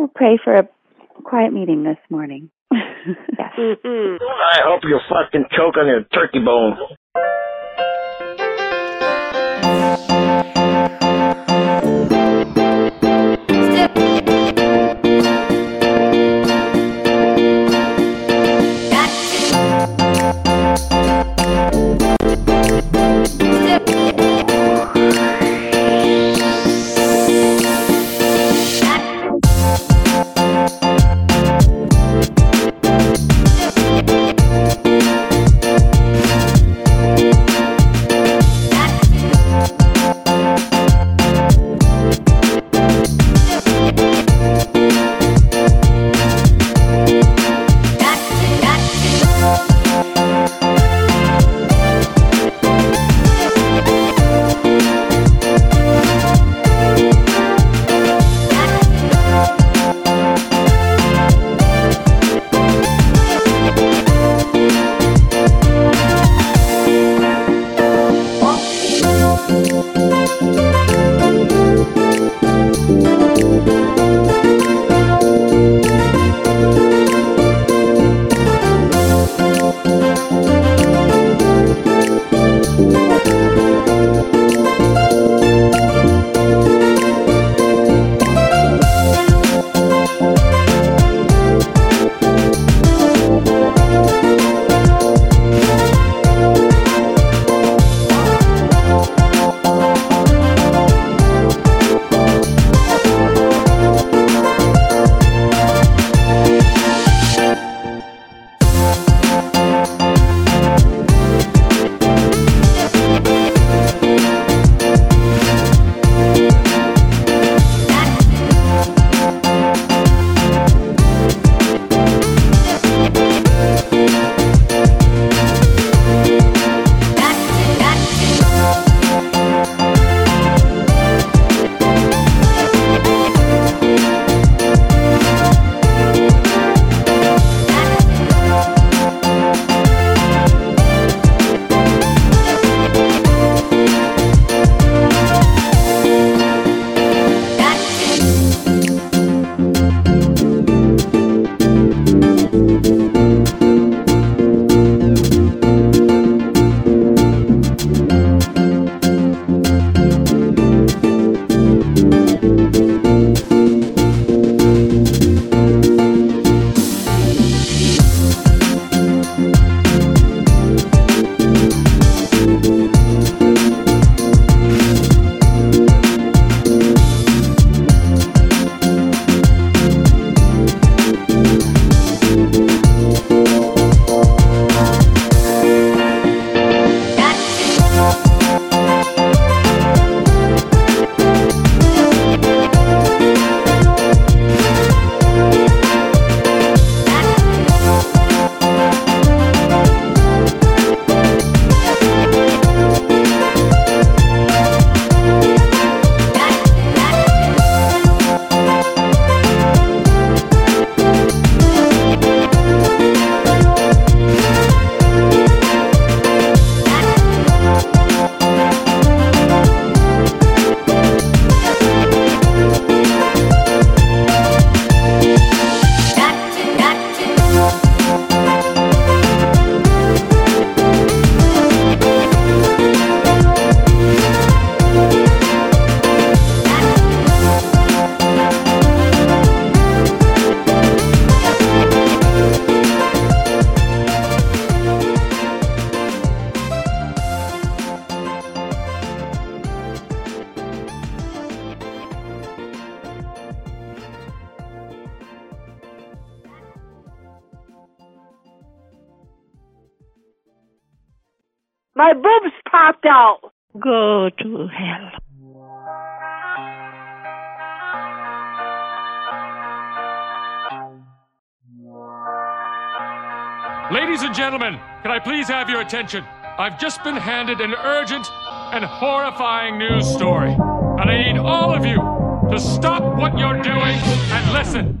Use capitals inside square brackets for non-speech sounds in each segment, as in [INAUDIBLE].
We'll pray for a quiet meeting this morning. [LAUGHS] yes. Mm-hmm. I hope you fucking choke on your turkey bone. Attention? I've just been handed an urgent and horrifying news story. And I need all of you to stop what you're doing and listen.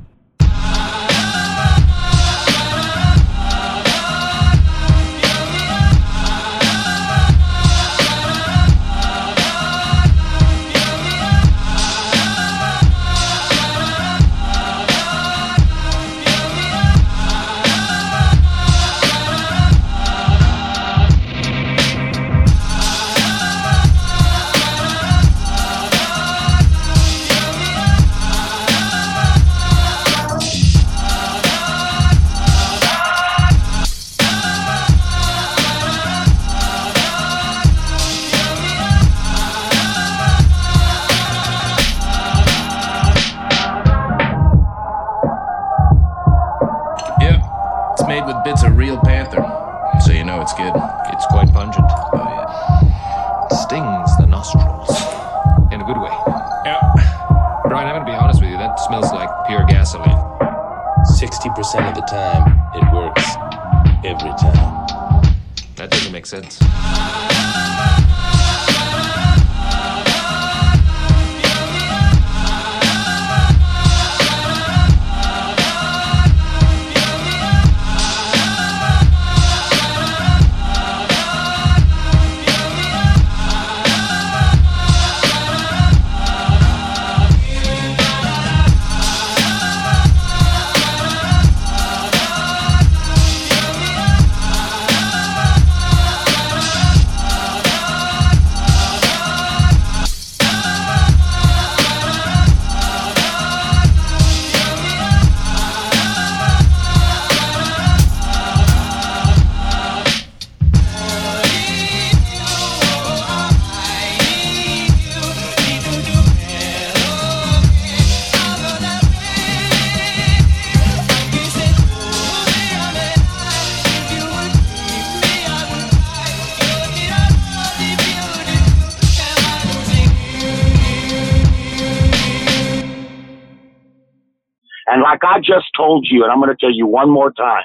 You, and I'm going to tell you one more time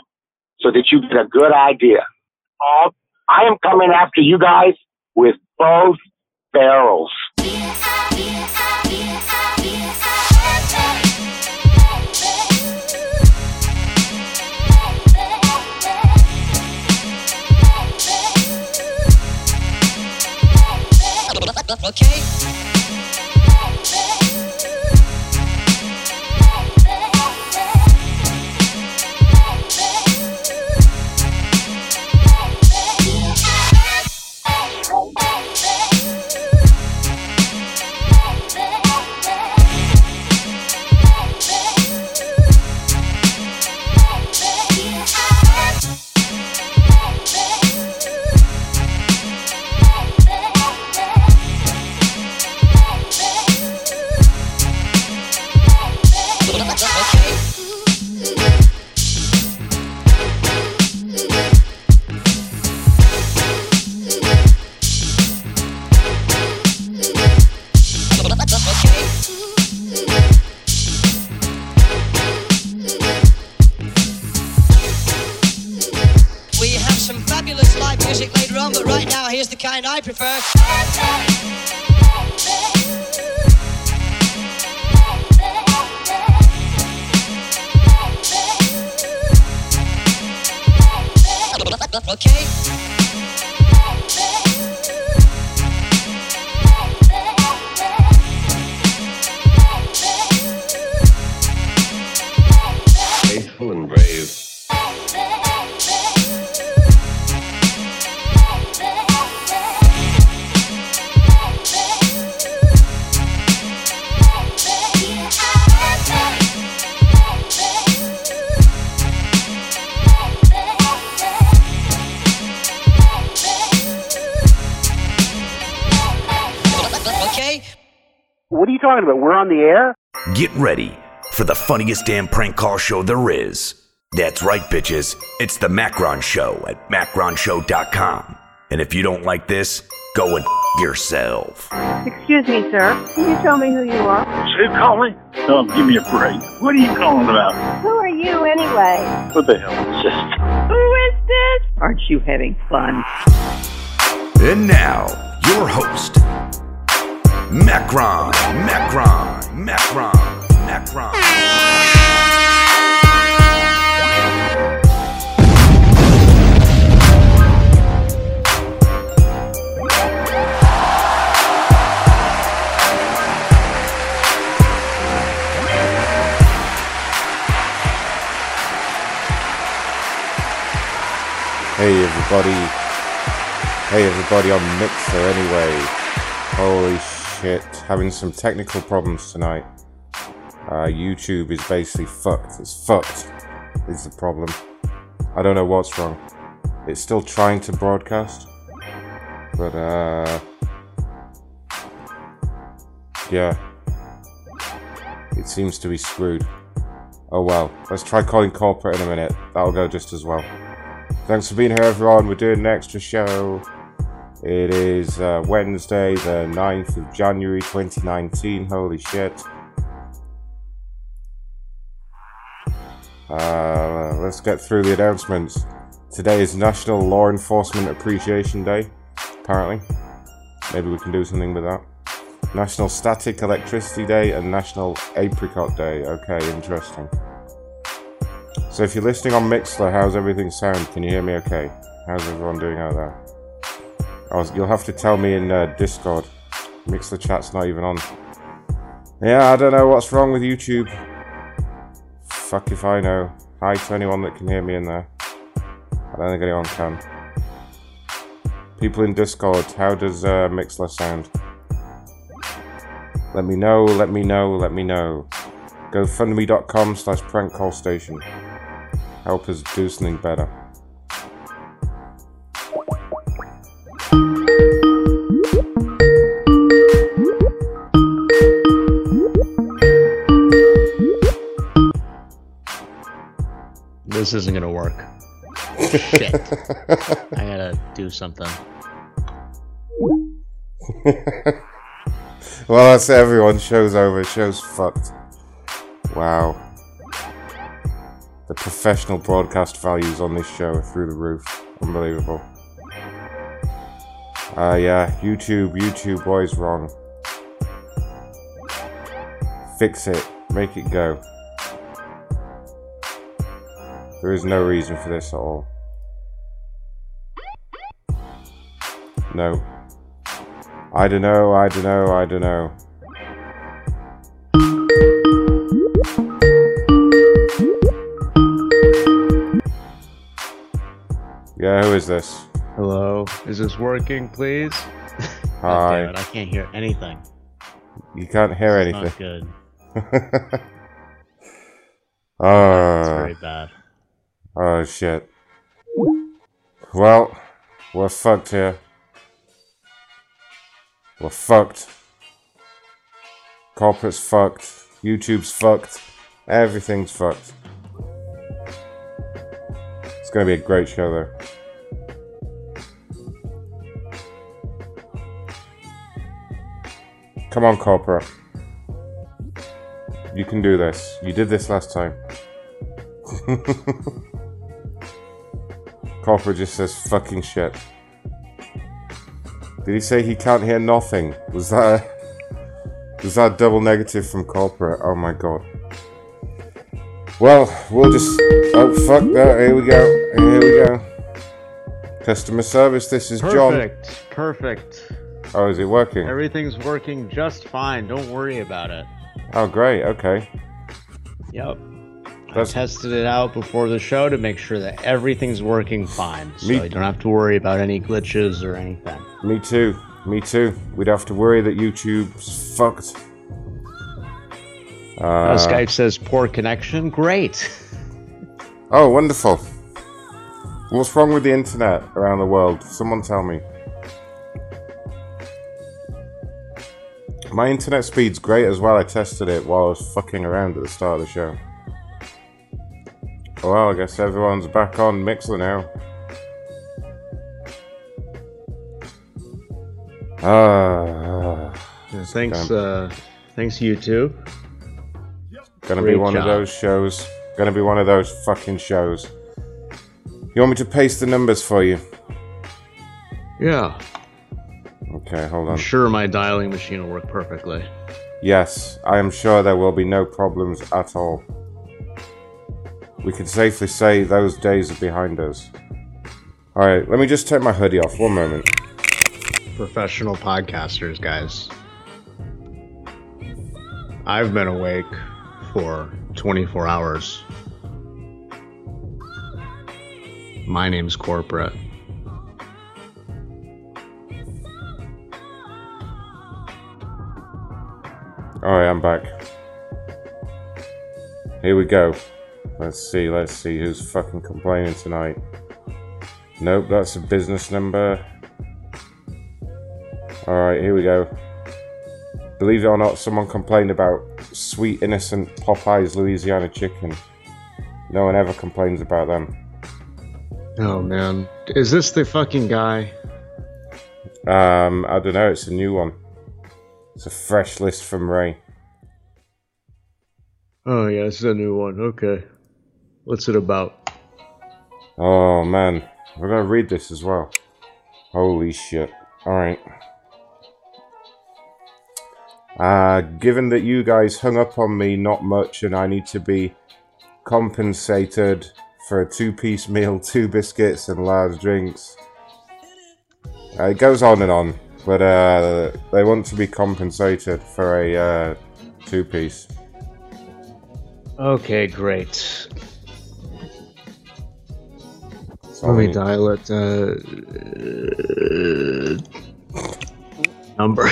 so that you get a good idea. All, I am coming after you guys with both barrels. Okay. Talking about? We're on the air? Get ready for the funniest damn prank call show there is. That's right, bitches. It's the Macron Show at macronshow.com. And if you don't like this, go and f- yourself. Excuse me, sir. Can you tell me who you are? Who calling? Oh, give me a break. What are you calling about? Who are you anyway? What the hell is this? Who is this? Aren't you having fun? And now, your host, Macron, Macron, Macron, Macron. Hey everybody. Hey everybody on Mixer anyway. Holy shit. Having some technical problems tonight. Uh, YouTube is basically fucked. It's fucked. Is the problem. I don't know what's wrong. It's still trying to broadcast. But uh Yeah. It seems to be screwed. Oh well. Let's try calling corporate in a minute. That'll go just as well. Thanks for being here, everyone. We're doing an extra show. It is uh, Wednesday, the 9th of January 2019. Holy shit. Uh, let's get through the announcements. Today is National Law Enforcement Appreciation Day, apparently. Maybe we can do something with that. National Static Electricity Day and National Apricot Day. Okay, interesting. So if you're listening on Mixlr, how's everything sound? Can you hear me okay? How's everyone doing out there? Was, you'll have to tell me in uh, Discord. Mixlr chat's not even on. Yeah, I don't know what's wrong with YouTube. Fuck if I know. Hi to anyone that can hear me in there. I don't think anyone can. People in Discord, how does uh, Mixlr sound? Let me know, let me know, let me know. GoFundMe.com slash prankcallstation. Help us do something better. This isn't gonna work. Shit. [LAUGHS] I gotta do something. [LAUGHS] well, that's everyone. Show's over. Show's fucked. Wow. The professional broadcast values on this show are through the roof. Unbelievable. Uh, yeah, YouTube, YouTube boys wrong. Fix it. Make it go. There is no reason for this at all. No. I don't know, I don't know, I don't know. Yeah, who is this? Hello, is this working, please? [LAUGHS] Hi. Damn it, I can't hear anything. You can't hear It's anything. Not good. Oh. [LAUGHS] It's very bad. Oh shit. Well, we're fucked here. We're fucked. Corporate's fucked. YouTube's fucked. Everything's fucked. It's gonna be a great show though. Come on, corporate. You can do this. You did this last time. [LAUGHS] Corporate just says fucking shit. Did he say he can't hear nothing? Was that a, was that double negative from corporate? Oh my god. Well, we'll just oh fuck that. Here we go. Here we go. Customer service. This is John. Perfect. Perfect. Oh, is it working? Everything's working just fine. Don't worry about it. Oh, great. Okay. Yep. I tested it out before the show to make sure that everything's working fine. So Me- you don't have to worry about any glitches or anything. Me too. Me too. We'd have to worry that YouTube's fucked. Uh, Skype says poor connection. Great. Oh, wonderful. What's wrong with the internet around the world? Someone tell me. My internet speed's great as well. I tested it while I was fucking around at the start of the show. Well, I guess everyone's back on Mixlr now. Ah. Thanks, uh, thanks YouTube. Gonna be Great one of those shows. Gonna be one of those fucking shows. You want me to paste the numbers for you? Yeah. Okay, hold on. I'm sure my dialing machine will work perfectly. Yes, I am sure there will be no problems at all. We can safely say those days are behind us. Alright, let me just take my hoodie off. One moment. Professional podcasters, guys. I've been awake for 24 hours. My name's Corporate. Alright, I'm back. Here we go. Let's see, let's see who's fucking complaining tonight. Nope, that's a business number. Alright, here we go. Believe it or not, someone complained about sweet, innocent Popeye's Louisiana chicken. No one ever complains about them. Oh man, is this the fucking guy? Um, I don't know. It's a new one. It's a fresh list from Ray. Oh yeah, it's a new one. Okay, what's it about? Oh man, we're gonna read this as well. Holy shit! All right. Uh, given that you guys hung up on me not much and I need to be compensated for a two piece meal, [LAUGHS] two biscuits, and large drinks. Uh, it goes on and on, but uh, they want to be compensated for a uh, two piece. Okay, great. So Let me we- dial it. Uh, number. [LAUGHS]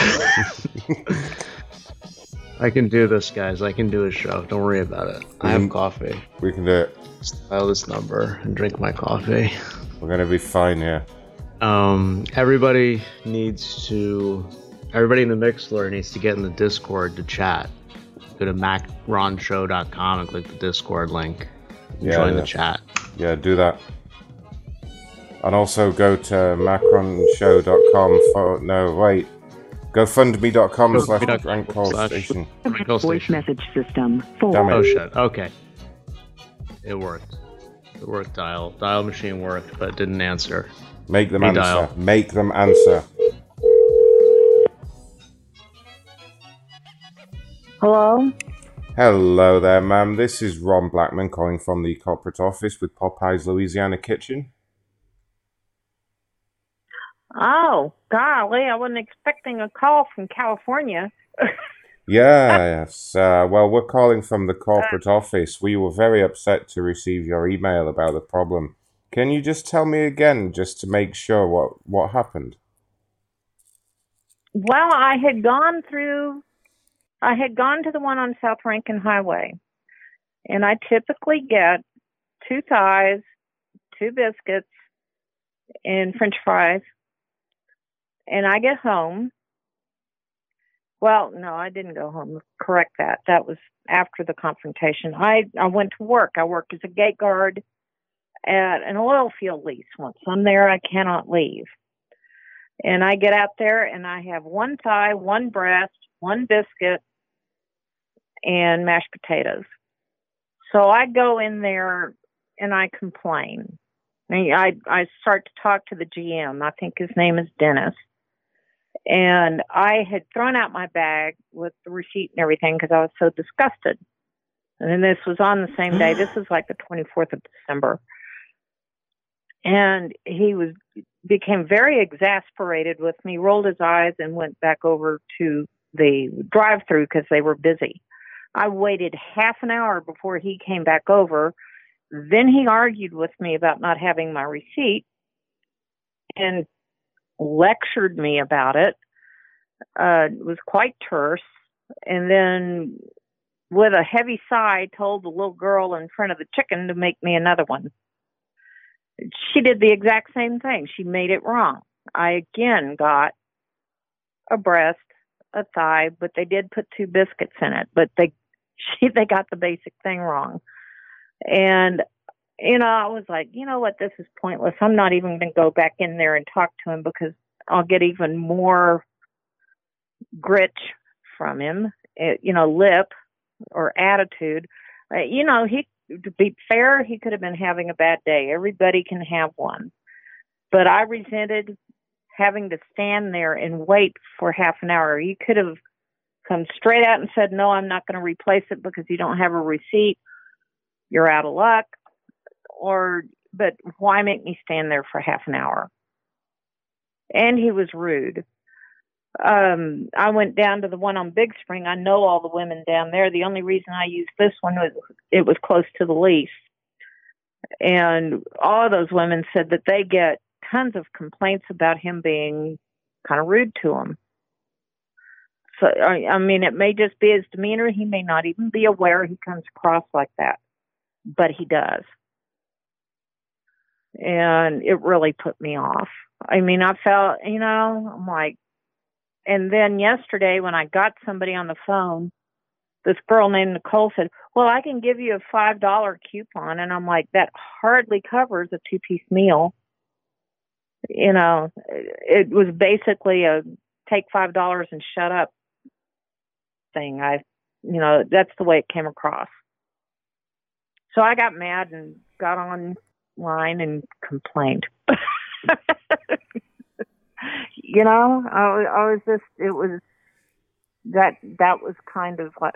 I can do this, guys. I can do a show. Don't worry about it. I have coffee. We can do it. Just dial this number and drink my coffee. We're gonna be fine here. Um, everybody needs to. Everybody in the Mixlr needs to get in the Discord to chat. Go to macronshow.com and click the Discord link. Yeah, join yeah. the chat. Yeah, do that. And also go to macronshow.com for no wait. GoFundMe.com slash GoFundMe.com rank call slash- station. Call Voice station. message system. Four. Damn it. Oh shit. Okay. It worked. It worked. Dial. Dial machine worked, but it didn't answer. Make them Hey, answer. dial. Make them answer. Hello? Hello there, ma'am. This is Ron Blackman calling from the corporate office with Popeye's Louisiana Kitchen. Oh, golly, I wasn't expecting a call from California. Yes. Uh, well, we're calling from the corporate office. We were very upset to receive your email about the problem. Can you just tell me again, just to make sure what what happened? Well, I had gone through, I had gone to the one on South Rankin Highway, and I typically get two thighs, two biscuits, and French fries. And I get home. Well, no, I didn't go home. Correct that. That was after the confrontation. I I went to work. I worked as a gate guard at an oil field lease. Once I'm there, I cannot leave. And I get out there and I have one thigh, one breast, one biscuit, and mashed potatoes. So I go in there and I complain. I I start to talk to the GM. I think his name is Dennis. And I had thrown out my bag with the receipt and everything because I was so disgusted. And then this was on the same day. This was like the 24th of December. And he was became very exasperated with me, rolled his eyes, and went back over to the drive-through because they were busy. I waited half an hour before he came back over. Then he argued with me about not having my receipt and lectured me about it. Uh, was quite terse. And then, with a heavy sigh, told the little girl in front of the chicken to make me another one. She did the exact same thing. She made it wrong. I again got a breast, a thigh, but they did put two biscuits in it. But they, [LAUGHS] she, they got the basic thing wrong. And you know, I was like, you know what, this is pointless. I'm not even going to go back in there and talk to him because I'll get even more grit from him, eh, you know, lip or attitude. Uh, you know, he, to be fair, he could have been having a bad day. Everybody can have one. But I resented having to stand there and wait for half an hour. You could have come straight out and said, no, I'm not going to replace it because you don't have a receipt. You're out of luck or but why make me stand there for half an hour? And he was rude. Um, I went down to the one on Big Spring. I know all the women down there. The only reason I used this one was it was close to the lease. And all those women said that they get tons of complaints about him being kind of rude to them. So, I, I mean, it may just be his demeanor. He may not even be aware he comes across like that, but he does and it really put me off. I mean, I felt, you know, I'm like, and then yesterday when I got somebody on the phone this girl named Nicole said, "Well, I can give you a five dollar coupon," and I'm like, "That hardly covers a two piece meal." You know, it was basically a take five dollars and shut up thing. I, you know, that's the way it came across. So I got mad and got online and complained. [LAUGHS] you know, I, I was just, it was that that was kind of what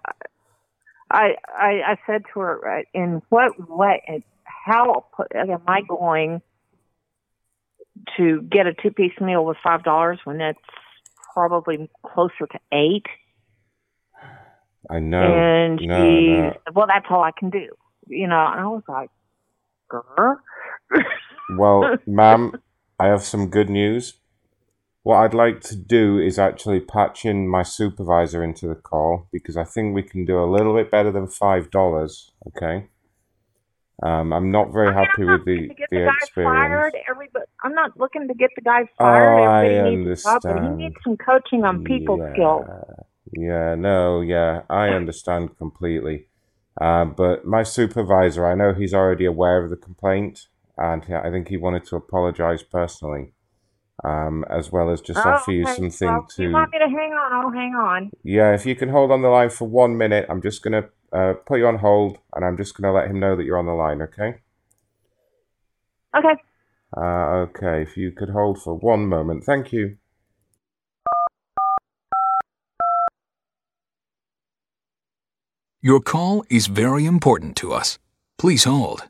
I I, I said to her. Right, in what way? How am I going to get a two piece meal with five dollars when it's probably closer to eight? I know. And she no. "Well, that's all I can do." You know, and I was like. Well, [LAUGHS] ma'am, I have some good news. What I'd like to do is actually patch in my supervisor into the call because I think we can do a little bit better than five dollars. Okay. Um, I'm not very happy with the the the guy experience. fired. I'm not looking to get the guy fired. Oh, I Everybody needs a job, he needs some coaching on people skills. Yeah, no, yeah, I understand completely. Uh, but my supervisor, I know he's already aware of the complaint, and I think he wanted to apologize personally, um, as well as just Oh, offer you okay. something well, if you want me to hang on? I'll hang on. Yeah, if you can hold on the line for one minute, I'm just gonna uh, put you on hold, and I'm just gonna let him know that you're on the line. Okay. Okay. Uh, okay, if you could hold for one moment, thank you. Your call is very important to us. Please hold.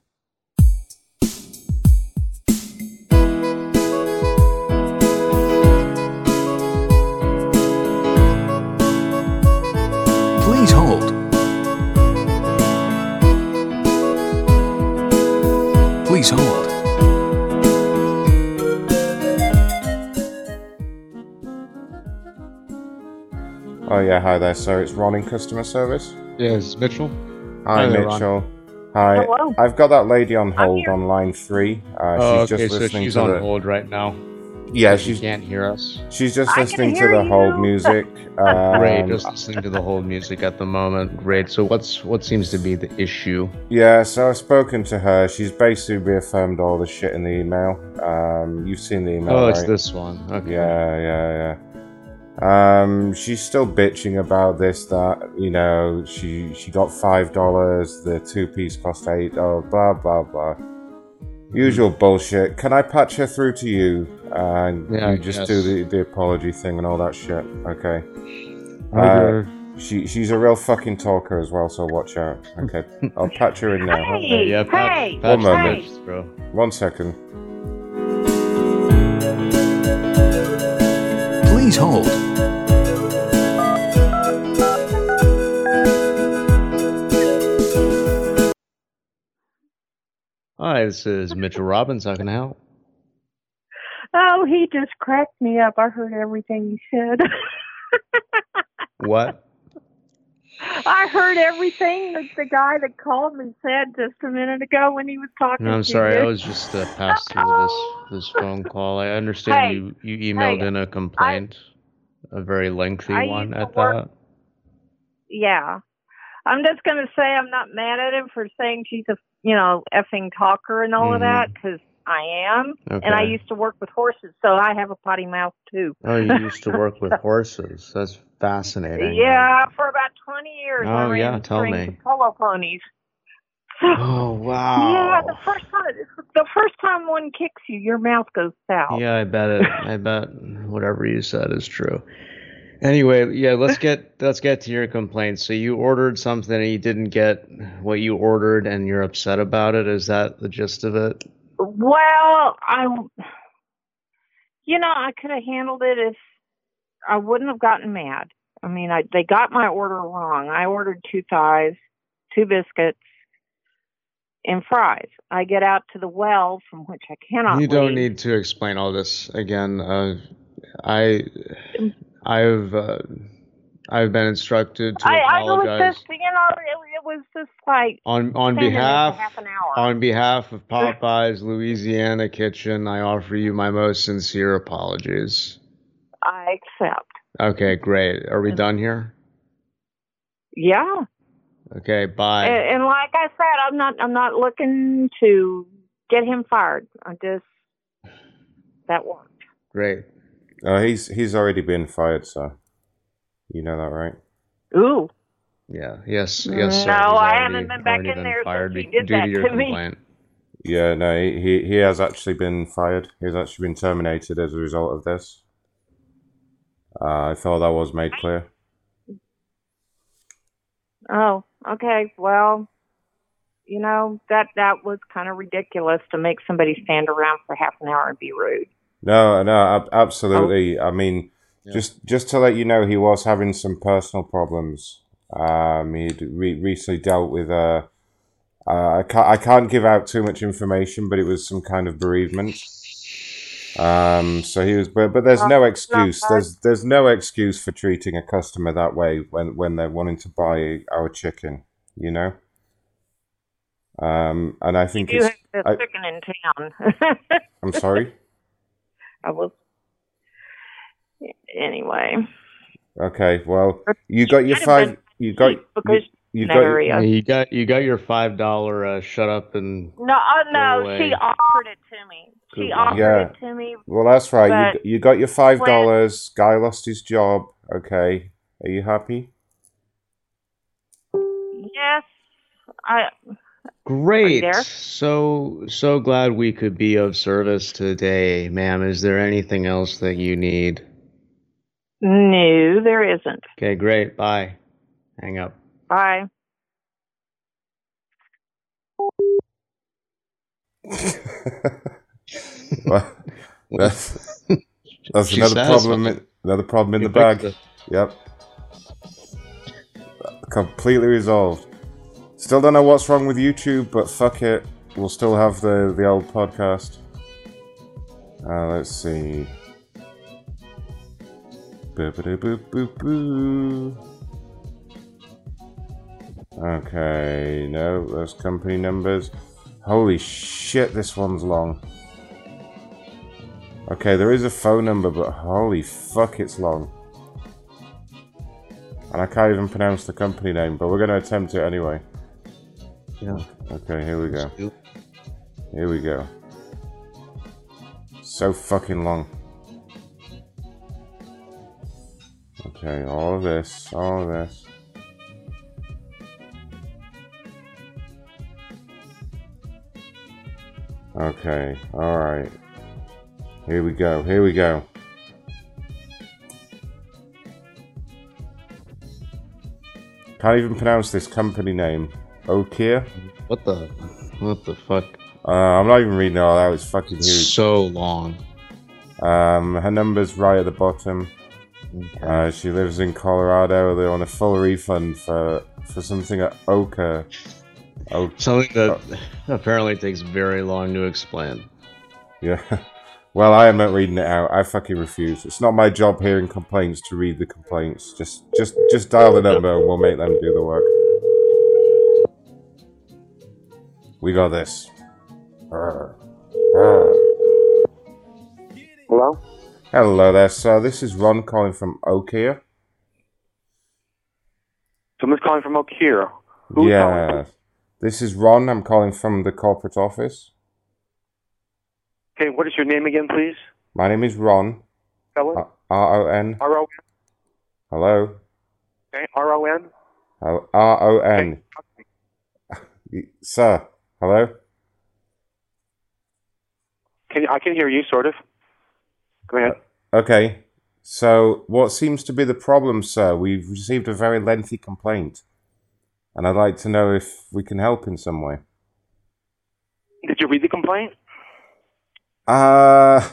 Please hold. Please hold. Oh yeah, hi there. So it's Ron in customer service. Yes, Mitchell. Hi, Hi there, Ron. Mitchell. Hi. Hello. I've got that lady on hold on line three. Uh, oh, she's okay, just so listening she's to on the. hold right now. Yeah, she can't hear us. She's just I listening to the you. hold music. Great, [LAUGHS] Um, just listening to the hold music at the moment. Great. So what's what seems to be the issue? Yeah, so I've spoken to her. She's basically reaffirmed all the shit in the email. Um, you've seen the email, Oh, it's this one. Okay. Yeah, yeah, yeah. Um, she's still bitching about this. That you know, she she got five dollars. The two piece cost eight. Oh, blah blah blah. Usual bullshit. Can I patch her through to you? And Yeah, I you just guess. do the, the apology thing and all that shit. Okay. Okay. Uh, she she's a real fucking talker as well, so watch out. [LAUGHS] Okay, I'll patch her in now. Hey, yeah, patch, hey, patch One moment. bitch, bro. One second. Please hold. Hi, this is Mitchell Robbins. How can I help? Oh, he just cracked me up. I heard everything he said. What? I heard everything that the guy that called me said just a minute ago when he was talking. No, I'm sorry. you. I was just uh, passed through this this phone call. I understand Hey, you you emailed hey, in a complaint, a very lengthy I one at work- that. Yeah. I'm just going to say I'm not mad at him for saying she's a, you know, effing talker and all of Mhm. that because I am. And I used to work with horses, so I have a potty mouth too. Oh, you used to work with [LAUGHS] horses. That's fascinating. Yeah, for about 20 years. Oh, yeah, tell me. Polo ponies. Oh wow. Yeah, the first time, the first time one kicks you, your mouth goes south. Yeah, I bet it. I bet whatever you said is true. Anyway, yeah, let's get [LAUGHS] let's get to your complaint. So you ordered something and you didn't get what you ordered, and you're upset about it. Is that the gist of it? Well, I, you know, I could have handled it if I wouldn't have gotten mad. I mean, I they got my order wrong. I ordered two thighs, two biscuits, and fries. I get out to the well from which I cannot. you don't leave. need to explain all this again. Uh, I I've uh, I've been instructed to I, I was apologize just, you know, it, it was just like on on standing there for behalf half an hour. on behalf of Popeyes Louisiana Kitchen. I offer you my most sincere apologies. I accept. Okay, great. Are we done here? Yeah. Okay, bye. And, and like I said, I'm not I'm not looking to get him fired. I just that worked. Great. Oh, he's he's already been fired, so you know that, right? Ooh. Yeah. Yes. Yes, sir. No, He's I haven't been back in there fired since he did due that to your to me. complaint. Yeah, no, he, he he has actually been fired. He's actually been terminated as a result of this. Uh, I thought that was made clear. Oh, okay. Well, you know that that was kind of ridiculous to make somebody stand around for half an hour and be rude. No, no, ab- absolutely. I mean, just just to let you know, he was having some personal problems. Um, he'd re- recently dealt with uh, uh, I can't I can't give out too much information, but it was some kind of bereavement. Um, so he was, but but there's no excuse. There's there's no excuse for treating a customer that way when when they're wanting to buy our chicken. You know. Um, and I think You it's. have the chicken in town. [LAUGHS] I'm sorry. I was anyway. Okay, well, you got your five. You got because you, you got your, uh, you got you got your five dollar uh, shut up and No, oh, no, she offered it to me. She offered Yeah. it to me. Well, that's right. You, you got your five dollars. Guy lost his job. Okay, are you happy? Yes, I. Great. So so glad we could be of service today, ma'am. Is there anything else that you need? No, there isn't. Okay, great. Bye. Hang up. Bye. [LAUGHS] well, that's that's She another problem. something. In, another problem in the bag. fixed Yep. Completely resolved. Still don't know what's wrong with YouTube, but fuck it. We'll still have the the old podcast. Uh, let's see. Boop-a-doo-boop-boop-boo. Okay, no, those company numbers. Holy shit, this one's long. Okay, there is a phone number, but holy fuck, it's long. And I can't even pronounce the company name, but we're going to attempt it anyway. Yeah. Okay, here we go. Here we go. So fucking long. Okay, all of this, all of this. Okay, alright. Here we go, here we go. Can't even pronounce this company name. Okia? What the what the fuck? Uh, I'm not even reading all that. it's fucking huge. So long. Um, her number's right at the bottom. Uh, she lives in Colorado. They're on a full refund for for something at Oka. Oh, Something that oh. apparently takes very long to explain. yeah. [LAUGHS] Well, I am not reading it out. I fucking refuse. It's not my job hearing complaints to read the complaints. Just, just, just dial the number and we'll make them do the work. We got this. Arr. Arr. Hello? Hello there, sir. This is Ron calling from Okia. Someone's calling from Okia. Who's yeah. calling? This is Ron. I'm calling from the corporate office. Okay, what is your name again, please? My name is Ron. Spell it. Uh, R O N. R O N. Hello. Okay, R O N. R O N. [LAUGHS] Sir. Hello. Can I can hear you, sort of. Go ahead. Uh, okay. So, what seems to be the problem, sir? We've received a very lengthy complaint, and I'd like to know if we can help in some way. Did you read the complaint? Uh,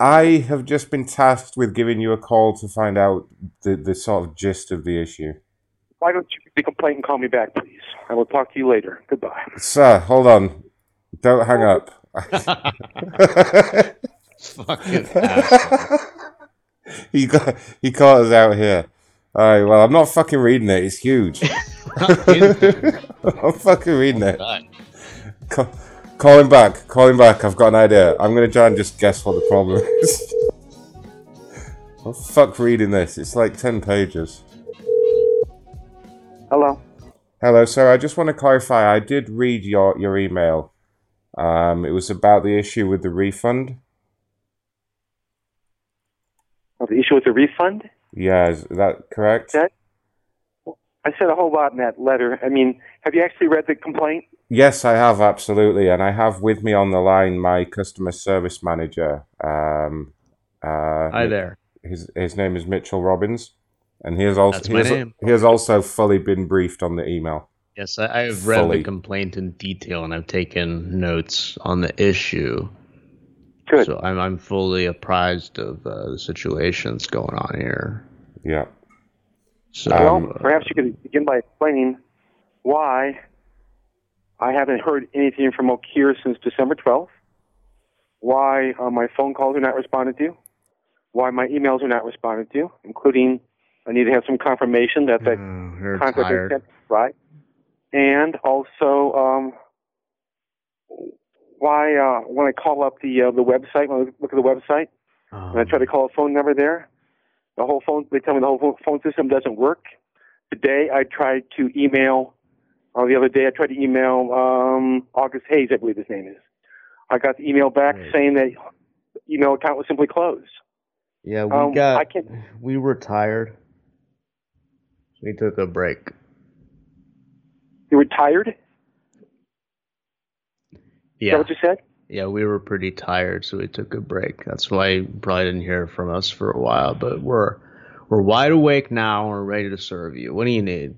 I have just been tasked with giving you a call to find out the, the sort of gist of the issue. Why don't you read the complaint and call me back, please? I will talk to you later. Goodbye. Sir, hold on. Don't hang up. [LAUGHS] Fucking asshole. [LAUGHS] he got he caught us out here. Alright, well I'm not fucking reading it, it's huge. [LAUGHS] [LAUGHS] I'm fucking reading it. Call, call him back, call him back, I've got an idea. I'm gonna try and just guess what the problem [LAUGHS] is. I'm fuck reading this, it's like ten pages. Hello. Hello, sir. I just want to clarify. I did read your your email. Um, it was about the issue with the refund. Oh, the issue with the refund? Yeah, is that correct? That, I said a whole lot in that letter. I mean, have you actually read the complaint? Yes, I have absolutely, and I have with me on the line my customer service manager. Um, uh, Hi there. His his name is Mitchell Robbins, and he has also That's he has, he has also fully been briefed on the email. Yes, I, I have read Fully. the complaint in detail and I've taken notes on the issue. Good. So I'm I'm fully apprised of uh, the situations going on here. Yeah. So well, uh, perhaps you could begin by explaining why I haven't heard anything from Okir since December 12th, why uh, my phone calls are not responded to, why my emails are not responded to, including I need to have some confirmation that that you're contract is sent right, and also um, why uh, when I call up the uh, the website, when I look at the website, and I try to call a phone number there, the whole phone they tell me the whole phone- system doesn't work. Today I tried to email. Uh, the other day I tried to email um, August Hayes, I believe his name is. I got the email back saying that email account was simply closed. yeah, we um, got I can- we were tired. We took a break. You were tired? Is Yeah. what you said? Yeah, we were pretty tired, so we took a break. That's why you probably didn't hear from us for a while, but we're we're wide awake now and we're ready to serve you. What do you need?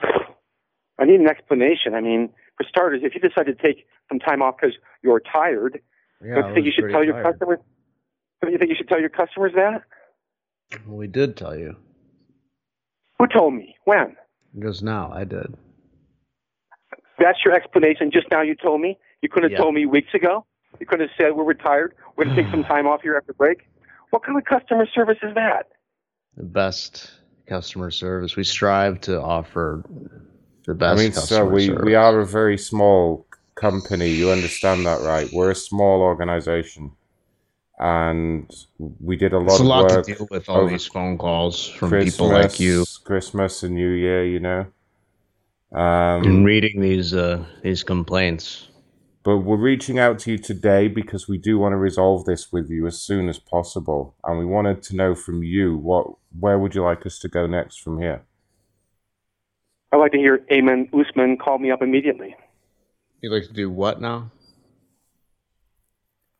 I need an explanation. I mean, for starters, if you decide to take some time off because you're tired, Yeah, don't I you think you should tell your customers? Don't you think you should tell your customers that? We did tell you. Who told me? When? Just now, I did. That's your explanation. Just now you told me. You couldn't have Yeah. told me weeks ago. You couldn't have said we're retired. We're going to take some [SIGHS] time off here after break. What kind of customer service is that? The best customer service. We strive to offer the best I mean, so customer we, service. we are a very small company. You understand that, right? We're a small organization, and we did a lot It's a of lot work to deal with all these phone calls from Christmas, people like you. Christmas and New Year, you know. Um, and reading these uh, these complaints. But we're reaching out to you today because we do want to resolve this with you as soon as possible, and we wanted to know from you what where would you like us to go next from here? I'd like to hear Amen Usman call me up immediately. You'd like to do what now?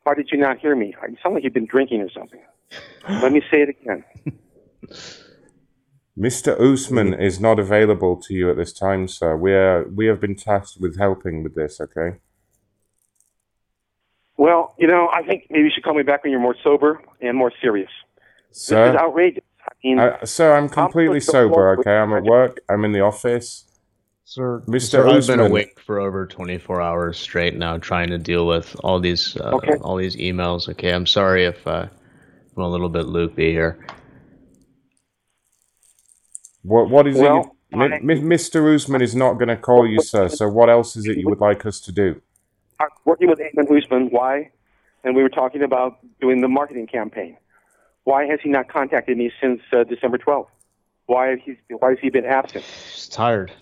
Why did you not hear me? You sound like you've been drinking or something. Let me say it again. [LAUGHS] Mr. Usman is not available to you at this time, sir. We are we have been tasked with helping with this. Okay. Well, you know, I think maybe you should call me back when you're more sober and more serious. Sir, This Sir, is outrageous. I mean, uh, sir, I'm completely supposed to sober. work Okay, I'm at work. I'm in the office. Sir, Mr. Sir, I've been awake for over 24 hours straight now, trying to deal with all these uh, Okay. all these emails. Okay, I'm sorry if uh, I'm a little bit loopy here. What what is Well, it? you- Mi- Mi- Mr. Usman is not going to call you, sir. So what else is it you would like us to do? I'm working with Ayman Usman. Why? And we were talking about doing the marketing campaign. Why has he not contacted me since uh, December 12th? Why has he Why has he been absent? Just tired.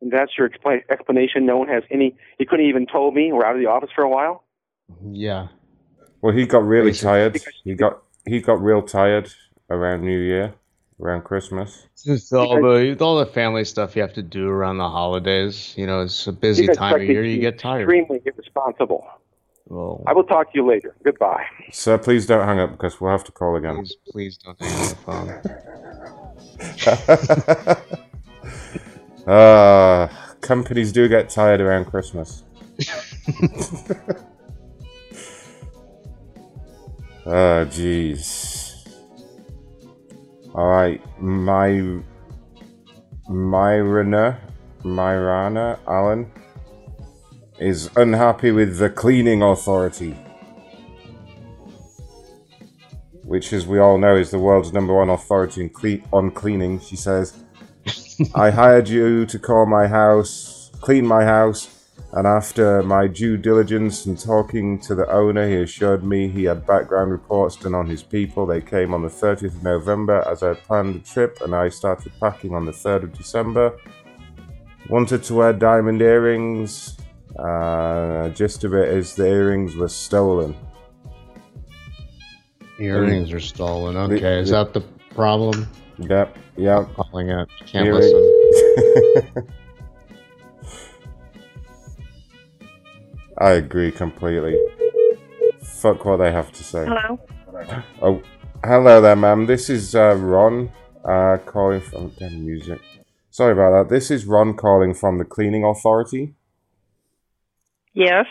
And that's your expla- explanation. No one has any. He couldn't even told me we're out of the office for a while. Yeah. Well, he got really Basically. tired. He got he got real tired around New Year, around Christmas. Just all the all the family stuff you have to do around the holidays. You know, it's a busy time of year. You get tired. Extremely irresponsible. Well, I will talk to you later. Goodbye. Sir, please don't hang up because we'll have to call again. please, please don't hang up the phone. [LAUGHS] uh, companies do get tired around Christmas. oh, [LAUGHS] [LAUGHS] jeez. All right, my Myrana, Myrana Allen is unhappy with the cleaning authority, which, as we all know, is the world's number one authority in cle- on cleaning. She says, [LAUGHS] "I hired you to call my house, clean my house, And after my due diligence and talking to the owner, he assured me he had background reports done on his people. They came on the 30th of November as I planned the trip, and I started packing on the 3rd of December. Wanted to wear diamond earrings. Uh, gist of it is the earrings were stolen. Earrings are stolen. Okay, is that the problem? Yep, yep. Calling it. Can't Earring- listen. I agree completely. Fuck what they have to say. Hello. Oh, hello there, ma'am. This is uh, Ron uh, calling from. Damn music. Sorry about that. This is Ron calling from the Cleaning Authority. Yes.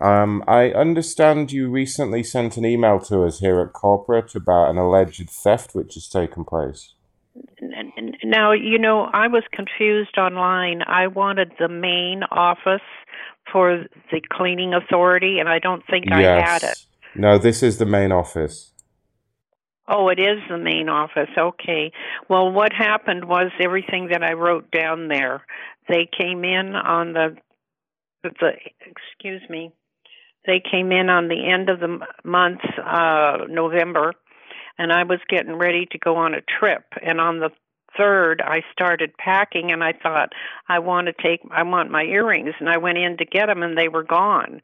Um, I understand you recently sent an email to us here at corporate about an alleged theft which has taken place. Now, you know, I was confused online. I wanted the main office for the cleaning authority, and I don't think I had it. No, this is the main office. Oh, it is the main office. Okay. Well, what happened was everything that I wrote down there. They came in on the the excuse me. They came in on the end of the month, uh, November, and I was getting ready to go on a trip. And on the third, I started packing, and I thought I want to take, I want my earrings, and I went in to get them, and they were gone.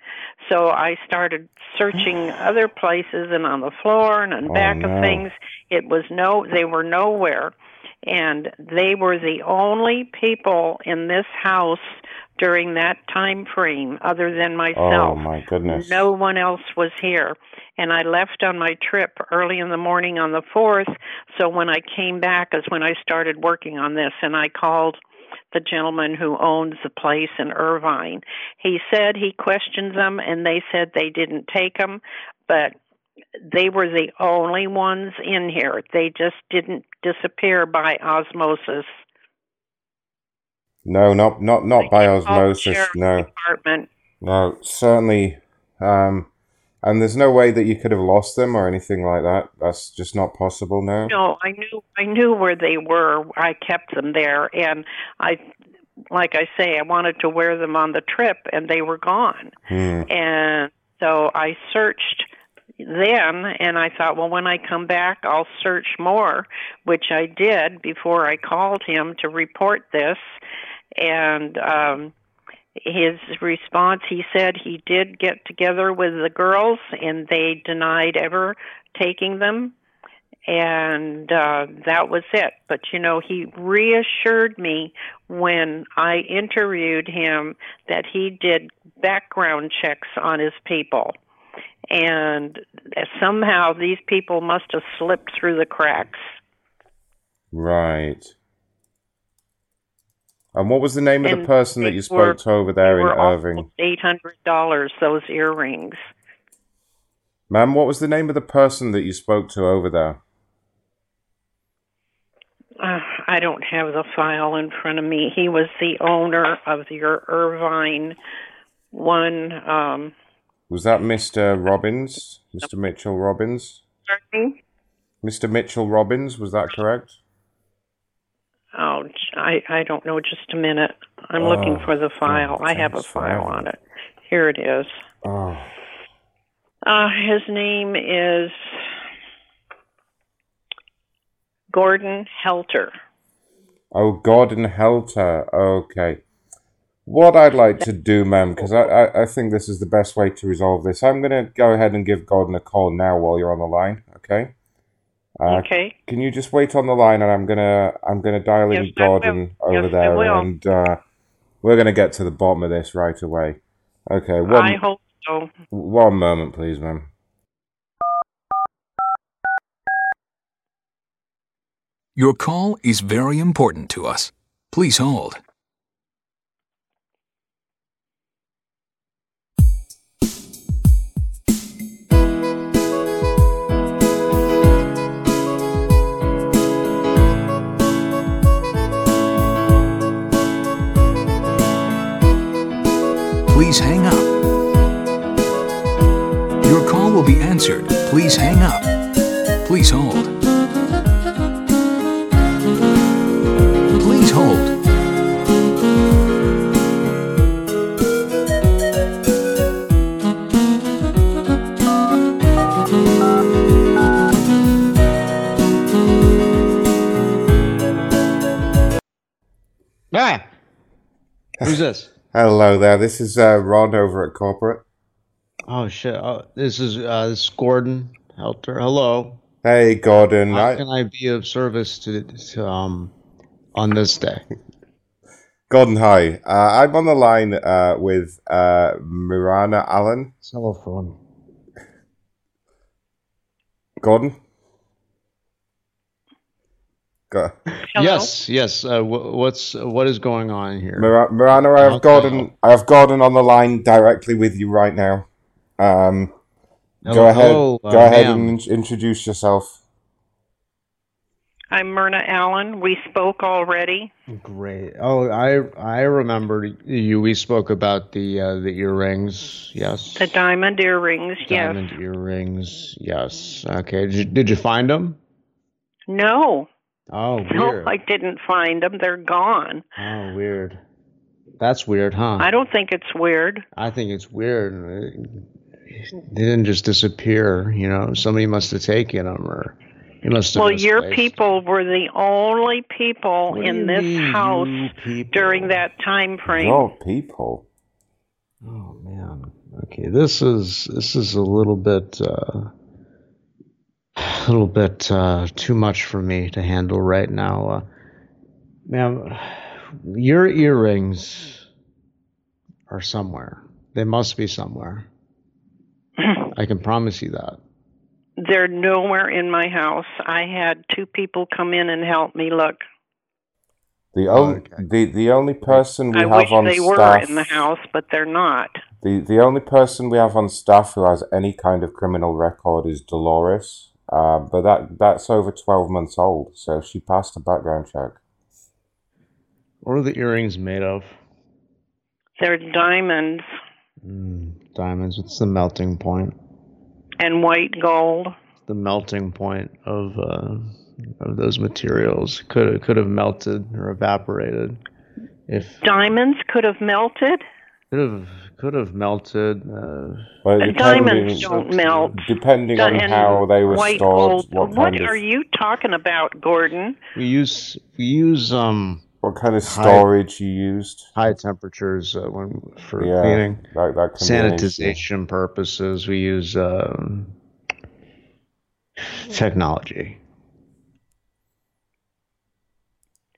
So I started searching [GASPS] other places and on the floor and on Oh, back no. of things. It was no, they were nowhere, and they were the only people in this house during that time frame other than myself. Oh my goodness. No one else was here. And I left on my trip early in the morning on the 4th. So when I came back is when I started working on this. And I called the gentleman who owns the place in Irvine. He said he questioned them and they said they didn't take them, but they were the only ones in here. They just didn't disappear by osmosis. No, not not not by osmosis. No, Department. no, certainly. Um, and there's no way that you could have lost them or anything like that. That's just not possible. No. No, I knew I knew where they were. I kept them there, and I, like I say, I wanted to wear them on the trip, and they were gone. Hmm. And so I searched then, and I thought, well, when I come back, I'll search more, which I did before I called him to report this. And um, his response, he said he did get together with the girls, and they denied ever taking them. And uh that was it. But you know he reassured me when i interviewed him that he did background checks on his people. And somehow these people must have slipped through the cracks. Right. And what was the name of the person that you were- spoke to over there in were Irving? eight hundred dollars those earrings Ma'am, what was the name of the person that you spoke to over there? uh, i don't have the file in front of me he was the owner of your irvine one um Was that Mr. Robbins? Mr. Mitchell Robbins? Mr. Mitchell Robbins, was that correct? Oh, I I don't know. Just a minute. I'm looking Oh, for the file. I have a file on it. Here it is. Oh, Uh, his name is Gordon Helter. oh Gordon Helter. Okay. What I'd like to do, ma'am, because I, I, I think this is the best way to resolve this. I'm going to go ahead and give Gordon a call now while you're on the line, okay? Uh, Okay. Can you just wait on the line and I'm gonna I'm gonna dial in Yes, I. Gordon over Yes, there and uh, we're gonna get to the bottom of this right away. Okay, I one hope so. one moment, please, ma'am. Your call is very important to us. Please hold. Please hang up. Your call will be answered. Please hang up. Please hold. Please hold. All right. Who's this? Hello there. This is uh, Ron over at corporate. Oh shit! Oh, this is uh, this is Gordon Helter. Hello. Hey, Gordon. How I, can I be of service to, to um on this day? [LAUGHS] Gordon, hi. Uh, I'm on the line uh, with uh, Mirana Allen. Telephone. Gordon. Go. Yes, yes. Uh, wh- what's what is going on here? Mir- Mirana, I have can I Gordon. I have Gordon on the line directly with you right now. Um, go Hello, ahead. hello, uh, go ahead ma'am. and in- introduce yourself. I'm Myrna Allen. We spoke already. Great. Oh, I I remember you. We spoke about the uh, the earrings. Yes. The diamond earrings, Diamond earrings. Yes. Okay. Did you, did you find them? No. Oh, [LAUGHS] No, weird. I didn't find them. They're gone. Oh, weird. That's weird, huh? I don't think it's weird. I think it's weird. They didn't just disappear. You know, somebody must have taken them, or he must have. Well, your people were the only people What in this mean, house during that time frame. Oh, people. Oh man. Okay, this is this is a little bit uh, [SIGHS] a little bit uh, too much for me to handle right now. Uh, ma'am, [SIGHS] your earrings are somewhere. They must be somewhere. [CLEARS THROAT] I can promise you that. They're nowhere in my house. I had two people come in and help me look. The only the, the only person we I have wish on they were in the house, but they're not. the the only person we have on staff who has any kind of criminal record is Dolores. Uh, but that that's over twelve months old, so she passed a background check. What are the earrings made of? They're diamonds Diamonds. What's the melting point? and white gold. The melting point of uh, of those materials could could have melted or evaporated. If Diamonds could have melted. could have could have melted. Uh, Well, diamonds don't melt. Depending on how they were white stored, gold. what What kind of are you talking about, Gordon? we use we use um what kind of high- storage you used. high temperatures uh, when for Yeah, cleaning. that- that can be an. Sanitization purposes, we use um, technology.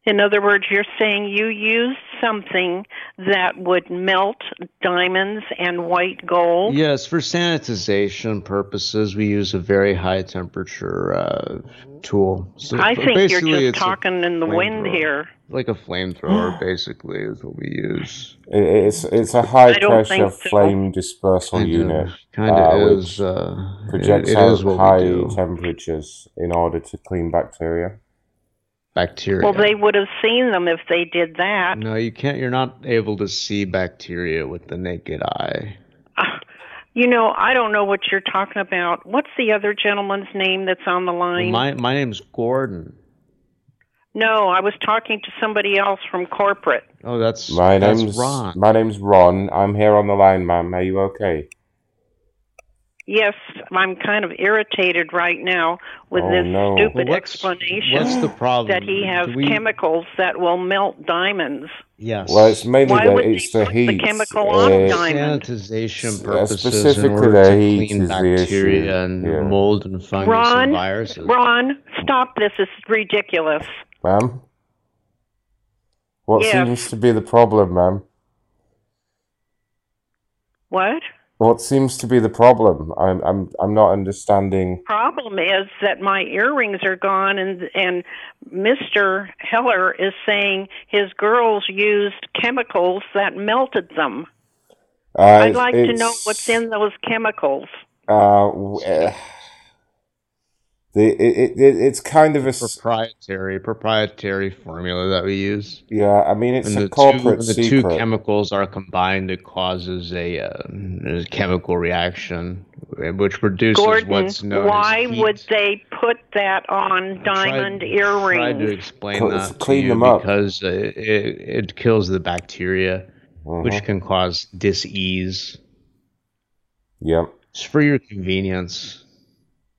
In other words, you're saying you used something that would melt diamonds and white gold. Yes, for sanitization purposes, we use a very high temperature uh, tool. So I b- think you're just talking in the wind flamethrower. here. Like a flamethrower, [GASPS] basically, is what we use. It's it's a high pressure so. flame dispersal Kind of- unit. kind of uh, is, which uh, it- projects it out is what high temperatures in order to clean bacteria. Bacteria. Well, they would have seen them if they did that. No, you can't. You're not able to see bacteria with the naked eye. Uh, you know, I don't know what you're talking about. What's the other gentleman's name that's on the line? My my name's Gordon. no, I was talking to somebody else from corporate. Oh, that's My that's name's Ron. my name's Ron. I'm here on the line, ma'am. Are you okay? Yes, I'm kind of irritated right now with Oh, this no. stupid Well, what's- explanation what's the problem? that he has we- chemicals that will melt diamonds. Yes. Well, it's mainly Why the would it's the put the heat. chemical on uh, diamond? sanitization uh, purposes in specifically order the to heat clean is the issue. bacteria and Yeah. mold and fungus Ron, and viruses. Ron, stop this. It's ridiculous. Ma'am? What Yes. seems to be the problem, ma'am? What? What seems to be the problem? I'm I'm I'm not understanding. Problem is that my earrings are gone, and and Mister Heller is saying his girls used chemicals that melted them. Uh, I'd like to know what's in those chemicals. Uh, uh, the it, it, it it's kind of a proprietary proprietary formula that we use. yeah. I mean, it's When a the two corporate when the two chemicals are combined, it causes a, uh, a chemical reaction, which produces Gordon, what's known why as heat. would they put that on diamond tried to earrings? explain Cl- that to clean you them up. because uh, it, it kills the bacteria, which Mhm. can cause dis-ease. Yep. It's for your convenience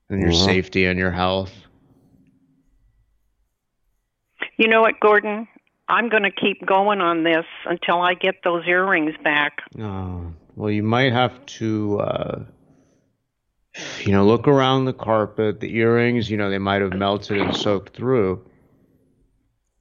and your Mhm. safety and your health. You know what, Gordon? I'm going to keep going on this until I get those earrings back. Oh, well, you might have to, uh, you know, look around the carpet. The earrings, you know, they might have melted and soaked through.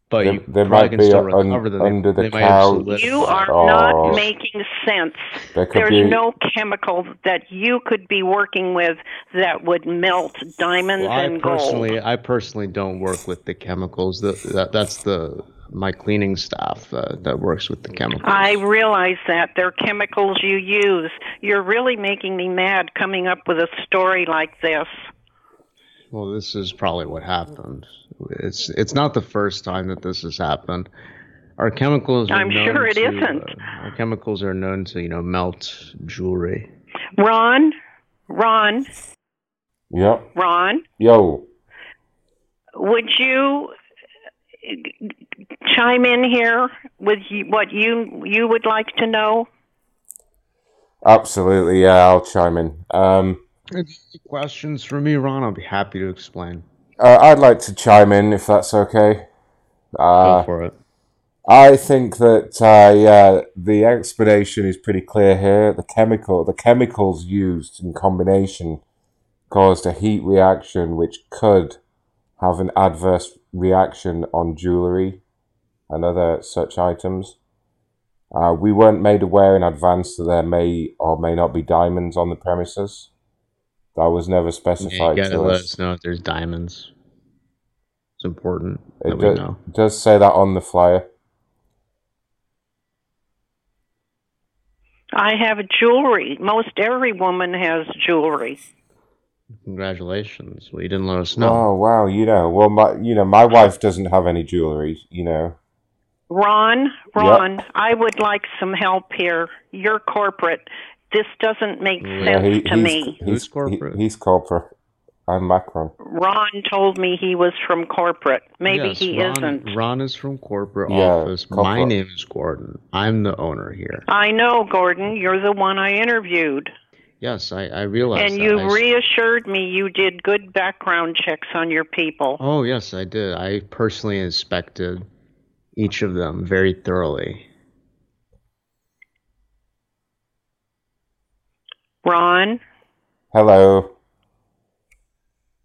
But They- you they probably might can be still un- them. under the they might couch. You are Oh. not making sense. There There's be- no chemical that you could be working with that would melt diamonds Well, I and gold. personally, I personally don't work with the chemicals. The, that, that's the my cleaning staff uh, that works with the chemicals. I realize that they're chemicals you use. You're really making me mad coming up with a story like this. Well, this is probably what happened. It's it's not the first time that this has happened. Our chemicals. Are I'm known sure it to, isn't. uh, our chemicals are known to you know melt jewelry. Ron, Ron, Yeah. Ron, Yo. would you uh, chime in here with what you you would like to know? Absolutely. Yeah, I'll chime in. Um, Questions for me, Ron? I'll be happy to explain. Uh, I'd like to chime in if that's okay. Uh, Go for it. I think that uh, yeah, the explanation is pretty clear here. The chemical, the chemicals used in combination, caused a heat reaction which could have an adverse reaction on jewelry and other such items. Uh, we weren't made aware in advance that there may or may not be diamonds on the premises. That was never Yeah, specified you gotta to let us. us know if there's diamonds. It's important It that we do- know. does say that on the flyer. I have jewelry. Most every woman has jewelry. Congratulations. Well, you didn't let us know. Oh wow, you know, well, my you know, my wife doesn't have any jewelry. You know, Ron, Ron, I would like some help here. You're corporate. This doesn't make yeah, sense he, to he's, me. He's corporate. He, he's corporate. I'm Macron. Ron told me he was from corporate. Maybe Yes, he Ron, isn't. Ron is from corporate Yeah, office. My name is Gordon. I'm the owner here. I know, Gordon. You're the one I interviewed. Yes, I, I realize and that. you I- reassured me you did good background checks on your people. Oh, yes, I did. I personally inspected each of them very thoroughly. Ron? Hello.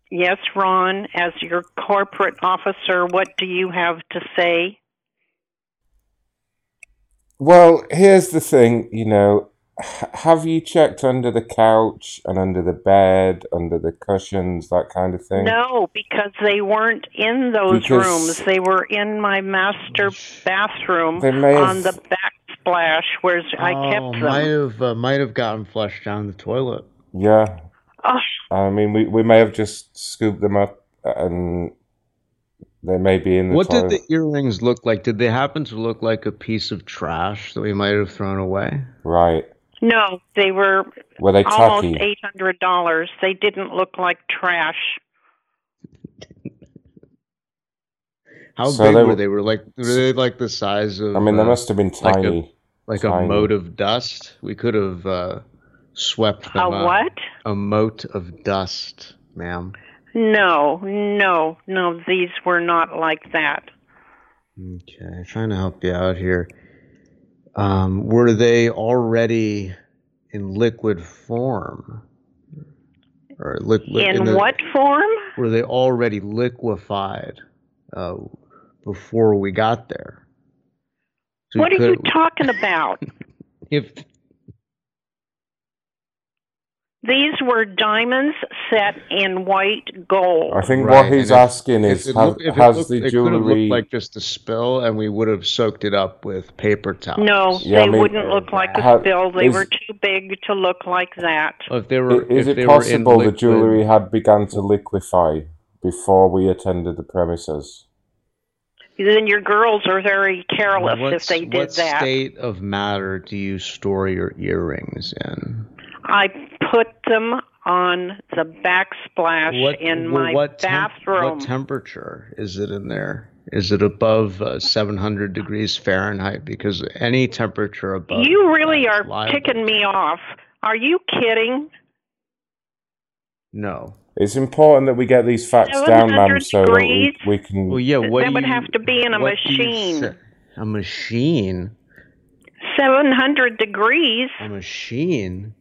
Yes, Ron, as your corporate officer, what do you have to say? Well, here's the thing. You know, have you checked under the couch and under the bed, under the cushions, that kind of thing? No, because they weren't in those Because- rooms. They were in my master bathroom may have- on the backsplash where I oh, kept them. might have uh, might have gotten flushed down the toilet. Yeah. Oh. I mean, we, we may have just scooped them up and they may be in the What toilet. did the earrings look like? Did they happen to look like a piece of trash that we might have thrown away? Right. No, they were Were they almost eight hundred dollars. They didn't look like trash. How So big they were were- they? Were like were they like the size of? I mean, they uh, must have been like a- tiny. like Tiny. a mote of dust. We could have uh, swept them A up. what? A mote of dust, ma'am. No, no, no. These were not like that. Okay, trying to help you out here. Um, were they already in liquid form? Or liquid In the- what form? Were they already liquefied uh, before we got there? So we what are you talking about? [LAUGHS] If These were diamonds set in white gold. I think Right, what he's and if- asking if is it has, look- if it has looked- the it have jewelry. looked like just a spill, and we would have soaked it up with paper towels. No, Yeah, I they mean, wouldn't look like a how- spill. They is- were too big to look like that. If they were, is if it they were possible the jewelry had begun to liquefy before we attended the premises? Then your girls are very careless if they did what that. What state of matter do you store your earrings in? I put them on the backsplash What in my what temp- bathroom. what temperature is it in there? Is it above uh, 700 degrees Fahrenheit? Because any temperature above you really are liable. ticking me off. Are you kidding? no. It's important that we get these facts down, ma'am, so that we, we can. Well, yeah. What that do would you, have to be in a what do you machine. A machine. 700 degrees. A machine.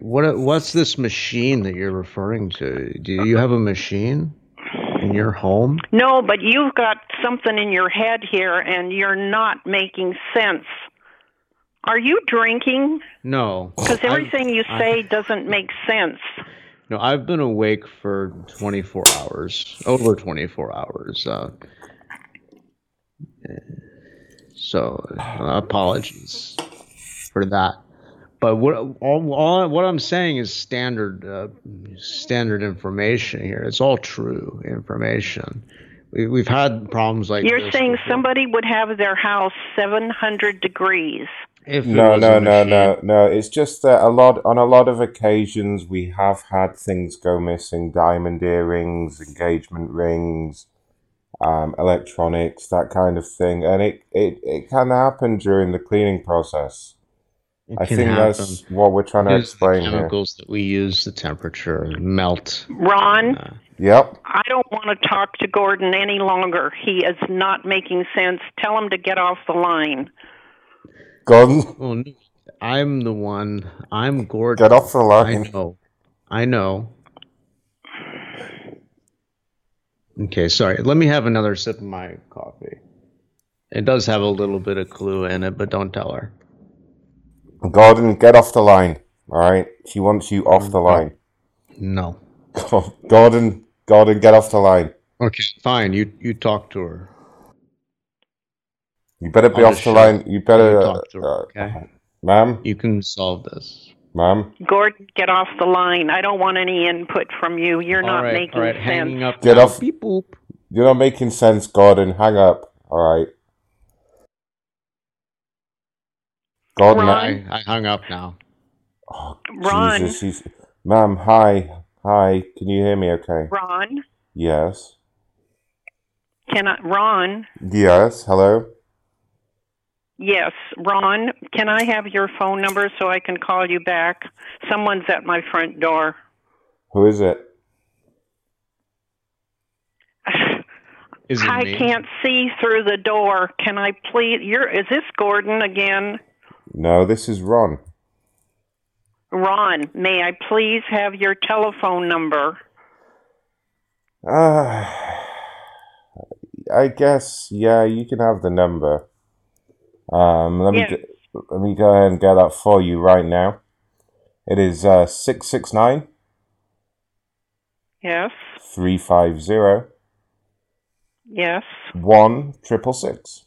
What? What's this machine that you're referring to? Do you have a machine in your home? No, but you've got something in your head here and you're not making sense. Are you drinking? No. Because I- everything you I- say doesn't make sense. No, I've been awake for 24 hours, over 24 hours. Uh, so uh, apologies for that. But what all, all what I'm saying is standard uh, standard information here. It's all true information. We, we've had problems like You're saying before. somebody would have their house 700 degrees. If it No, no, no, no, no. It's just that a lot on a lot of occasions we have had things go missing: diamond earrings, engagement rings, um, electronics, that kind of thing, and it, it, it can happen during the cleaning process. It I can think happen. that's what we're trying to Use the explain here. chemicals that we use, the temperature, melt. Ron, Yep. I don't want to talk to Gordon any longer. He is not making sense. Tell him to get off the line. Gordon. Well, no, I'm the one. I'm Gordon. Get off the line. I know. I know. Okay, sorry. Let me have another sip of my coffee. It does have a little bit of clue in it, but don't tell her. Gordon, get off the line. All right. She wants you off the line. No. [LAUGHS] Gordon, Gordon, get off the line. Okay, fine. You you talk to her. You better be off just the line. You better, uh, her, uh, okay? ma'am, You can solve this. ma'am, Gordon, get off the line. I don't want any input from you. You're All not right, making all right, sense. hanging up. get now. off. Beep boop. You're not making sense, Gordon. Hang up. All right. Gordon, Ron? I, I hung up now. Ron, Jesus, he's, ma'am, hi, hi. Can you hear me? Okay. Ron, Yes. can I, Ron? Yes. Hello. Yes, Ron, can I have your phone number so I can call you back? Someone's at my front door. Who is it? Is it I me? can't see through the door. Can I please? You're is this Gordon again? No, this is Ron. Ron, may I please have your telephone number? Uh, I guess yeah, you can have the number. Um, let me Yes. let me go ahead and get that for you right now. It is uh six six nine Yes, three five zero yes. one triple six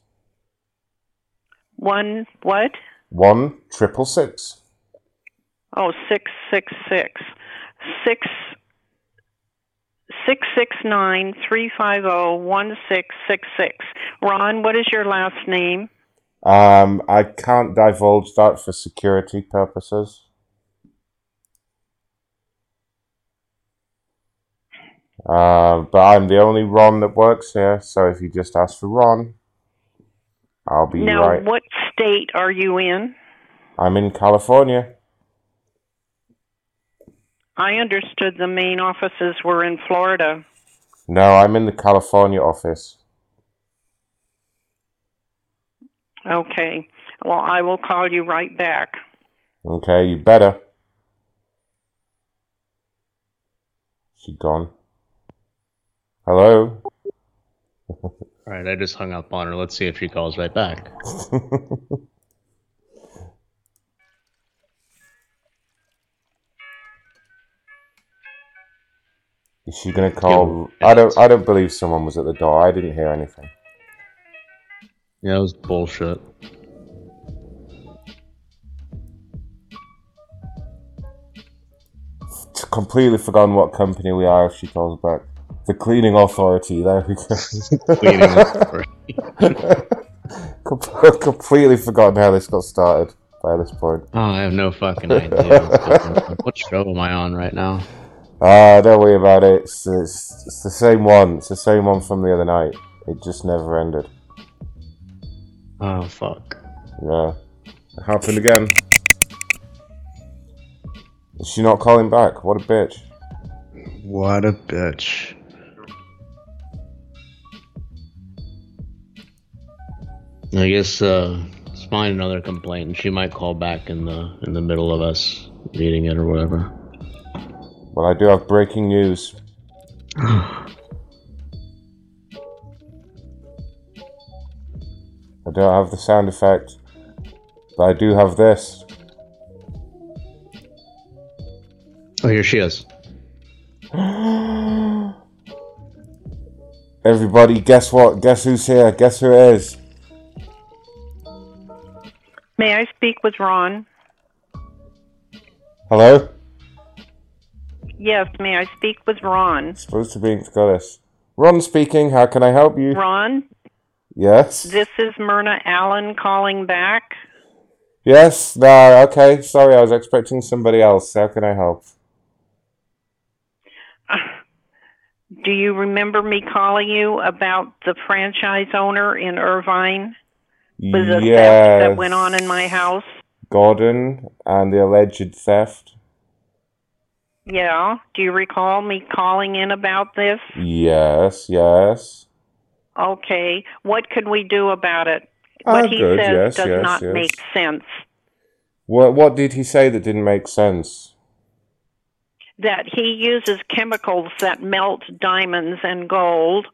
One what? one triple six. Oh, six six six six six six nine three five zero one six six six. Ron, what is your last name? Um, I can't divulge that for security purposes. Uh, but I'm the only Ron that works here, so if you just ask for Ron, I'll be now, right. what state are you in? I'm in California. I understood the main offices were in Florida. No, I'm in the California office. Okay. Well, I will call you right back. Okay, you better. She gone. Hello? [LAUGHS] All right, I just hung up on her. Let's see if she calls right back. [LAUGHS] Is she gonna call? I don't. I don't believe someone was at the door. I didn't hear anything. Yeah, it was bullshit. Completely forgotten what company we are. If she calls back, the cleaning authority. There we go. Cleaning [LAUGHS] authority. Com- Completely forgotten how this got started. By this point. Oh, I have no fucking [LAUGHS] idea. what show am I on right now? Ah, don't worry about it. It's, it's, it's the same one. It's the same one from the other night. It just never ended. Oh fuck. Yeah. It happened again. Is she not calling back? What a bitch. What a bitch. I guess uh, it's fine. Another complaint. And she might call back in the in the middle of us reading it or whatever. Well, I do have breaking news. [SIGHS] [SIGHS] I don't have the sound effect, but I do have this. Oh, here she is. [GASPS] Everybody, guess what? Guess who's here? Guess who it is? May I speak with Ron? Hello? Yes, may I speak with Ron? Supposed to be Scottish. Ron speaking. How can I help you? Ron, Yes. this is Myrna Allen calling back. Yes. No. Okay. Sorry, I was expecting somebody else. How can I help? Do you remember me calling you about the franchise owner in Irvine with the theft that went on in my house? Gordon and the alleged theft. Yeah. Do you recall me calling in about this? Yes. Yes. Okay. What can we do about it? Ah, What he good. says Yes, does yes, not yes. make sense. What What did he say that didn't make sense? That he uses chemicals that melt diamonds and gold.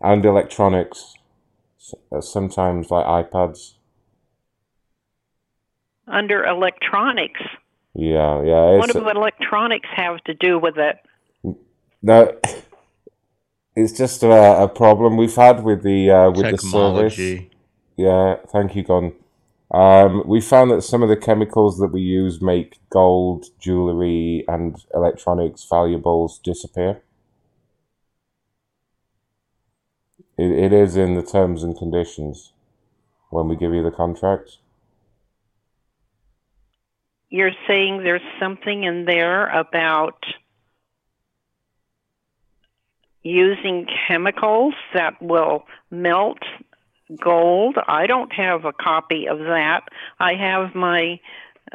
And electronics. Uh, Sometimes like iPads. under electronics. Yeah. Yeah. What do electronics have to do with it? no. It's just a, a problem we've had with the uh, with the service. Yeah, thank you, Gordon. Um, we found that some of the chemicals that we use make gold, jewelry, and electronics valuables disappear. It, it is in the terms and conditions when we give you the contract. You're saying there's something in there about using chemicals that will melt gold. I don't have a copy of that. I have my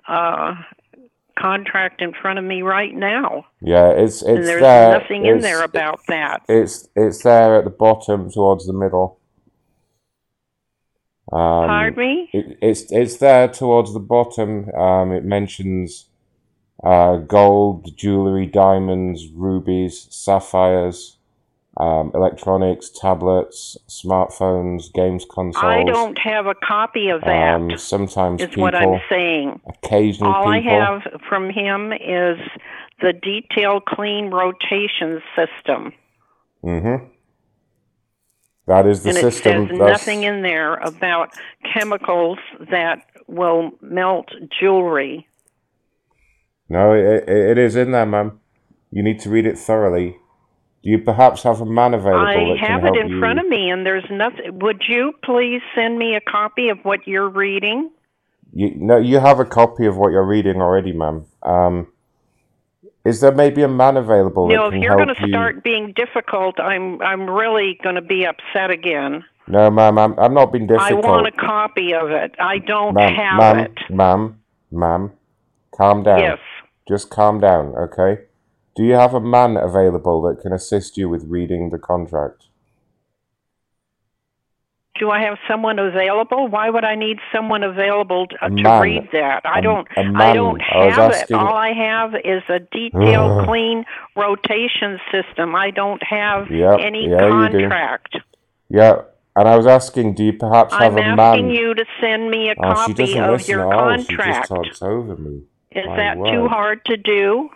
uh, contract in front of me right now. Yeah, it's and it's there's there. nothing in there about that. It's it's there at the bottom towards the middle. Um, Pardon me? It, it's it's there towards the bottom. Um, it mentions uh, gold, jewelry, diamonds, rubies, sapphires, um, electronics, tablets, smartphones, games consoles. I don't have a copy of that. Um, sometimes is people, what I'm saying. occasionally All people. I have from him is the detail clean rotation system. Mm-hmm. That is the and system. it says that's- nothing in there about chemicals that will melt jewelry. No, it, it, it is in there, ma'am. You need to read it thoroughly. Do you perhaps have a man available I that have can it in you? front of me, and there's nothing. Would you please send me a copy of what you're reading? You, no, you have a copy of what you're reading already, ma'am. Um, is there maybe a man available no, if you're going to you? start being difficult, I'm I'm really going to be upset again. No, ma'am, I'm, I'm not being difficult. I want a copy of it. I don't ma'am, have ma'am, it. ma'am, ma'am, calm down. Yes. Just calm down, okay? Do you have a man available that can assist you with reading the contract? Do I have someone available? Why would I need someone available to, to read that? I A- don't. a I don't I have asking- it. All I have is a detailed, [SIGHS] clean rotation system. I don't have Yep, any yeah, contract. Yeah, and I was asking, do you perhaps have a man? I'm a asking you to send me a oh, copy of your all. She just talks over me. Is My that too hard to do?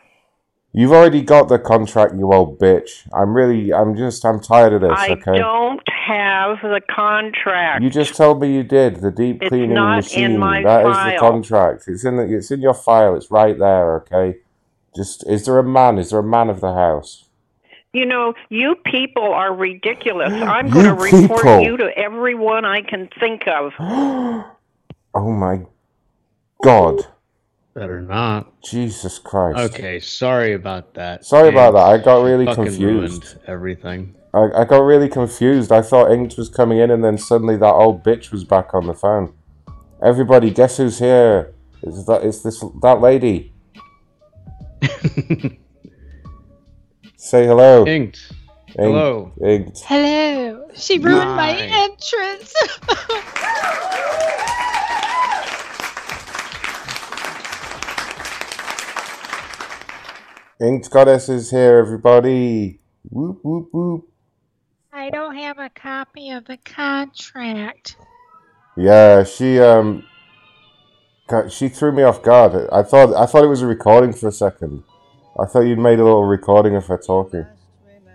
You've already got the contract, you old bitch. I'm really, I'm just, I'm tired of this. I okay. I don't have the contract. You just told me you did the deep It's cleaning machine. That is the contract. It's in the, it's in your file. It's right there. Okay. Just, is there a man? Is there a man of the house? You know, you people are ridiculous. [GASPS] I'm going to report people. you to everyone I can think of. [GASPS] Oh my God. Better not. Jesus Christ. Okay, sorry about that. Sorry about that. I got really fucking confused. ruined everything. I, I got really confused. I thought Inked was coming in, and then suddenly that old bitch was back on the phone. Everybody, guess who's here? It's that. It's this. That lady. [LAUGHS] Say hello. Inked. Ink- Hello. Inked. Hello. She ruined my Nice. entrance. [LAUGHS] Inked Goddess is here, everybody. Whoop, whoop, whoop. I don't have a copy of the contract. Yeah, she um, she threw me off guard. I thought I thought it was a recording for a second. I thought you'd made a little recording of her talking,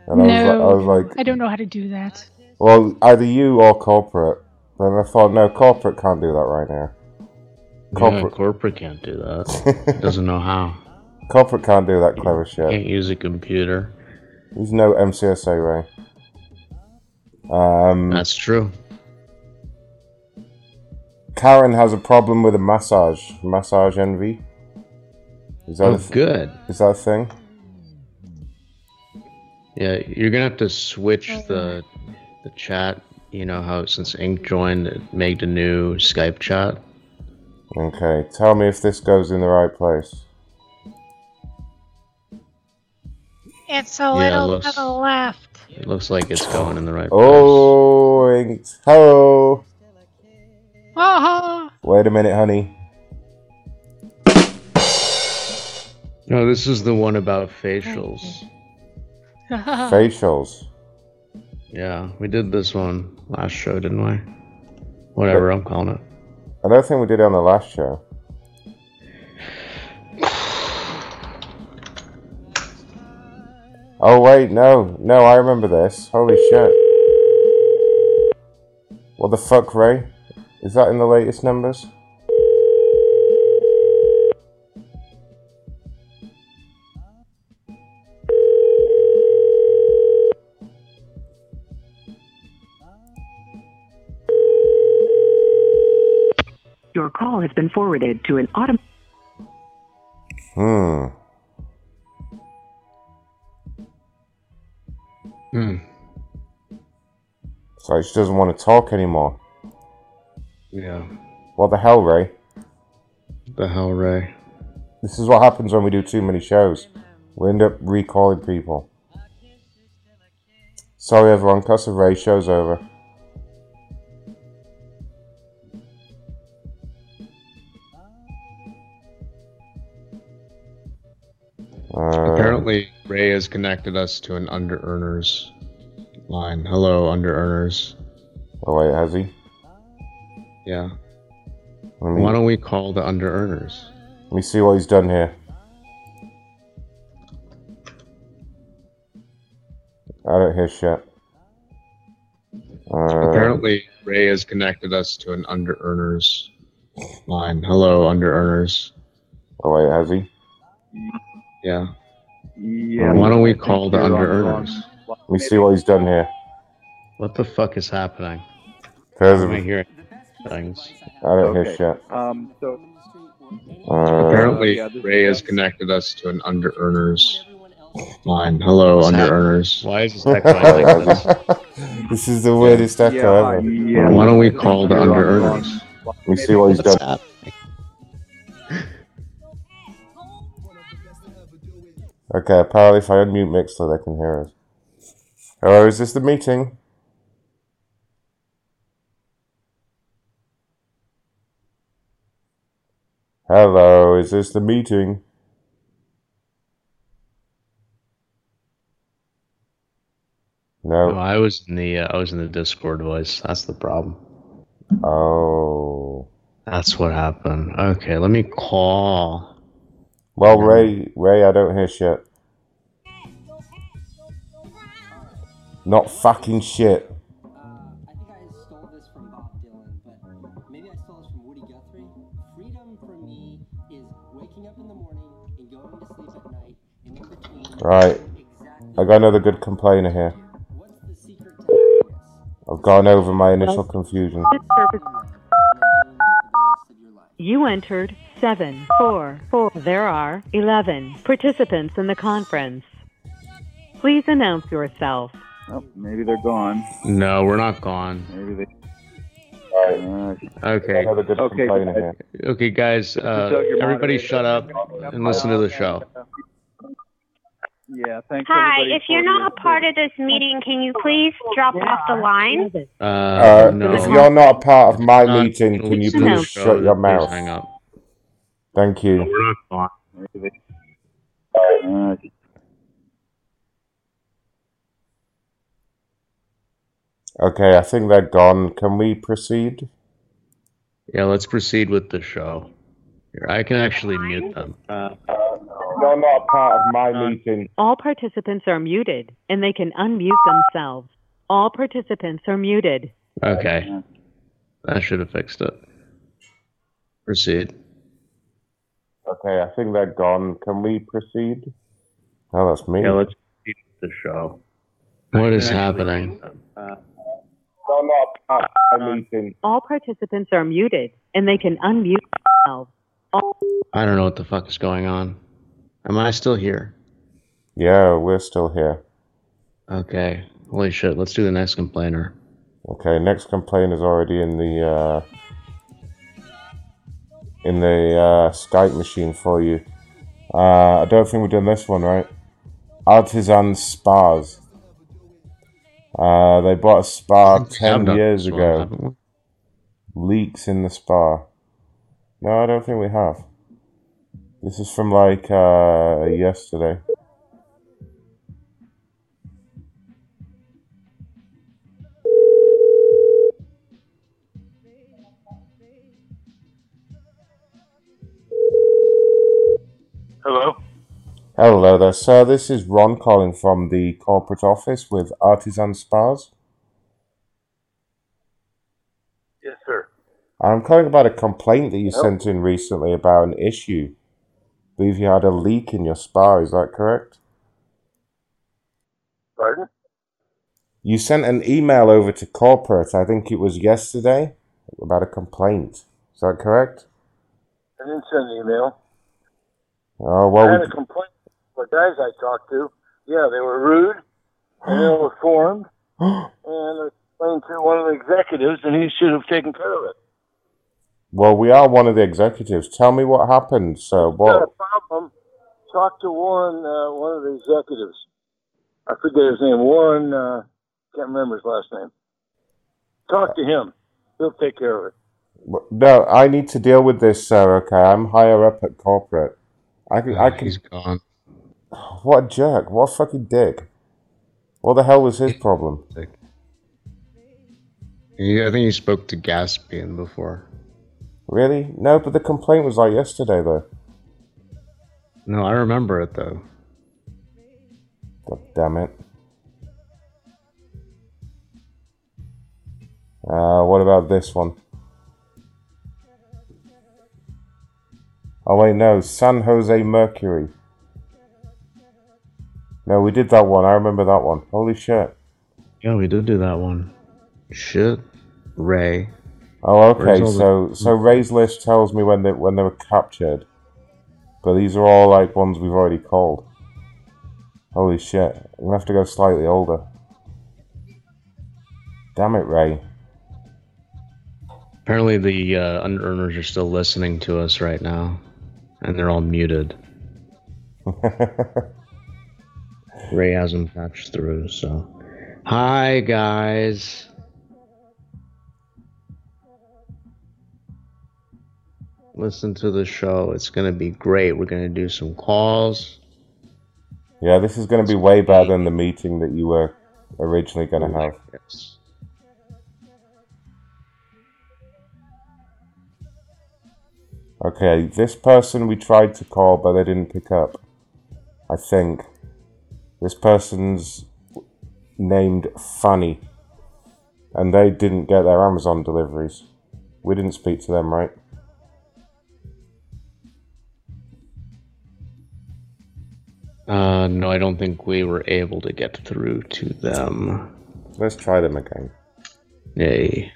and I was like, I no, was like, I don't know how to do that. well, either you or corporate. Then I thought, no, corporate can't do that right now. Yeah, Corporate, corporate can't do that. Doesn't know how. Corporate can't do that clever shit. Can't use a computer. There's no MCSA, Ray. Um, That's true. Karen has a problem with a massage. Massage envy. Is that Oh, a th- good. Is that a thing? Yeah, you're gonna have to switch the the chat. You know how since Ink joined, it made a new Skype chat. Okay, tell me if this goes in the right place. It's a Yeah, it little looks- to the left. It looks like it's going in the right Oh, inked. Hello. Oh, Wait a minute, honey. No, this is the one about facials. [LAUGHS] [LAUGHS] Facials. Yeah, we did this one last show, didn't we? Whatever I'm calling it. I don't think we did it on the last show. Oh wait, no, no, I remember this. Holy shit. What the fuck, Ray? Is that in the latest numbers? Your call has been forwarded to an autom. Hmm. Hmm. So she doesn't want to talk anymore. Yeah. What the hell, Ray? The hell, Ray? This is what happens when we do too many shows. We end up recalling people. Sorry everyone, Cuss of Ray, show's over. Uh, Apparently, Ray has connected us to an under earners line. Hello, under earners. Oh wait, has he? Yeah. Me, Why don't we call the under earners? let me see what he's done here. I don't hear shit. Uh, Apparently, Ray has connected us to an under earners line. Hello, under earners. Oh wait, has he? Yeah. Yeah. Why don't we call the under earners? Let me see what he's done here. What the fuck is happening? There's Am I a, hearing things? I don't Okay. hear shit. Um, so Uh, Apparently, yeah, Ray has connected us to an under earners line. Hello, under earners. Why is this [LAUGHS] echo like this? this is the weirdest echo Yeah, ever. yeah. Why don't we call the under earners? Let me see what he's What's done. Okay, apparently if I unmute Mixlr, they can hear us. Hello, is this the meeting? Hello, is this the meeting? No, No. I was in the uh, I was in the Discord voice. That's the problem. Oh. That's what happened. Okay, let me call. Well, Ray, Ray, I don't hear shit. Not fucking shit. Right. I got another good complainer here. I've gone over my initial confusion. You entered seven four four. There are eleven participants in the conference. Please announce yourself. oh, maybe they're gone. No, we're not gone. Maybe they. Uh, Okay. Okay, guys. Okay, guys. Uh, everybody, shut up and listen to the show. Yeah, thanks. Hi, everybody if you're for not a part of this meeting, can you please drop off the line? Uh, Uh, no. If you're not a part of my meeting, can you Please please shut your mouth? hang up. Thank you. Uh, Okay, I think they're gone. Can we proceed? Yeah, let's proceed with the show. Here, I can actually mute them. You're not part of my meeting. All participants are muted and they can unmute themselves. All participants are muted. Okay. I should have fixed it. Proceed. Okay, I think they're gone. Can we proceed? Oh, that's me. Yeah, let's proceed with the show. What is happening? You're not a part of my meeting. All participants are muted and they can unmute themselves. All- I don't know what the fuck is going on. Am I still here? Yeah, we're still here. Okay. Holy shit, let's do the next complainer. Okay, next complaint is already in the uh, in the uh, Skype machine for you. Uh, I don't think we've done this one right. Artisan spas. Uh, they bought a spa ten years ago. Leaks in the spa. No, I don't think we have. This is from like uh, yesterday. Hello. Hello there, sir. This is Ron calling from the corporate office with Artisan Spas. Yes, sir. I'm calling about a complaint that you sent in recently about an issue. believe you had a leak in your spa, is that correct? Pardon? You sent an email over to corporate, I think it was yesterday, about a complaint. Is that correct? I didn't send an email. Oh, I well, had we, a complaint the guys I talked to. Yeah, they were rude and [GASPS] ill-informed, [GASPS] and I explained to one of the executives, and he should have taken care of it. well, we are one of the executives. Tell me what happened, sir. Got a What? problem. Talk to Warren, uh, one of the executives. I forget his name. Warren, uh, can't remember his last name. Talk to him. He'll take care of it. No, I need to deal with this, sir, okay? I'm higher up at corporate. I can, I can... He's gone. What a jerk. What a fucking dick. What the hell was his problem? You, I think you spoke to Gaspian before. Really? No, but the complaint was like yesterday, though. No, I remember it though. God damn it. Uh, what about this one? Oh wait, no, San Jose Mercury. No, we did that one. I remember that one. Holy shit. Yeah, we did do that one. Shit. Ray. Oh, okay. So, the- so Ray's list tells me when they when they were captured, but these are all like ones we've already called. Holy shit! I'm gonna have to go slightly older. Damn it, Ray. Apparently the uh, unearners are still listening to us right now. And they're all muted. [LAUGHS] Ray hasn't patched through, so. Hi, guys. Listen to the show. It's going to be great. We're going to do some calls. Yeah, this is gonna be way better than the meeting that you were originally gonna have. Yes. Okay, this person we tried to call, but they didn't pick up. I think. This person's named Funny. And they didn't get their Amazon deliveries. We didn't speak to them, right? Uh, no, I don't think we were able to get through to them. Let's try them again. Yay.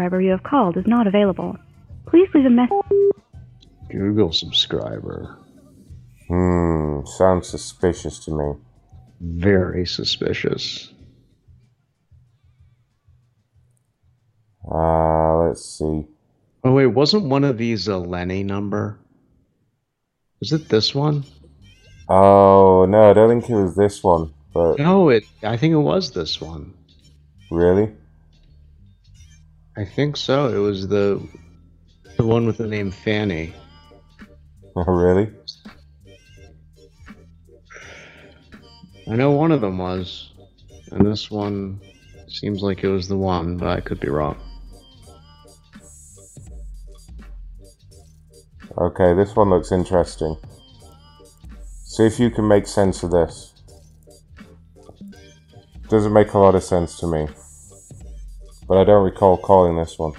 Subscriber you have called is not available. Please leave a message. Google subscriber. Hmm, sounds suspicious to me. Very suspicious. Uh, let's see. Oh wait, wasn't one of these a Lenny number? Was it this one? Oh, no, I don't think it was this one, but No, it. I think it was this one. really? I think so. It was the the one with the name Fanny. Oh, [LAUGHS] really? I know one of them was, and this one seems like it was the one, but I could be wrong. Okay, this one looks interesting. See if you can make sense of this. Doesn't make a lot of sense to me. But I don't recall calling this one.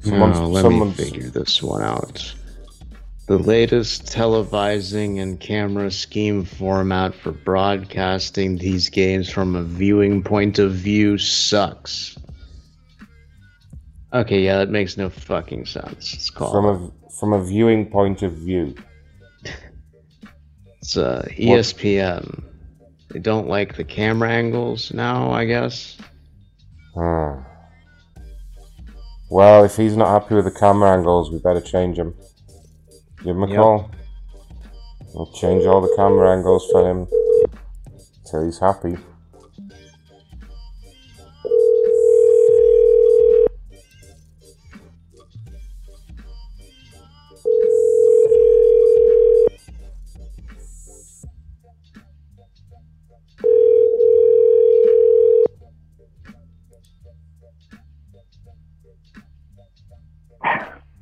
Someone's- No, let someone's- me figure this one out. The latest televising and camera scheme format for broadcasting these games from a viewing point of view sucks. Okay, yeah, that makes no fucking sense. It's called From a from a viewing point of view. [LAUGHS] it's uh, ESPN. They don't like the camera angles now, I guess. Hmm. Well, if he's not happy with the camera angles, we better change him. Give him a Yep. call. We'll change all the camera angles for him till he's happy.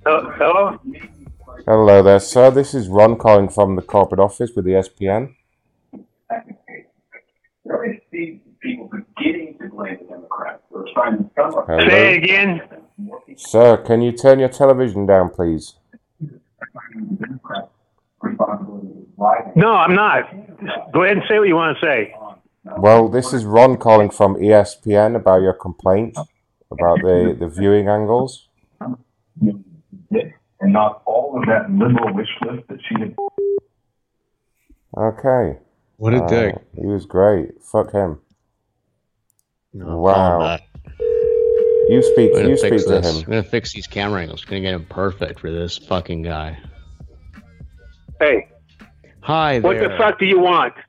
Hello? Hello there, sir. This is Ron calling from the corporate office with the ESPN. Hello. Say again. Sir, can you turn your television down, please? No, I'm not. Go ahead and say what you want to say. Well, this is Ron calling from ESPN about your complaint about the, the viewing angles. And not all of that liberal wish list that she had. Okay. What a Uh, dick. He was great. Fuck him. No, wow. call him back. You speak. You fix speak to him. We're gonna fix these camera angles. We're gonna get him perfect for this fucking guy. Hey, Hi there. what the fuck do you want? [GASPS]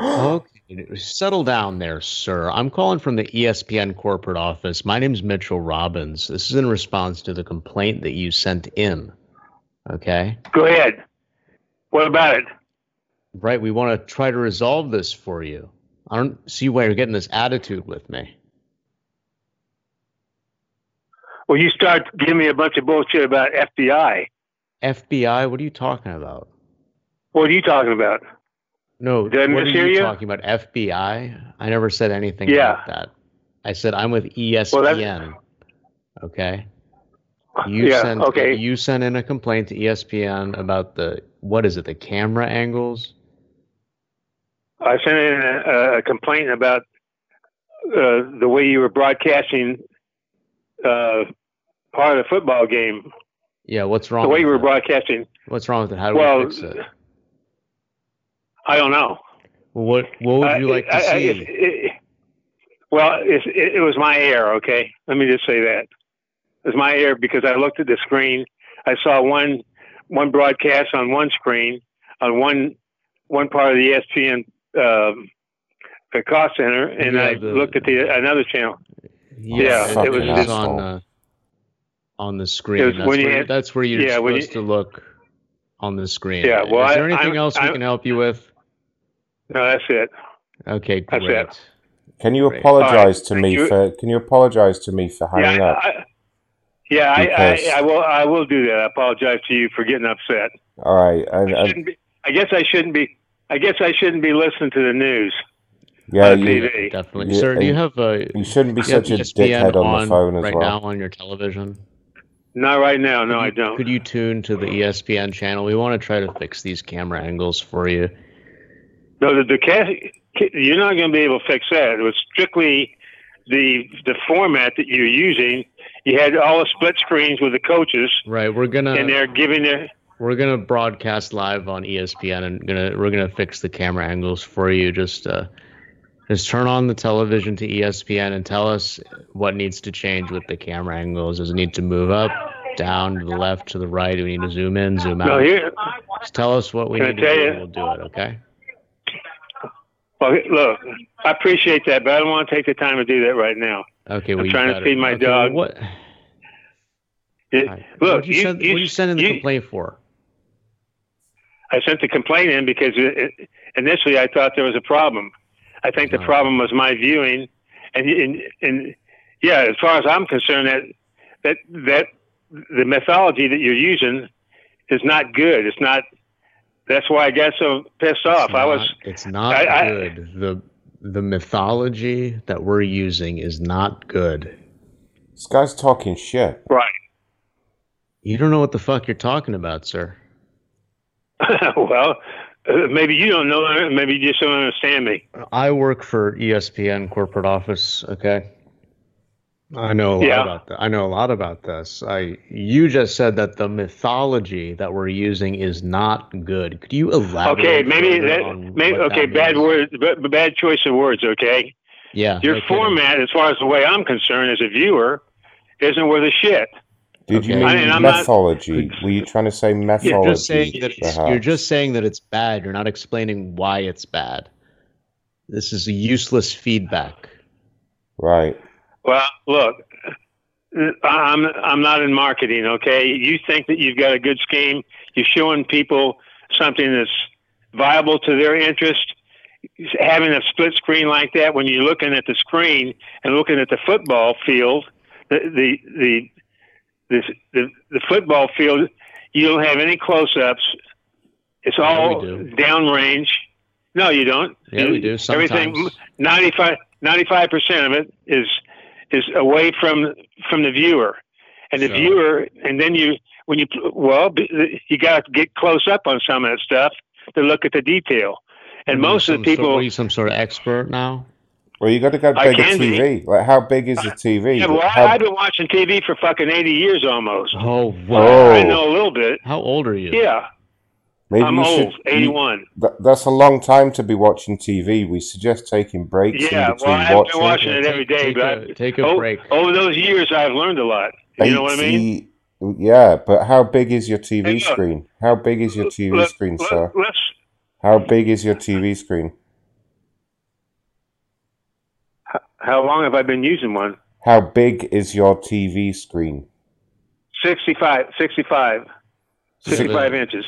Okay, settle down there, sir. I'm calling from the ESPN corporate office. My name's Mitchell Robbins. This is in response to the complaint that you sent in. Okay? Go ahead. What about it? Right, we want to try to resolve this for you. I don't see why you're getting this attitude with me. Well, you start giving me a bunch of bullshit about FBI. FBI, what are you talking about? What are you talking about? No, Did I what are you you? talking about? FBI? I never said anything Yeah. about that. I said I'm with ESPN. okay. You Yeah, sent okay. you sent in a complaint to ESPN about the what is it, the camera angles? I sent in a, a complaint about uh, the way you were broadcasting uh, part of the football game. Yeah, what's wrong? the way you were it? broadcasting. What's wrong with it? How do well, we fix it? I don't know. Well, what what would you Uh, like to I- I- see? it- it- well, it's, it, it was my error. Okay, let me just say that it was my error because I looked at the screen. I saw one one broadcast on one screen on one one part of the ESPN um, the cost center, and Yeah, I the- looked at the another channel. Yeah, it was just on uh, on the screen. That's, when you where, had- that's where you're yeah, when supposed you- to look on the screen. Yeah, well, is there anything I'm- else we I'm- can help you with? No, that's it. Okay, That's it. Can you Great. apologize to Thank me you. for? Can you apologize to me for hanging yeah, up? I, yeah, I, Because- I, I will. I will do that. I apologize to you for getting upset. All right, and, I and be. I guess I shouldn't be. I guess I shouldn't be listening to the news. yeah, you, TV. Definitely, Yeah, sir. Do you and have a? you shouldn't be you such a ESPN dickhead on the phone as right well. now on your television. Not right now. No, I don't. Could you tune to the ESPN channel? We want to try to fix these camera angles for you. No, the, the ca- ca- you're not going to be able to fix that. It was strictly the the format that you're using, you had all the split screens with the coaches, Right, we're gonna and they're giving their we're gonna broadcast live on ESPN and gonna we're gonna fix the camera angles for you. Just uh, just turn on the television to ESPN and tell us what needs to change with the camera angles. Does it need to move up, down, to the left, to the right? Do we need to zoom in, zoom out? No, here. Just tell us what we need to do. you? and We'll do it. Okay. Well, look, I appreciate that, but I don't want to take the time to do that right now. Okay. I'm trying to got it. feed my Okay, well, dog. What? It- What look, you, you, send, you, what are you sending the complaint for? I sent the complaint in because it- initially I thought there was a problem. I think the problem was my viewing, and, and and yeah, as far as I'm concerned, that that that the methodology that you're using is not good. It's not. That's why I got so pissed off. I was. It's not I- I- good. the The mythology that we're using is not good. This guy's talking shit. Right. You don't know what the fuck you're talking about, sir. [LAUGHS] well, uh, maybe you don't know. it, Maybe you just don't understand me. I work for ESPN corporate office. Okay. I know a lot Yeah. about that. I know a lot about this. I you just said that the mythology that we're using is not good. Could you elaborate? Okay, maybe that. on Maybe what that okay. Bad means? words. b- Bad choice of words. Okay. Yeah. Your no kidding. format, as far as the way I'm concerned, as a viewer, isn't worth a shit. Did you mean I mean, I'm not- mythology? Were you trying to say mythology? You're just saying that it's, perhaps? you're just saying that it's bad. You're not explaining why it's bad. This is a useless feedback. Right. Well, look, I'm I'm not in marketing. Okay, you think that you've got a good scheme. You're showing people something that's viable to their interest. Having a split screen like that, when you're looking at the screen and looking at the football field, the the the the, the, the football field, you don't have any close-ups. It's all do. downrange. No, you don't. Yeah, we do. Everything, Sometimes. 95 percent of it is is away from from the viewer, and the So- viewer, and then you when you well, you got to get close up on some of that stuff to look at the detail. And you, most of the people, Sort, what are you some sort of expert now? Well, you got to get I bigger can be. TV. Like, how big is the TV? yeah, well, I, How- I've been watching TV for fucking eighty years almost. Oh, oh, wow. I know a little bit. How old are you? Yeah, Maybe I'm you old, should- eighty-one. you- that- that's a long time to be watching TV. We suggest taking breaks Yeah, in well, I haven't watching. been watching it every day, take but a- I- take a o- break. Over those years, I've learned a lot. You know what I mean? Yeah, but how big is your TV Hey, screen? How big is your TV Look, screen, look, sir? let's How big is your TV screen? How long have I been using one? How big is your TV screen? 65, 65, 65 inches.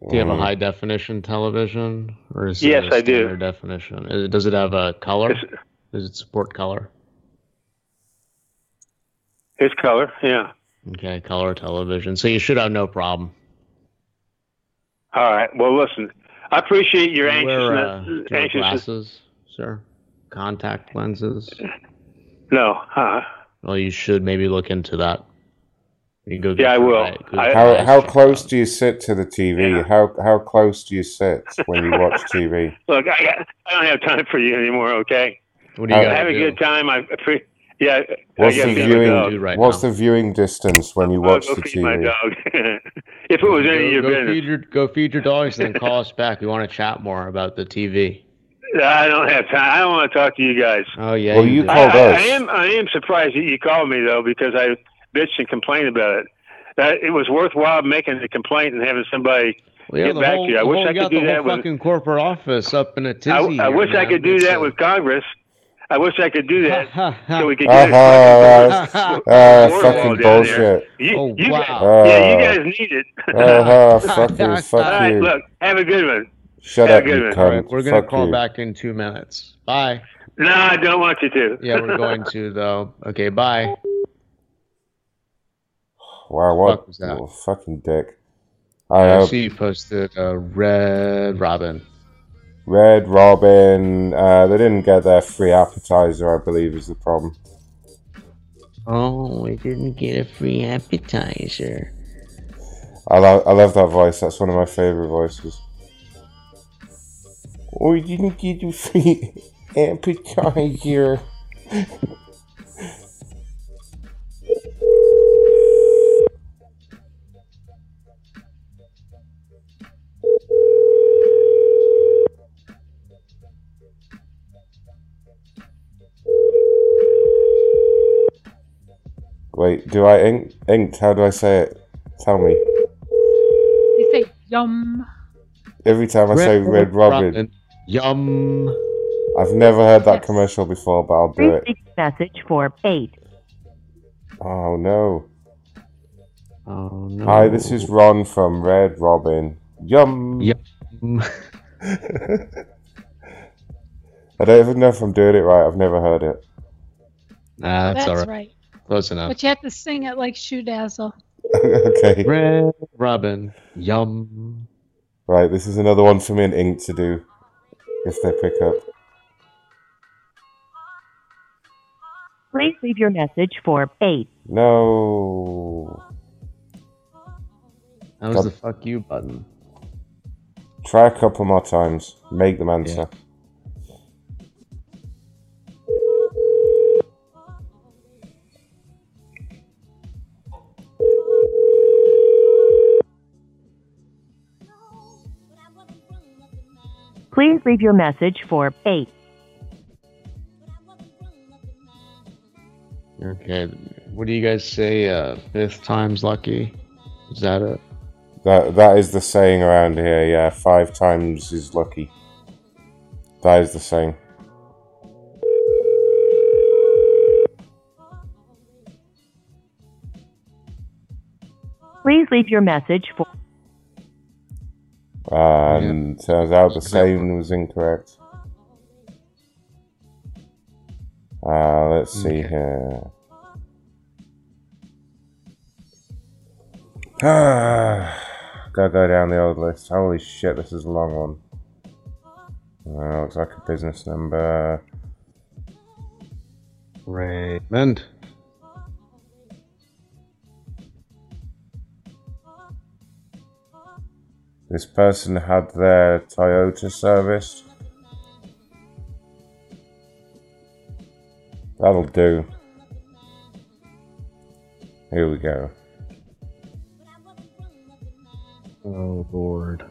Do you have a Mm. high definition television, or is Yes, it a I do. standard definition? Does it have a color? It's- Does it support color? It's color, yeah. Okay, color television. So you should have no problem. All right. Well, listen, I appreciate your Do you wear, uh, anxiousness. do you anxiousness. glasses, sir? Contact lenses? No. Uh, Well, you should maybe look into that. You go. Yeah, I will. I- How your how close out. do you sit to the TV? How how close do you sit when you watch [LAUGHS] TV? look, I, got, I don't have time for you anymore. Okay. What do you How- gotta Have a good time. I appre- yeah. What's I the gotta feed my viewing? right what's now. the viewing distance when you watch go the feed my TV? dog. [LAUGHS] if it was any of Go, your go business, feed your go feed your dogs, and then call us back. We want to chat more about the TV. I don't have time. I don't want to talk to you guys. Oh yeah. Well, you do. called I, I, us. I am. I am surprised that you called me though, because I bitched and complained about it. That it was worthwhile making the complaint and having somebody Well, yeah, get back whole, to you. I wish I could do that with. fucking corporate office up in a tizzy. I, I here, wish I could do It's that a- with Congress. I wish I could do that [LAUGHS] so we could get it. ah, Border fucking wall down there. bullshit. You, Oh, you wow. guys, yeah, you Ah. guys need it. Uh-huh, [LAUGHS] fuck you, [LAUGHS] All fuck right, you. look, have a good one. Shut have up, a you one. All right, cunt. we're gonna Fuck call you. back in two minutes. Bye. No, I don't want you to. Yeah, we're going to though. Okay, bye. Wow, what? fuck was that? what a fucking dick. I I hope see you posted uh, Red Robin. Red Robin. Uh, they didn't get their free appetizer. I believe is the problem. Oh, we didn't get a free appetizer. I love I love that voice. That's one of my favorite voices. Oh, you didn't get a free [LAUGHS] appetizer. Wait, do I ink inked? How do I say it? Tell me. You say yum. Every time I say Red Robin. Yum. I've never heard that commercial before, but I'll do it. message for 8. Oh no. Oh no. Hi, this is Ron from Red Robin. Yum. Yum. [LAUGHS] I don't even know if I'm doing it right. I've never heard it. Nah, that's, That's alright. right. Close enough. But you have to sing it like Shoe Dazzle. [LAUGHS] okay. Red Robin. Yum. Right, this is another one for me and Ink to do. If they pick up. Please leave your message for 8. No. That was the fuck you button. Try a couple more times. Make them answer. Please leave your message for 8. Okay. What do you guys say? Uh, fifth time's lucky. Is that it? That that is the saying around here, yeah. Five times is lucky. That is the saying. Please leave your message for And turns out the saying was incorrect. Uh, let's see here. Ah, [SIGHS] gotta go down the old list. Holy shit, this is a long one. Uh, looks like a business number. Raymond. This person had their Toyota serviced. That'll do. Here we go. Oh lord.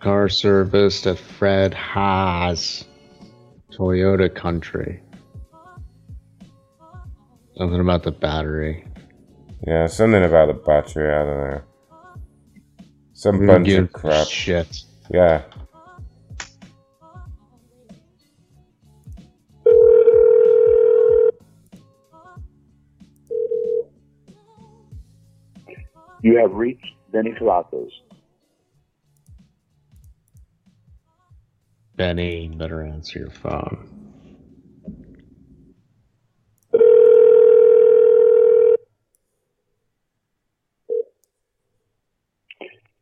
Car serviced at Fred Haas Toyota Country. Something about the battery. Yeah, something about the battery, I don't know. Some Who bunch gives of crap. Shit. Yeah. You have reached Benny Colossus. Benny, better answer your phone.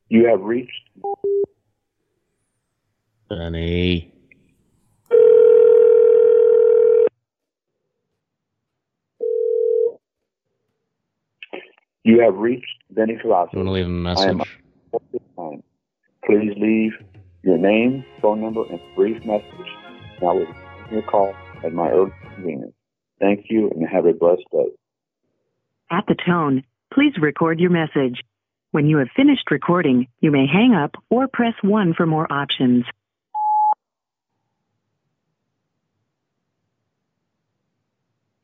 You have reached Benny. you have reached Denny Colossus. You want to leave a I am message? at this time. Please leave your name, phone number, and brief message. And I will return your call at my earliest convenience. Thank you and have a blessed day. At the tone, please record your message. When you have finished recording, you may hang up or press 1 for more options.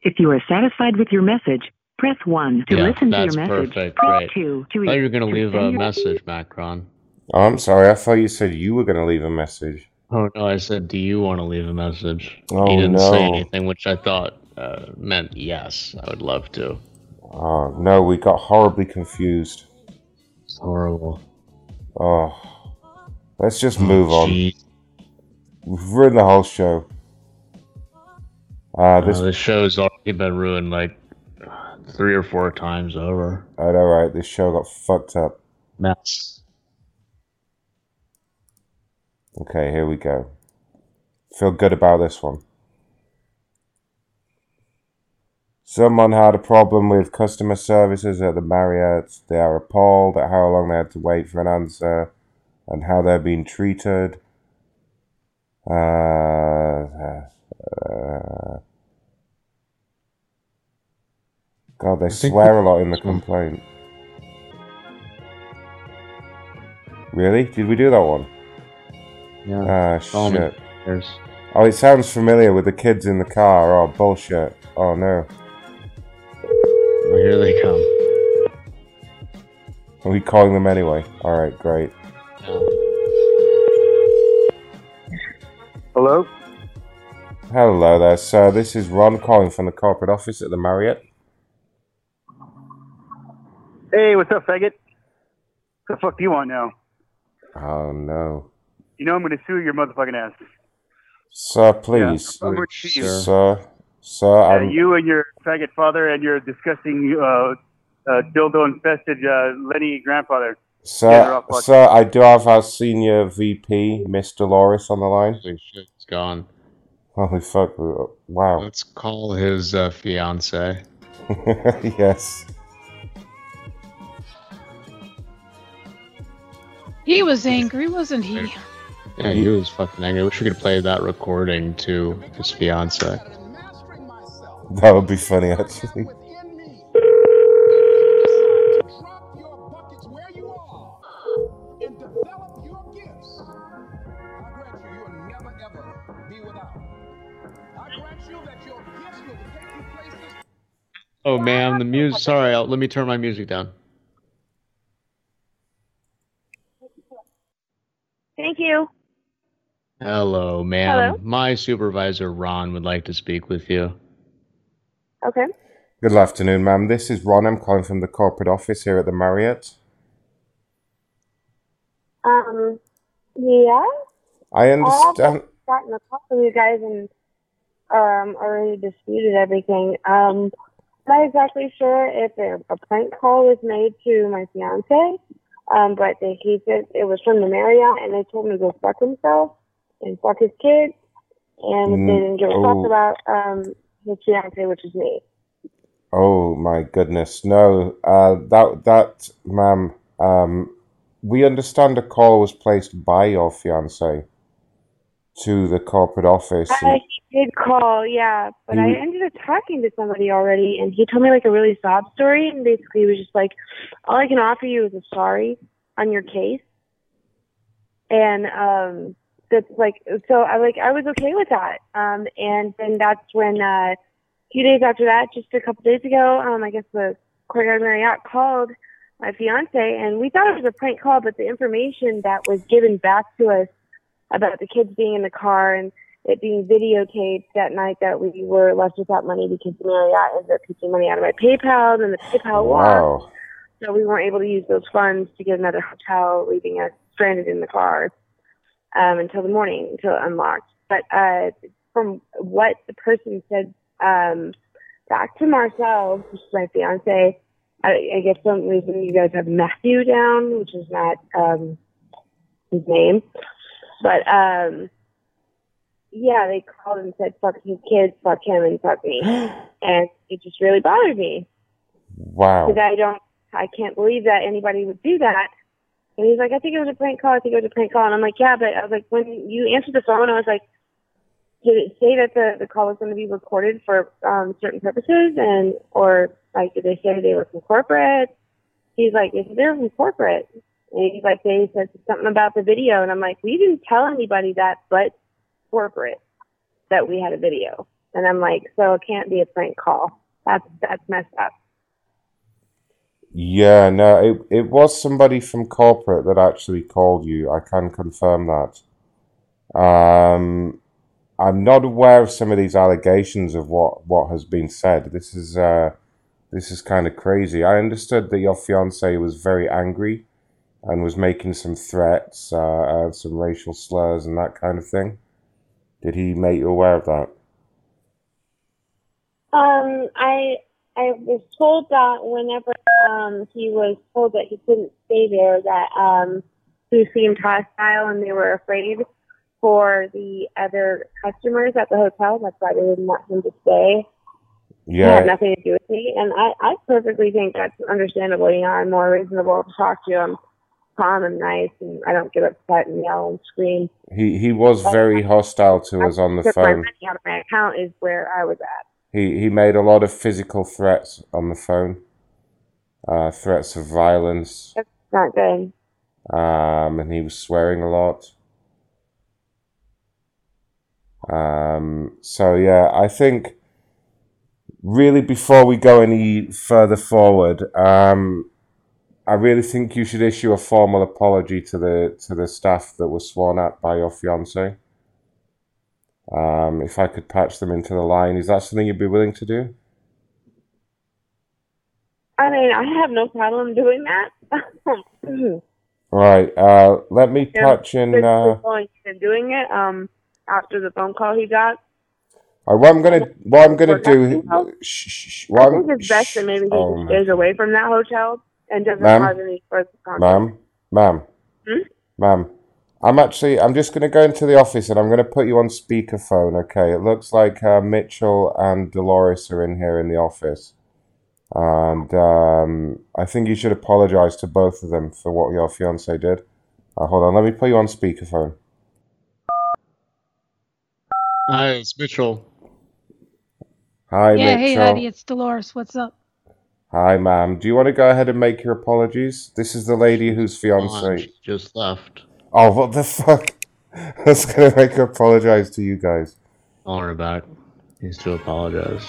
If you are satisfied with your message, press 1 to yeah, listen to your message. perfect. Press Right. 2 I thought you were gonna leave a your- message, Macron. Oh, I'm sorry. I thought you said you were going to leave a message. Oh no, I said, do you want to leave a message? Oh, he didn't no. say anything, which I thought uh, meant yes. I would love to. Oh, no, we got horribly confused. Horrible. Oh. Let's just Oh, move on. We've ruined the whole show. Uh, this, Uh, this show's already been ruined like three or four times over. I know, right? This show got fucked up. Mess. Okay, here we go. Feel good about this one. Someone had a problem with customer services at the Marriott. They are appalled at how long they had to wait for an answer and how they're being treated. Uh, uh, God, they swear a lot in the complaint. Really? Did we do that one? Yeah. Ah, shit. Oh, it sounds familiar with the kids in the car. Oh, bullshit. Oh, no. Here they come. Are we calling them anyway? Alright, great. Hello? Hello there, sir. This is Ron calling from the corporate office at the Marriott. Hey, what's up, faggot? What the fuck do you want now? Oh no. You know I'm gonna sue your motherfucking ass. Sir, please. I'm over to you. Sir, sir, Uh, I'm. you and your faggot father and your disgusting uh, uh, dildo infested uh, Lenny grandfather. So, they're Sir, all fucked. sir, I do have our senior VP, Miss Dolores, on the line. Holy shit, it's gone. Holy fuck! Wow. Let's call his uh, fiance. [LAUGHS] yes. He was angry, wasn't he? Yeah, he was fucking angry. I wish we could play that recording to his fiance. [LAUGHS] That would be funny, actually. [LAUGHS] Oh, ma'am, the music. Sorry, I'll, let me turn my music down. Thank you. Hello, ma'am. Hello? My supervisor, Ron, would like to speak with you. Okay. Good afternoon, ma'am. This is Ron. I'm calling from the corporate office here at the Marriott. Um, yeah. I understand. I've a call from you guys and um already disputed everything. Um, I'm not exactly sure if a, a prank call was made to my fiance. Um, but they he said it was from the Marriott, and they told him to go fuck himself and fuck his kids, and Mm, they didn't give a oh. fuck about um his fiance, which is me. Oh my goodness, no. Uh, that that, ma'am. Um, we understand a call was placed by your fiance to the corporate office. I did call, yeah, but I ended up talking to somebody already, and he told me like a really sob story, and basically he was just like, "All I can offer you is a sorry on your case," and um, that's like, so I like I was okay with that, um, and then that's when uh, a few days after that, just a couple days ago, um, I guess the Courtyard Marriott called my fiance, and we thought it was a prank call, but the information that was given back to us about the kids being in the car and it being videotaped that night that we were left without money because Marriott ended up taking money out of my PayPal and the PayPal. Wow. So we weren't able to use those funds to get another hotel, leaving us stranded in the car um, until the morning, until it unlocked. But uh, from what the person said um, back to Marcel, which is my fiance, I, I guess some reason you guys have Matthew down, which is not um, his name. But um, yeah, they called and said, fuck his kids, fuck him, and fuck me. [GASPS] and it just really bothered me. Wow. Because I don't, I can't believe that anybody would do that. And he's like, I think it was a prank call. I think it was a prank call. And I'm like, yeah, but I was like, when you answered the phone, I was like, did it say that the, the call was going to be recorded for um, certain purposes? And, or like, did they say they were from corporate? He's like, yes, they're from corporate. And he's like, they said something about the video. And I'm like, we didn't tell anybody that but corporate that we had a video. And I'm like, so it can't be a prank call. That's, that's messed up. Yeah, no, it it was somebody from corporate that actually called you. I can confirm that. Um, I'm not aware of some of these allegations of what what has been said. This is uh, this is kind of crazy. I understood that your fiance was very angry and was making some threats, uh, and some racial slurs and that kind of thing. Did he make you aware of that? Um, I I was told that whenever um he was told that he couldn't stay there, that um he seemed hostile and they were afraid for the other customers at the hotel. That's why they didn't want him to stay. It had Yeah, nothing to do with me, and I I perfectly think that's understandable. You know, I'm more reasonable to talk to. I'm calm and nice, and I don't get upset and yell and scream. he he was very hostile to us on the Took my phone. money out of my account is where I was at. He he made a lot of physical threats on the phone. Uh, threats of violence. That's not good. Um, and he was swearing a lot. Um, so yeah, I think really, before we go any further forward, um, I really think you should issue a formal apology to the to the staff that was sworn at by your fiance. Um, if I could patch them into the line, is that something you'd be willing to do? I mean, I have no problem doing that. [LAUGHS] Right. Uh, let me Yeah, patch in. Uh, and doing it um after the phone call he got. uh, what I'm gonna what I'm gonna do. Shh, shh, shh, I think I'm, it's best that maybe he oh, stays away from that hotel and doesn't Ma'am? cause any further contact. Ma'am, ma'am, Hmm? ma'am. I'm actually. I'm just gonna go into the office and I'm gonna put you on speakerphone. Okay. It looks like uh, Mitchell and Dolores are in here in the office, and um, I think you should apologize to both of them for what your fiance did. Uh, hold on. Let me put you on speakerphone. Hi, it's Mitchell. Hi, yeah, hey, Mitchell. honey, it's Dolores. What's up? Hi, ma'am. Do you want to go ahead and make your apologies? This is the lady whose fiance just left. Oh, what the fuck? [LAUGHS] That's gonna make her apologize to you guys. Her back. Needs to apologize.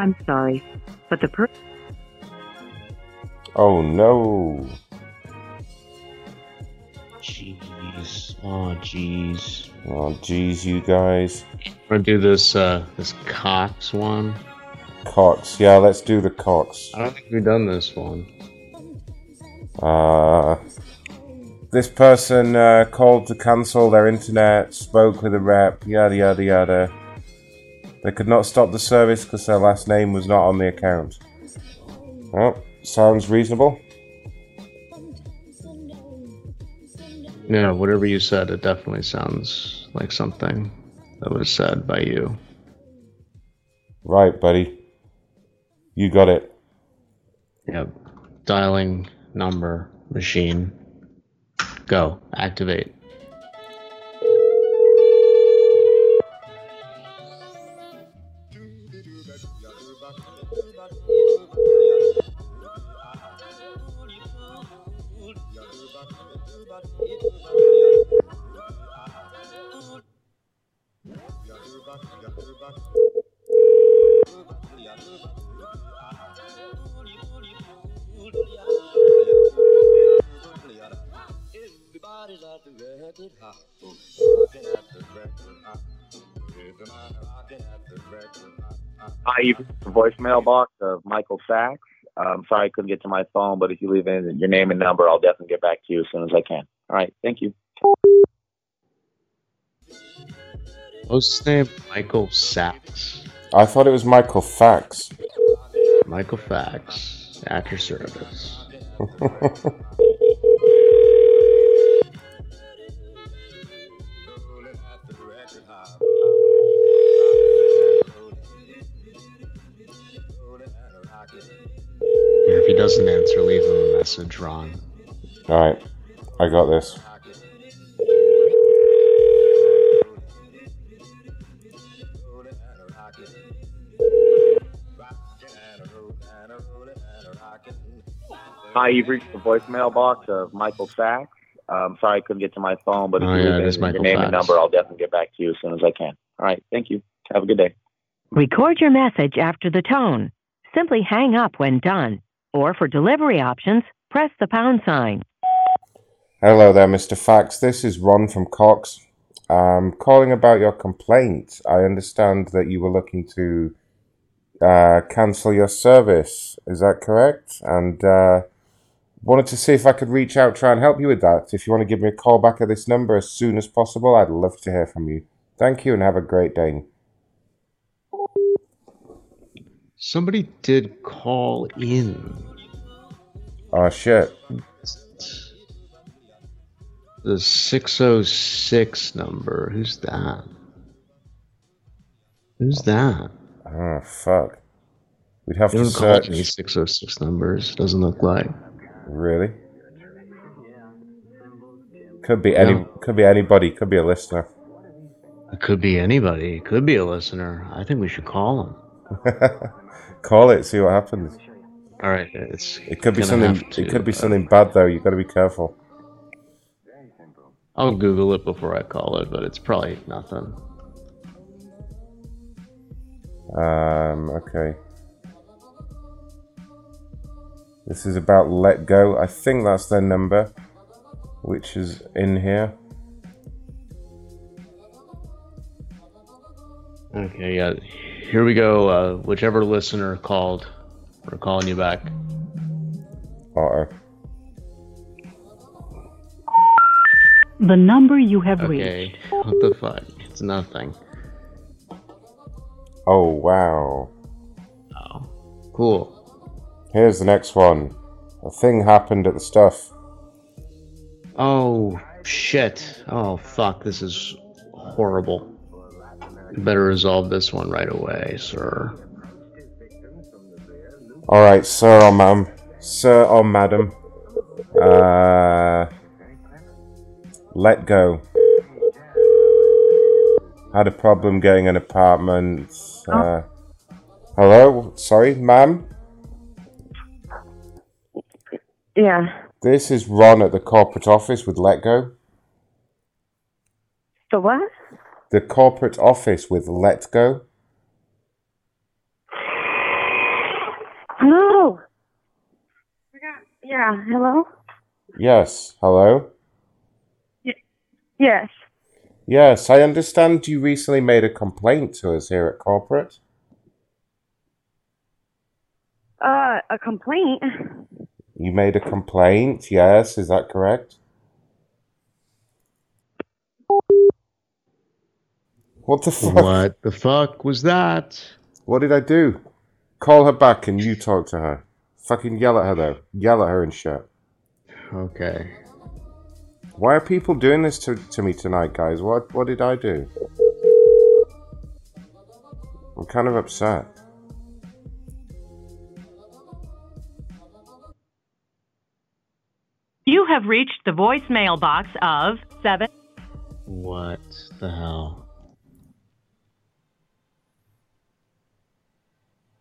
I'm sorry, but the per- Oh no. Jeez. Oh, jeez. Oh jeez, you guys. Wanna do this, uh, this Cox one? Cox. Yeah, let's do the Cox. I don't think we've done this one. Uh, this person uh, called to cancel their internet, spoke with a rep, yada yada yada. They could not stop the service because their last name was not on the account. Well, sounds reasonable. Yeah, whatever you said, it definitely sounds like something that was said by you. Right, buddy. You got it. Yep. Dialing number machine. Go. Activate. Hi, you've reached the voicemail box of Michael Sachs. I'm sorry I couldn't get to my phone, but if you leave in your name and number, I'll definitely get back to you as soon as I can. All right, thank you. What was his name? Michael Sachs. I thought it was Michael Fax. Michael Fax. At your service. [LAUGHS] he doesn't answer, leave him a message, Ron. Alright, I got this. Hi, you've reached the voicemail box of Michael Sachs. I'm sorry I couldn't get to my phone, but if Oh, you yeah, leave it is your Michael name and number, I'll definitely get back to you as soon as I can. All right, thank you. Have a good day. Record your message after the tone. Simply hang up when done. Or for delivery options, press the pound sign. Hello there, Mr. Fax. This is Ron from Cox. I'm calling about your complaint. I understand that you were looking to uh, cancel your service. Is that correct? And uh, wanted to see if I could reach out, try and help you with that. If you want to give me a call back at this number as soon as possible, I'd love to hear from you. Thank you and have a great day. Somebody did call in. Oh, shit. The 606 number. Who's that? Who's that? Oh, fuck. We'd have You to search. any 606 numbers. Doesn't look like. Really? Could be any. Yeah. Could be anybody. Could be a listener. It could be anybody. It could be a listener. I think we should call him. [LAUGHS] Call it. See what happens. All right, it's. It could be something. to, it could be uh, something bad though. You got to be careful. I'll Google it before I call it, but it's probably nothing. Um. Okay. This is about Letgo. I think that's their number, which is in here. Okay, yeah. Here we go. Uh, whichever listener called, we're calling you back. Uh The number you have reached. Okay. What the fuck? It's nothing. Oh wow. Oh, Cool. Here's the next one. A thing happened at the stuff. Oh shit. Oh fuck. This is horrible. You better resolve this one right away, sir. All right, sir or ma'am, sir or madam. Uh, Letgo. Had a problem getting an apartment. Uh, hello, sorry, ma'am. Yeah. This is Ron at the corporate office with Letgo. The what? The corporate office with Letgo. Hello. Yeah. Hello. Yes, hello. Yes. Yes, I understand you recently made a complaint to us here at corporate. Uh, a complaint. You made a complaint, yes, is that correct? What the fuck? What the fuck was that? What did I do? Call her back and you talk to her. Fucking yell at her though. Yell at her and shit. Okay. Why are people doing this to, to me tonight, guys? What what did I do? I'm kind of upset. You have reached the voicemail box of 7. What the hell?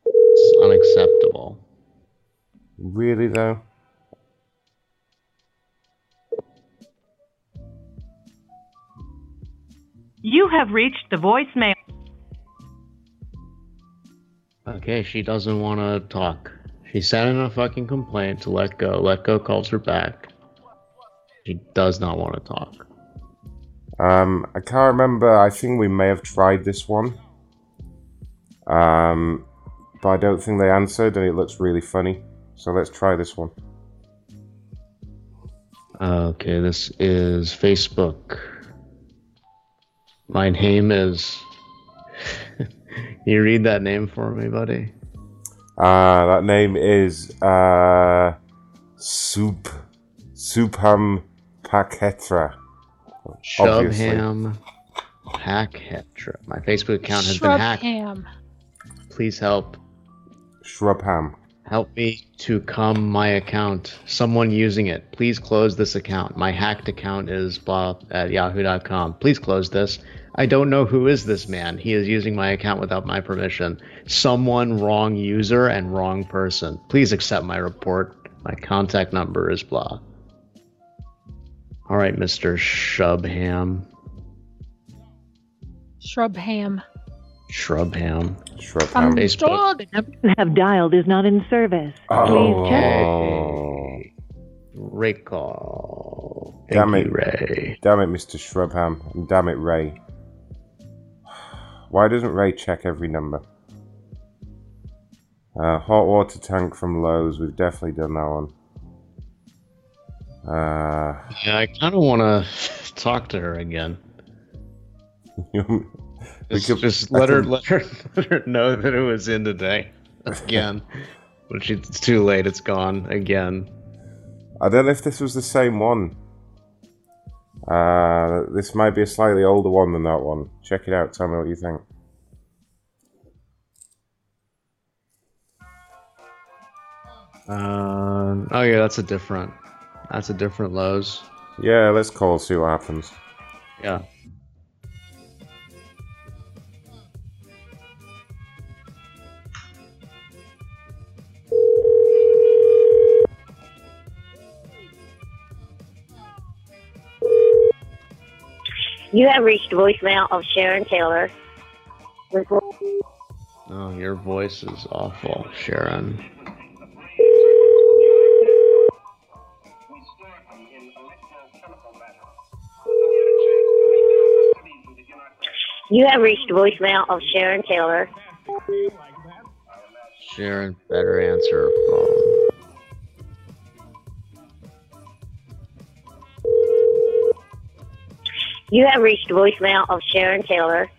It's unacceptable. Really though? You have reached the voicemail. Okay, she doesn't want to talk. She sent in a fucking complaint to Letgo. Let go calls her back. She does not want to talk. Um, I can't remember. I think we may have tried this one. Um, but I don't think they answered, and it looks really funny. So let's try this one. Okay, this is Facebook. My name is. [LAUGHS] You read that name for me, buddy? Uh, that name is uh, Soup Soupham Paketra. obviously. Shubham Hackhetra. My Facebook account has been hacked. Shrubham. Please help. Shrubham. Help me to come my account. Someone using it. Please close this account. My hacked account is blah at yahoo.com. Please close this. I don't know who is this man. He is using my account without my permission. Someone wrong user and wrong person. Please accept my report. My contact number is blah. All right, Mr. Shubham. Shrubham. Shrubham. Shrubham. Facebook. Understood. The number you have dialed is not in service. Oh. Please check. Oh. Recall. Damn Thank it, you, Ray. Damn it, Mr. Shrubham. And damn it, Ray. Why doesn't Ray check every number? Uh, hot water tank from Lowe's. We've definitely done that one. Uh, Yeah, I kind of want to [LAUGHS] talk to her again. [LAUGHS] Just, could, just let, her, let her [LAUGHS] let her know that it was in today again. [LAUGHS] but it's too late. It's gone again. I don't know if this was the same one. Uh, this might be a slightly older one than that one. Check it out. Tell me what you think. Um, oh yeah, that's a different. That's a different Lowe's. Yeah, let's call see what happens. Yeah. You have reached the voicemail of Sharon Taylor. Oh, your voice is awful, Sharon. You have reached voicemail of Sharon Taylor. Sharon better answer her phone. You have reached the voicemail of Sharon Taylor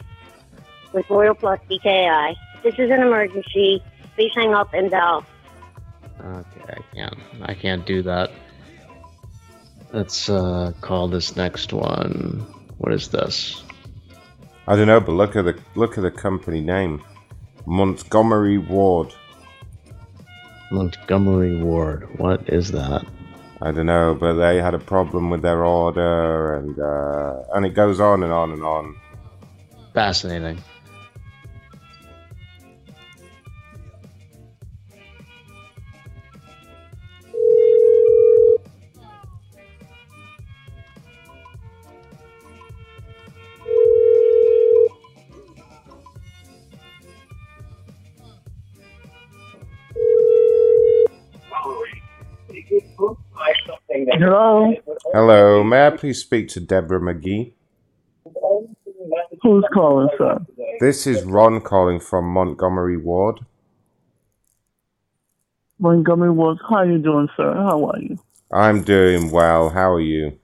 with Royal Plus DKI. This is an emergency. Please hang up and dial. Okay, I can't. I can't do that. Let's uh, call this next one. What is this? I don't know, but look at the look at the company name, Montgomery Ward. Montgomery Ward. What is that? I don't know, but they had a problem with their order, and uh, and it goes on and on and on. Fascinating. Hello. Hello, may I please speak to Deborah McGee? Who's calling, sir? This is Ron calling from Montgomery Ward. Montgomery Ward. How are you doing, sir? How are you? I'm doing well. How are you?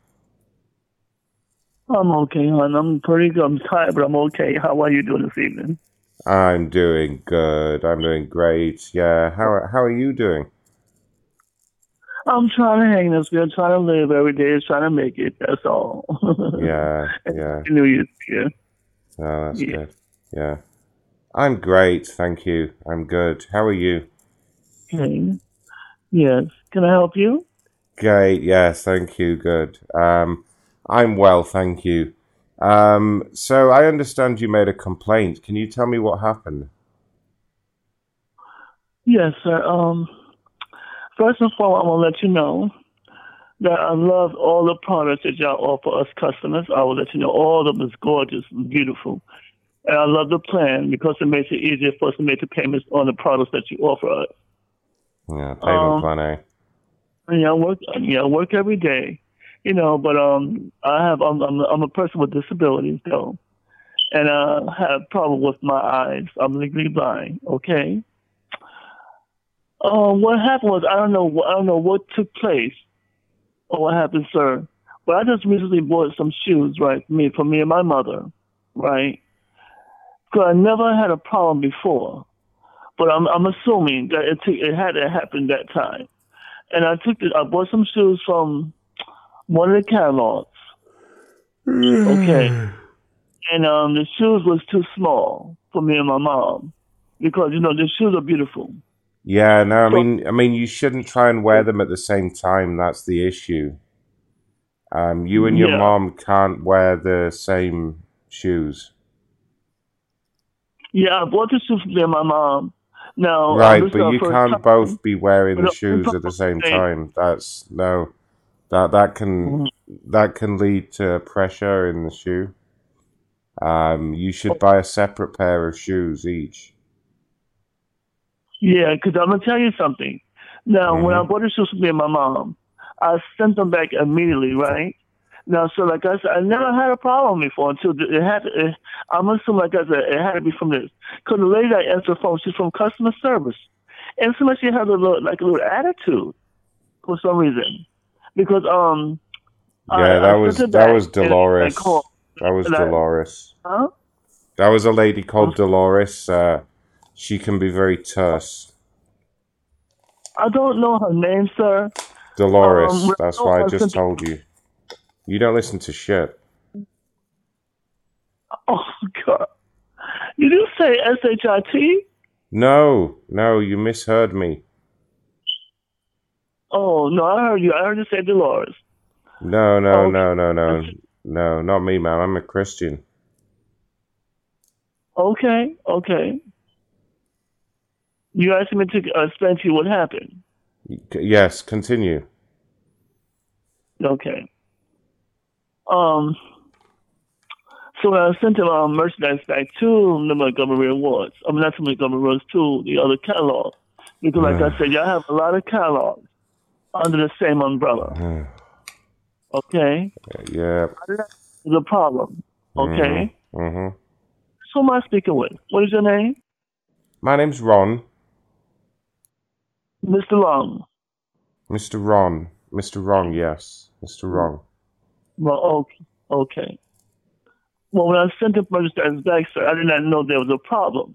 I'm okay, hon. I'm pretty good. I'm tired, but I'm okay. How are you doing this evening? I'm doing good. I'm doing great. Yeah. How how are you doing? I'm trying to hang this good, trying to live every day, trying to make it. That's all. [LAUGHS] Yeah. Yeah. New Year's here. Oh, that's Yeah. good. Yeah. I'm great, thank you. I'm good. How are you? Okay. Yes. Can I help you? Great. Yes, thank you. Good. Um, I'm well, thank you. Um, so I understand you made a complaint. Can you tell me what happened? Yes, sir. Um, first and foremost, I want to let you know that I love all the products that y'all offer us customers. I will let you know all of them is gorgeous and beautiful. And I love the plan because it makes it easier for us to make the payments on the products that you offer us. Yeah, payment Um, plan A. Yeah, I work. Yeah, I work every day, you know. But um, I have. I'm. I'm, I'm a person with disabilities, though, and I have problem with my eyes. I'm legally blind. Okay. Um, what happened was I don't know. I don't know what took place, or what happened, sir. But I just recently bought some shoes, right, for me for me and my mother, right. Because I never had a problem before, but I'm I'm assuming that it took, it had to happen that time and I took the, I bought some shoes from one of the catalogs. [SIGHS] Okay. And um the shoes was too small for me and my mom. Because, you know, the shoes are beautiful. Yeah, no, I mean, I mean, you shouldn't try and wear them at the same time. That's the issue. Um, you and your Yeah. mom can't wear the same shoes. Yeah, I bought the shoes for my mom. Uh, Right, but you can't time- both be wearing the shoes at the same time. That's no, that that can that can lead to pressure in the shoe. Um, you should buy a separate pair of shoes each. Yeah, because I'm gonna tell you something. Now, when Mm-hmm. I bought the shoes for me and my mom, I sent them back immediately, right? Now, so like I said, I never had a problem before until it had. It, I'm assuming, like I said, it had to be from this. Because the lady that answered the phone, she's from customer service, and so much she had a little, like a little attitude for some reason. Because um, Yeah, I that sent was that was and I Dolores. That was and I- Dolores. Huh? That was a lady called Dolores. Uh, she can be very terse. I don't know her name, sir. Dolores. Um, that's why I just told you. You don't listen to shit. [LAUGHS] Oh God! You say S H I T? No, no, you misheard me. Oh no, I heard you. I heard you say Dolores. No, no, Okay. no, no, no, no, not me, ma'am. I'm a Christian. Okay, okay. You asked me to uh, explain to you what happened. Yes, continue. Okay. Um. So I sent him um, merchandise back to the Montgomery Awards, I mean not to Montgomery Awards, to the other catalog, because like I said, y'all have a lot of catalogs under the same umbrella. [SIGHS] Okay, Yeah. the problem. Okay, Mm-hmm. so who am I speaking with? What is your name, My name's Ron. Mr. Long? Mr. Ron. Mr. Wrong, yes. Mr. Wrong. Well, okay, okay. Well, when I sent the merchandise back, sir, I did not know there was a problem.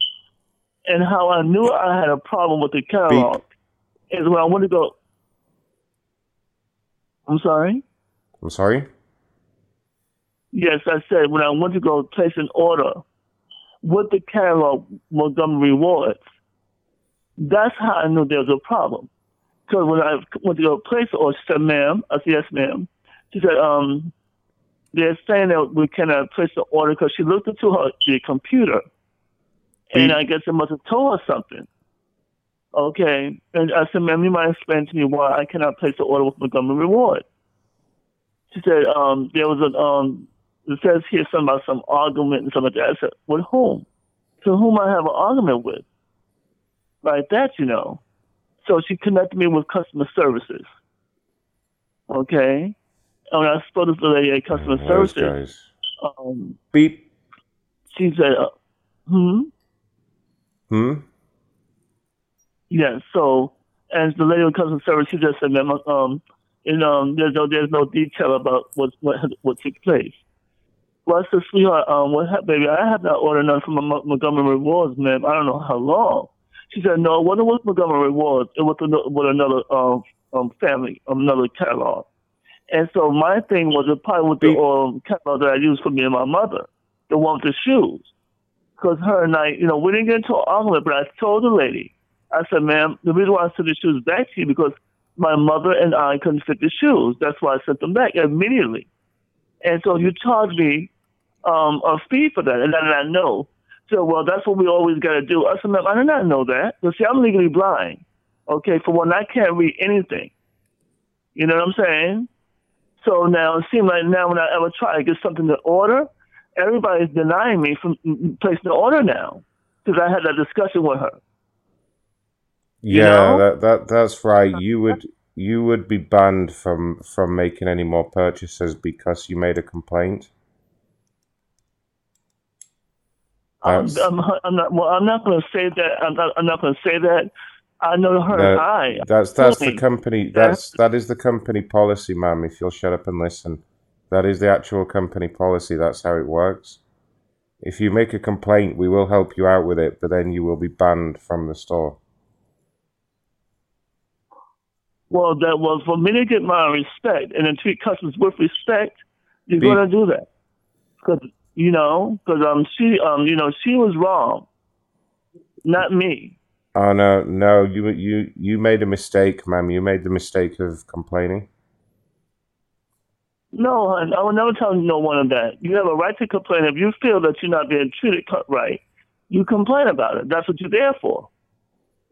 And how I knew I had a problem with the catalog is when I went to go. I'm sorry. I'm sorry? Yes, I said when I went to go place an order with the catalog Montgomery Rewards, that's how I knew there was a problem. Because when I went to go place the order, she said, ma'am, I said, yes, ma'am. She said, um, they're saying that we cannot place the order because she looked into her the computer. And I guess it must have told her something. Okay. And I said, ma'am, you might explain to me why I cannot place the order with Montgomery Reward. She said, um, there was an, um, it says here something about some argument and something like that. I said, with whom? To whom I have an argument with? Like that, you know. So she connected me with customer services. Okay. And when I spoke to the lady at customer Those services, guys. um, Beep. she said, uh, hmm? Hmm? Yeah, so as the lady with customer service, she just said, "Ma'am, um, you know, there's no there's no detail about what what what took place." Well, I said, "Sweetheart, um, what happened, baby? I have not ordered none from Mon- Montgomery Rewards, ma'am. I don't know how long." She said, "No, it wasn't with Montgomery Rewards. It was ano- with another um um family, another catalog." And so my thing was it probably with the um, catalog that I used for me and my mother, the one with the shoes. Because her and I, you know, we didn't get into an argument, but I told the lady, I said, ma'am, the reason why I sent the shoes back to you because my mother and I couldn't fit the shoes. That's why I sent them back immediately. And so you charged me um, a fee for that, and I did not know. So, well, that's what we always got to do. I said, ma'am, I did not know that. But see, I'm legally blind. Okay, for one, I can't read anything. You know what I'm saying? So now it seems like now when I ever try to get something to order, everybody's denying me from placing the order now because I had that discussion with her. You Yeah, know? that, that that's right. You would you would be banned from from making any more purchases because you made a complaint. I'm, I'm, I'm not. Well, I'm not going to say that. I'm not. I'm not going to say that. I know her No, I. that's that's the company. That's that is the company policy, ma'am. If you'll shut up and listen, that is the actual company policy. That's how it works. If you make a complaint, we will help you out with it, but then you will be banned from the store. Well, that was for me to get my respect and then treat customers with respect. You're Be- going to do that because you know because um she um you know she was wrong, not me. Oh no, no, you you you made a mistake, ma'am. You made the mistake of complaining. No, hon, I will never tell no one of that. You have a right to complain if you feel that you're not being treated right. You complain about it. That's what you're there for.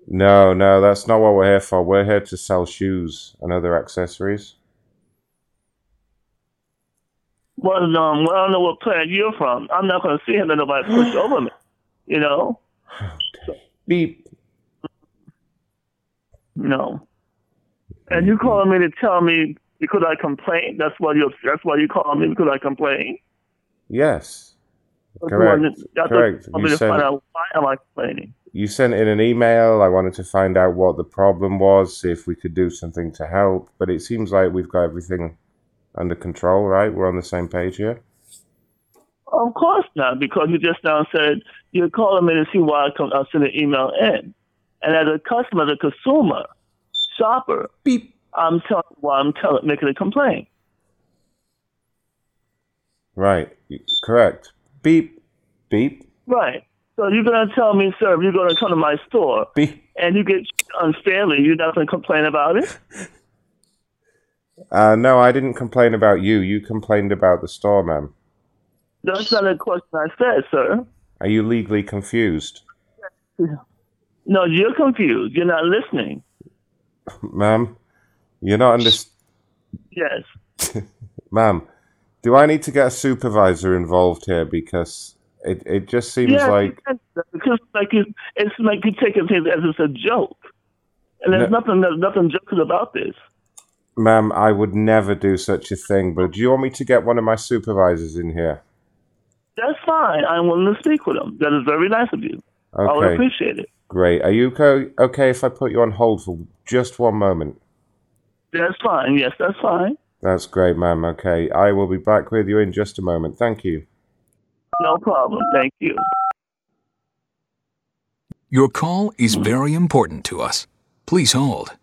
No, no, that's not what we're here for. We're here to sell shoes and other accessories. Well, um, well, I don't know what planet you're from. I'm not going to see him let nobody [GASPS] push over me. You know? Beep. No. And you calling me to tell me because I complain? That's why you. That's why you calling me because I complain. Yes. That's Correct. That's Correct. You to sent- find out why am I complaining? You sent in an email. I wanted to find out what the problem was, see if we could do something to help. But it seems like we've got everything under control, right? We're on the same page here. Of course not, because you just now said you're calling me to see why I, come, I send an email in. And as a customer, as a consumer, shopper, beep. I'm telling you why I'm telling, making a complaint. Right. Correct. Beep. Beep. Right. So you're gonna tell me, sir, if you're gonna come to my store Beep. and you get unfairly, you're not gonna complain about it? [LAUGHS] Uh, no, I didn't complain about you. You complained about the store, ma'am. That's not a question I said, sir. Are you legally confused? No, you're confused. You're not listening. [LAUGHS] Ma'am, you're not under... Yes. [LAUGHS] Ma'am, do I need to get a supervisor involved here? Because it, it just seems yeah, like... because like you, it's like you're taking things as it's a joke, and there's No. nothing there's nothing joking about this. Ma'am, I would never do such a thing, but do you want me to get one of my supervisors in here? That's fine. I'm willing to speak with them. That is very nice of you. I would appreciate it. Great. Are you co- okay if I put you on hold for just one moment? That's fine. Yes, that's fine. That's great, ma'am. Okay. I will be back with you in just a moment. Thank you. No problem. Thank you. Your call is very important to us. Please hold.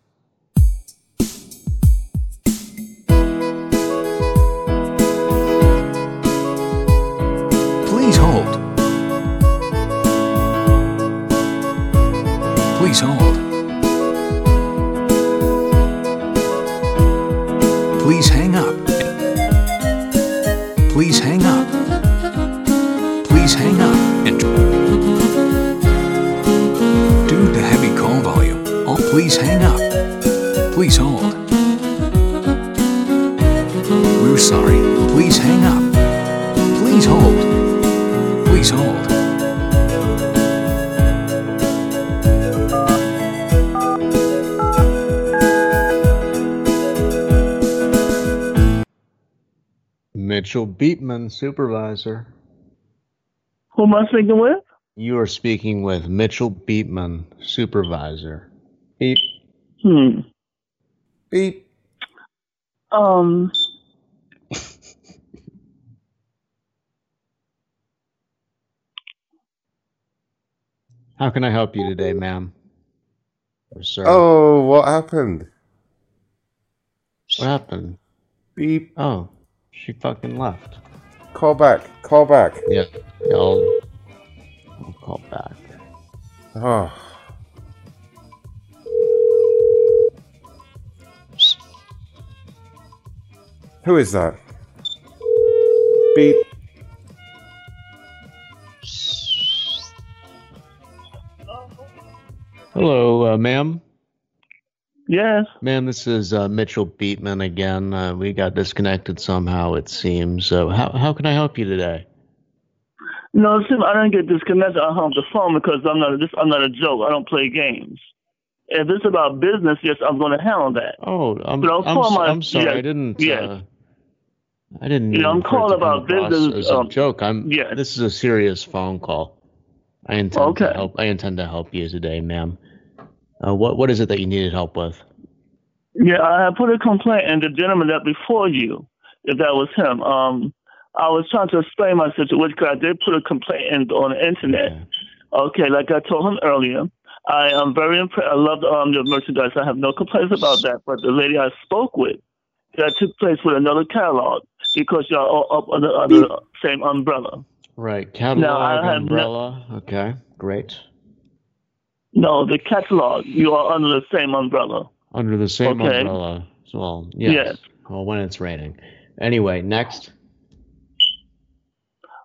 Please hold. Please hang up. Please hang up. Please hang up due to heavy call volume, oh, please hang up. Please hold. We're sorry. Please hang up. Please hold. Please hold. Mitchell Beatman, supervisor. Who am I speaking with? You are speaking with Mitchell Beatman, supervisor. Beep. Hmm. Beep. Um. [LAUGHS] How can I help you today, ma'am? Or sir? Oh, what happened? What happened? Beep. Oh, she fucking left. Call back. Call back. Yeah, yeah, I'll, I'll call back. Oh. Who is that? Beep. Hello, uh, ma'am. Yes. Ma'am, this is uh, Mitchell Beatman again. Uh, we got disconnected somehow, it seems. So, how how can I help you today? No, see, I don't get disconnected. I hung the phone because I'm not. This, I'm not a joke. I don't play games. If it's about business, yes, I'm going to handle that. Oh, I'm But I'm, my- I'm sorry. yeah, I didn't. Yeah. Uh, I didn't. Yeah, I'm mean for it calling about business, As a um, joke. I'm. yeah. This is a serious phone call. I intend to Okay. help. I intend to help you today, ma'am. Uh, what what is it that you needed help with? Yeah, I put a complaint in the gentleman that before you, if that was him. Um, I was trying to explain my situation because I did put a complaint in on the internet. Okay, like I told him earlier, I am very impressed. I love um, the merchandise. I have no complaints about that. But the lady I spoke with, that took place with another catalog because y'all all up under, under the same umbrella. Right, catalog, I have no- umbrella. okay, great. No, the catalog. You are under the same umbrella. Under the same Okay. umbrella. Well, yes. Yes. Well, when it's raining. Anyway, next.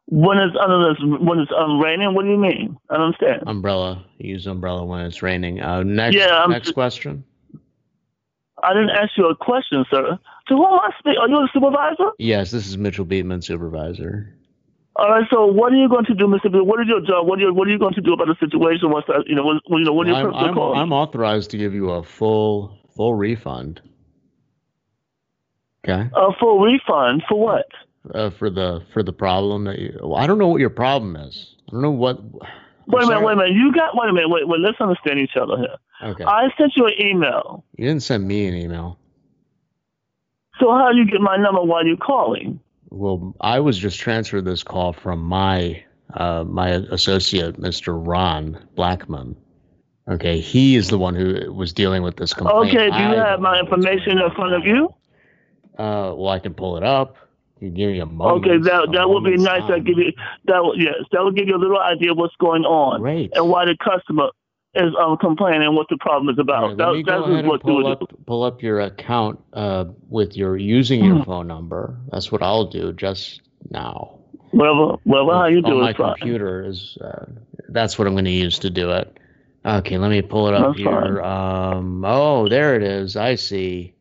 When it's under this, when it's um, raining, what do you mean? I don't understand. Umbrella. Use umbrella when it's raining. Uh, next. Yeah, I'm question. I didn't ask you a question, sir. To whom am I speaking? Are you a supervisor? Yes, this is Mitchell Beatman, supervisor. All right. So, what are you going to do, Mister? B? What is your job? What are you What are you going to do about the situation? What's that? You know, what, you know, what are your I'm, I'm? I'm authorized to give you a full full refund. Okay. A full refund for what? Uh, for the for the problem that you. Well, I don't know what your problem is. I don't know what. Wait a minute. Wait a minute. You got. Wait a minute. Wait. Wait. Let's understand each other here. Okay. I sent you an email. You didn't send me an email. So how do you get my number while you're calling? Well, I was just transferred this call from my uh, my associate, Mr. Ron Blackman. Okay, he is the one who was dealing with this complaint. Okay. Do you I- have my information in front of you? Uh, well, I can pull it up. You give me a moment. Okay, that that would be nice. That time. give you that yes, that will give you a little idea of what's going on Great. and why the customer is um, complaining what the problem is about. Let that, me that's go ahead and what pull up, pull up your account uh, with your using your phone number. That's what I'll do just now. Whatever, whatever how you on do my it, fine. computer is uh, that's what I'm going to use to do it. Okay, let me pull it up That's here. Um, oh, there it is. I see.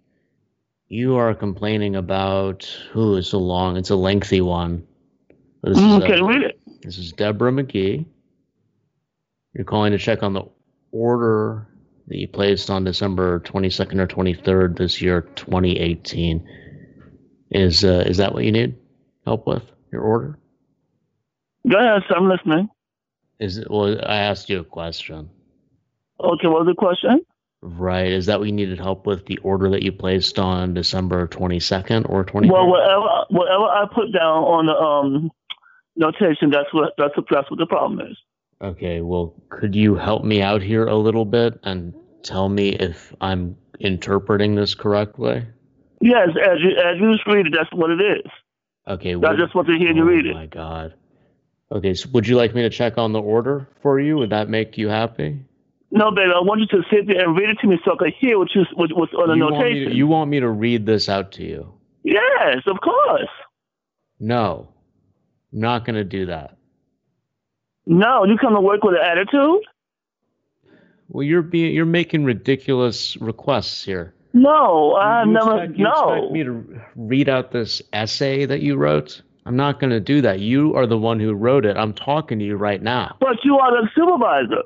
You are complaining about who is a long. It's a lengthy one. This is, Mm, Okay, uh, read it. This is Deborah McGee. You're calling to check on the order that you placed on December 22nd or 23rd this year, 2018. Is uh, is that what you need help with? Your order? Go ahead, sir, I'm listening. Is it? Well, I asked you a question. Okay, what was the question? Right? Is that what you needed help with? The order that you placed on December 22nd or 23rd? Well, whatever, whatever I put down on the um notation, that's what that's what, that's what the problem is. Okay, well, could you help me out here a little bit and tell me if I'm interpreting this correctly? Yes, as you as you just read it, that's what it is. Okay, I would- just want to hear you oh read it. oh my god. Okay, so would you like me to check on the order for you? Would that make you happy? No, baby, I want you to sit there and read it to me so I can hear what you what, what's on the you, want to, you want me to read this out to you? yes, of course. No, I'm not going to do that. No, you come to work with an attitude. Well, you're being you're making ridiculous requests here. No, I you never. expect, you no, expect me to read out this essay that you wrote? I'm not going to do that. You are the one who wrote it. I'm talking to you right now. but you are the supervisor,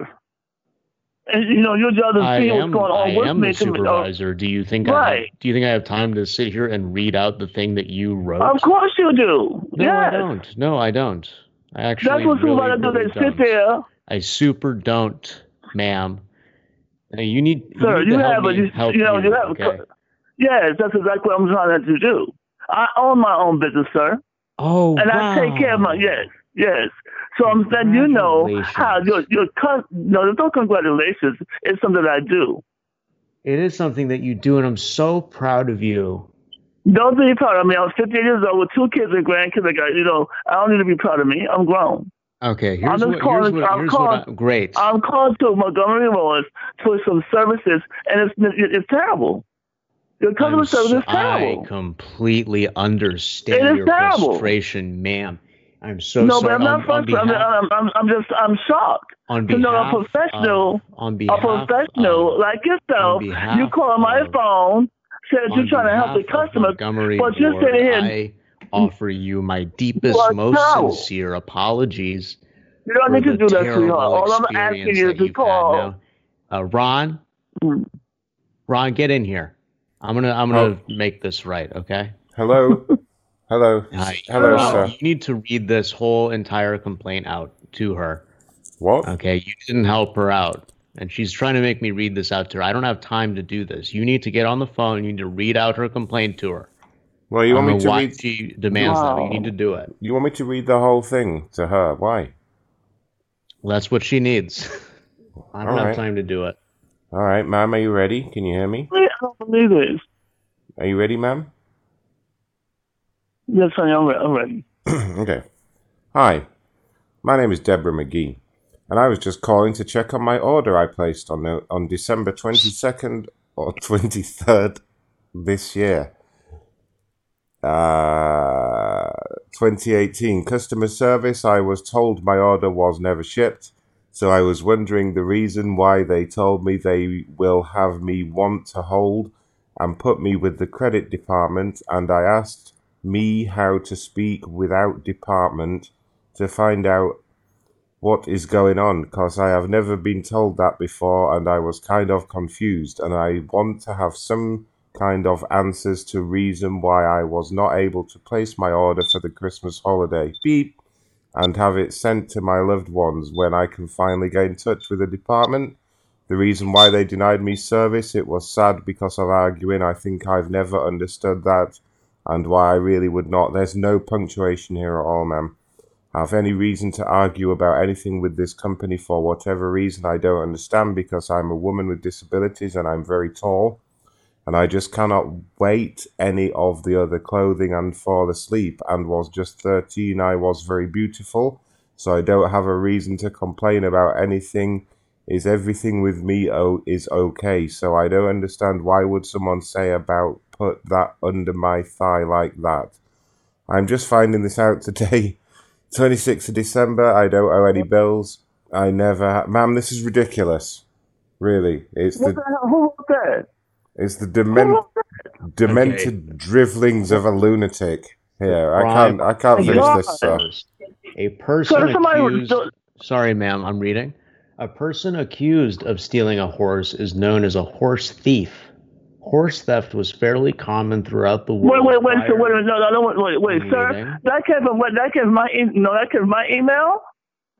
and you know your job is seeing what's going on I with am me. the me. Oh, supervisor. Do you think I have, do you think I have time to sit here and read out the thing that you wrote? Of course you do. No, I don't. No, I don't. I actually That's what really, supervisors do. really They sit there. I super don't, ma'am. You need, Sir, you, need you have a you, help you know you, you have okay? yes, that's exactly what I'm trying to do. I own my own business, sir. Oh, and I take care of my yes, yes. So I'm letting you know how your your no, no congratulations. It's something that I do. It is something that you do, and I'm so proud of you. Don't be proud of me. I was 50 years old with two kids and grandkids. I got you know. I don't need to be proud of me. I'm grown. Okay, I'm here's just what, here's calling. what, I'm calling. what I, great. I'm called to Montgomery Ward for some services, and it's it's terrible. Your customer I'm service so- is terrible. I completely understand your terrible. frustration, ma'am. I'm so sorry. no, sorry. but I'm not frustrated. I'm, I'm, I'm just I'm shocked on to know behalf a professional, of, on a behalf professional like yourself. You call my phone, said you're trying to help the customer, Montgomery but you're Ward, sitting here. I offer you my deepest, are most terrible. sincere apologies. You don't for need to do that, sweetheart. All I'm asking you that is to you've call. Uh, Ron, Mm. Ron, get in here. I'm gonna, I'm gonna make this right. Okay. Hello. [LAUGHS] Hello. Hi. Hello, Ron, sir. You need to read this whole entire complaint out to her. What? Okay, you didn't help her out. And she's trying to make me read this out to her. I don't have time to do this. You need to get on the phone. You need to read out her complaint to her. Well, you want me to why read? she demands that, you need to do it. You want me to read the whole thing to her? Why? Well, that's what she needs. [LAUGHS] I don't All have right. time to do it. All right, ma'am. Are you ready? Can you hear me? I don't believe this. Are you ready, ma'am? Yes, honey, I'm re- I'm ready. [CLEARS THROAT] okay. Hi, my name is Deborah McGee, and I was just calling to check on my order I placed on the, on December twenty second or [LAUGHS] twenty third this year. Uh, 2018 customer service. I was told my order was never shipped, so I was wondering the reason why they told me they will have me want to hold and put me with the credit department, and I asked me how to speak without department to find out what is going on because I have never been told that before and I was kind of confused and I want to have some kind of answers to reason why I was not able to place my order for the Christmas holiday. Beep. And have it sent to my loved ones when I can finally get in touch with the department. The reason why they denied me service, it was sad because of arguing. I think I've never understood that and why I really would not. There's no punctuation here at all, ma'am. Have any reason to argue about anything with this company for whatever reason I don't understand because I'm a woman with disabilities and I'm very tall and I just cannot wait any of the other clothing and fall asleep and was just 13 I was very beautiful so I don't have a reason to complain about anything is everything with me oh, is okay. So I don't understand why would someone say about put that under my thigh like that. I'm just finding this out [LAUGHS] today, 26th of December. I don't owe any bills. I never, ha- ma'am. This is ridiculous. Really, it's What the the hell? Who was that? it's the dement, demented drivellings of a lunatic. Here, I can't, I can't finish this. Sir. A person So accused. Sorry, ma'am, I'm reading. A person accused of stealing a horse is known as a horse thief. Horse theft was fairly common throughout the world. wait, wait, so wait, no, no, no, wait, wait, wait, sir. That came from what? That came from my, e- no, that came from my email.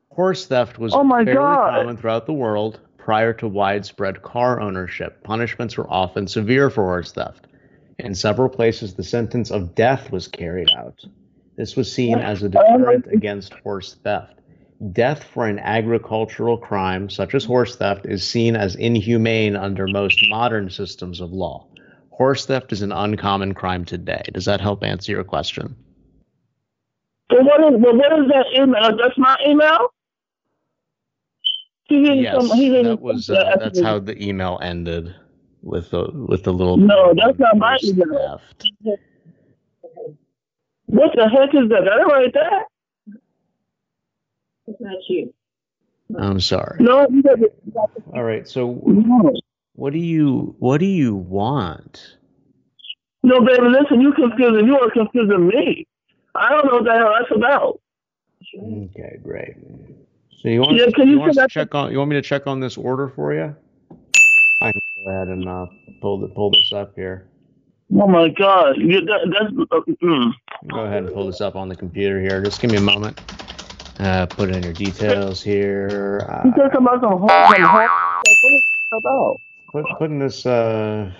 Horse theft was Oh my fairly God. common throughout the world prior to widespread car ownership. Punishments were often severe for horse theft. In several places, the sentence of death was carried out. This was seen oh as a deterrent against horse theft. Death for an agricultural crime, such as horse theft, is seen as inhumane under most modern systems of law. Horse theft is an uncommon crime today. Does that help answer your question? So what is, well, what is that email? That's my email. He didn't Yes, come. He didn't. that was uh, that's how the email ended with the with the little. No, that's not my email. What the heck is that? I didn't write that. It's not you. I'm sorry. No, you got it. All right. So, No. what do you what do you want? No, baby, listen, You're confusing. You are confusing me. I don't know what the hell that's about. Okay, great. So you want Yeah, can you want to check on you want me to check on this order for you? I can go ahead and uh, pull the, pull this up here. Oh my God, you, that, that's uh, mm. Go ahead and pull this up on the computer here. Just give me a moment. Uh, put in your details here. you Uh, said something about some hard, some hard. What is it about? put, putting this. Uh,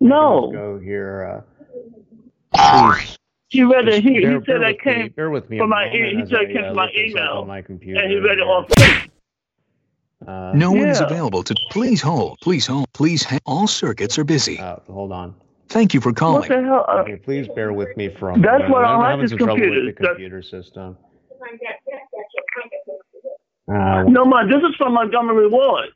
No, go here. Uh, please. he read it. He, he bear, said bear that with me, came bear with me. from a my. E- moment he as said I, came uh, from my look this up email, on my computer. and he read it off. Uh, No one is available to. Please hold. Please hold. Please. Ha- all circuits are busy. Uh, hold on. Thank you for What calling. the hell? Uh, Okay, please bear with me for a moment. That's what I I'm having with some trouble with computers. the That's- computer system. Uh, no, man, this is from Montgomery Ward.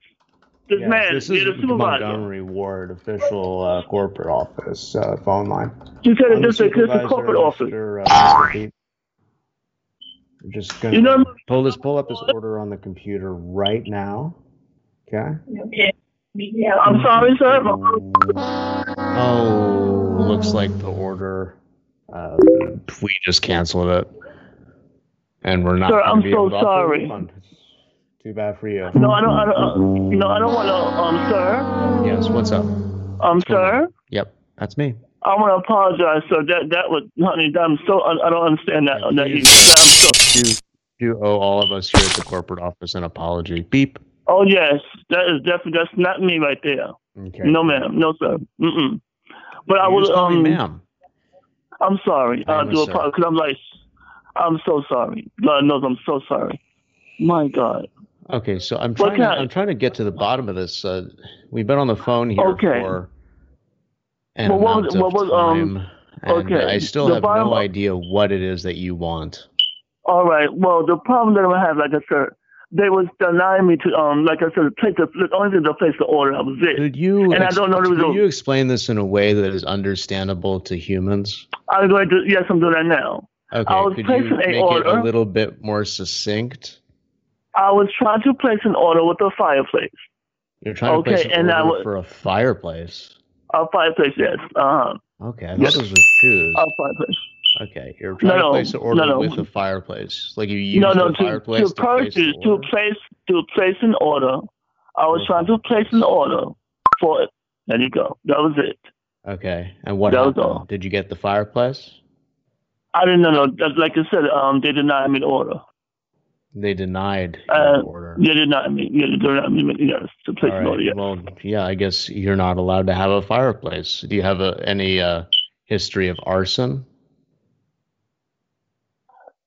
This yeah, man, this is the the supervisor. Montgomery Ward official uh, corporate office uh, phone line. He said I'm it just a supervisor, corporate office. Uh, I'm just gonna You know- pull this pull up this order on the computer right now. Okay. Okay. I'm sorry, sir. Oh, looks like the order. Uh, we just canceled it, and we're not. Sir, I'm be so able to sorry. refund. Too bad for you. No, I don't. I don't. Uh, no, I don't want to. Um, sir. Yes. What's up? Um, sir. Yep, that's me. I want to apologize, sir. That that was, honey. I'm so. I, I don't understand that. that you, Please, I'm so. You you owe all of us here at the corporate office an apology. Beep. Oh yes, that is definitely that's not me right there. Okay. No, ma'am. No, sir. Mm-mm. But I You will. just call Um, ma'am. I'm sorry. I I'm do apologize because I'm like, I'm so sorry. God knows I'm so sorry. My God. Okay, so I'm trying. To, I'm trying to get to the bottom of this. Uh, we've been on the phone here Okay. for an Well, what amount was- of was, um, time, and okay, I still the have bottom no idea what it is that you want. All right. Well, the problem that I have, like I said, they was denying me to, um, like I said, take the, the only thing to place the order. That was it. Could you? And I don't know the Could result. you explain this in a way that is understandable to humans? I'm going to. Yes, I'm doing that now. Okay, I was could you placing a make it order. a little bit more succinct? I was trying to place an order with a fireplace. You're trying to Okay, place an and order wa- for a fireplace. A fireplace, yes. Uh huh. Okay, I Yes. thought those were shoes. A fireplace. Okay, you're trying no, to place an order no, no. with a fireplace. Like you use no, no, the to, fireplace to to, place purchase, the to place, to place an order. I was trying to place an order for it. There you go. That was it. Okay, and what That was all. Did you get the fireplace? I didn't know. Like I said, um, they denied me the order. They denied Uh, order. They denied me. Yeah, they denied me. Yes, to place an order. right. Yes. Well, yeah, I guess you're not allowed to have a fireplace. Do you have a, any uh, history of arson?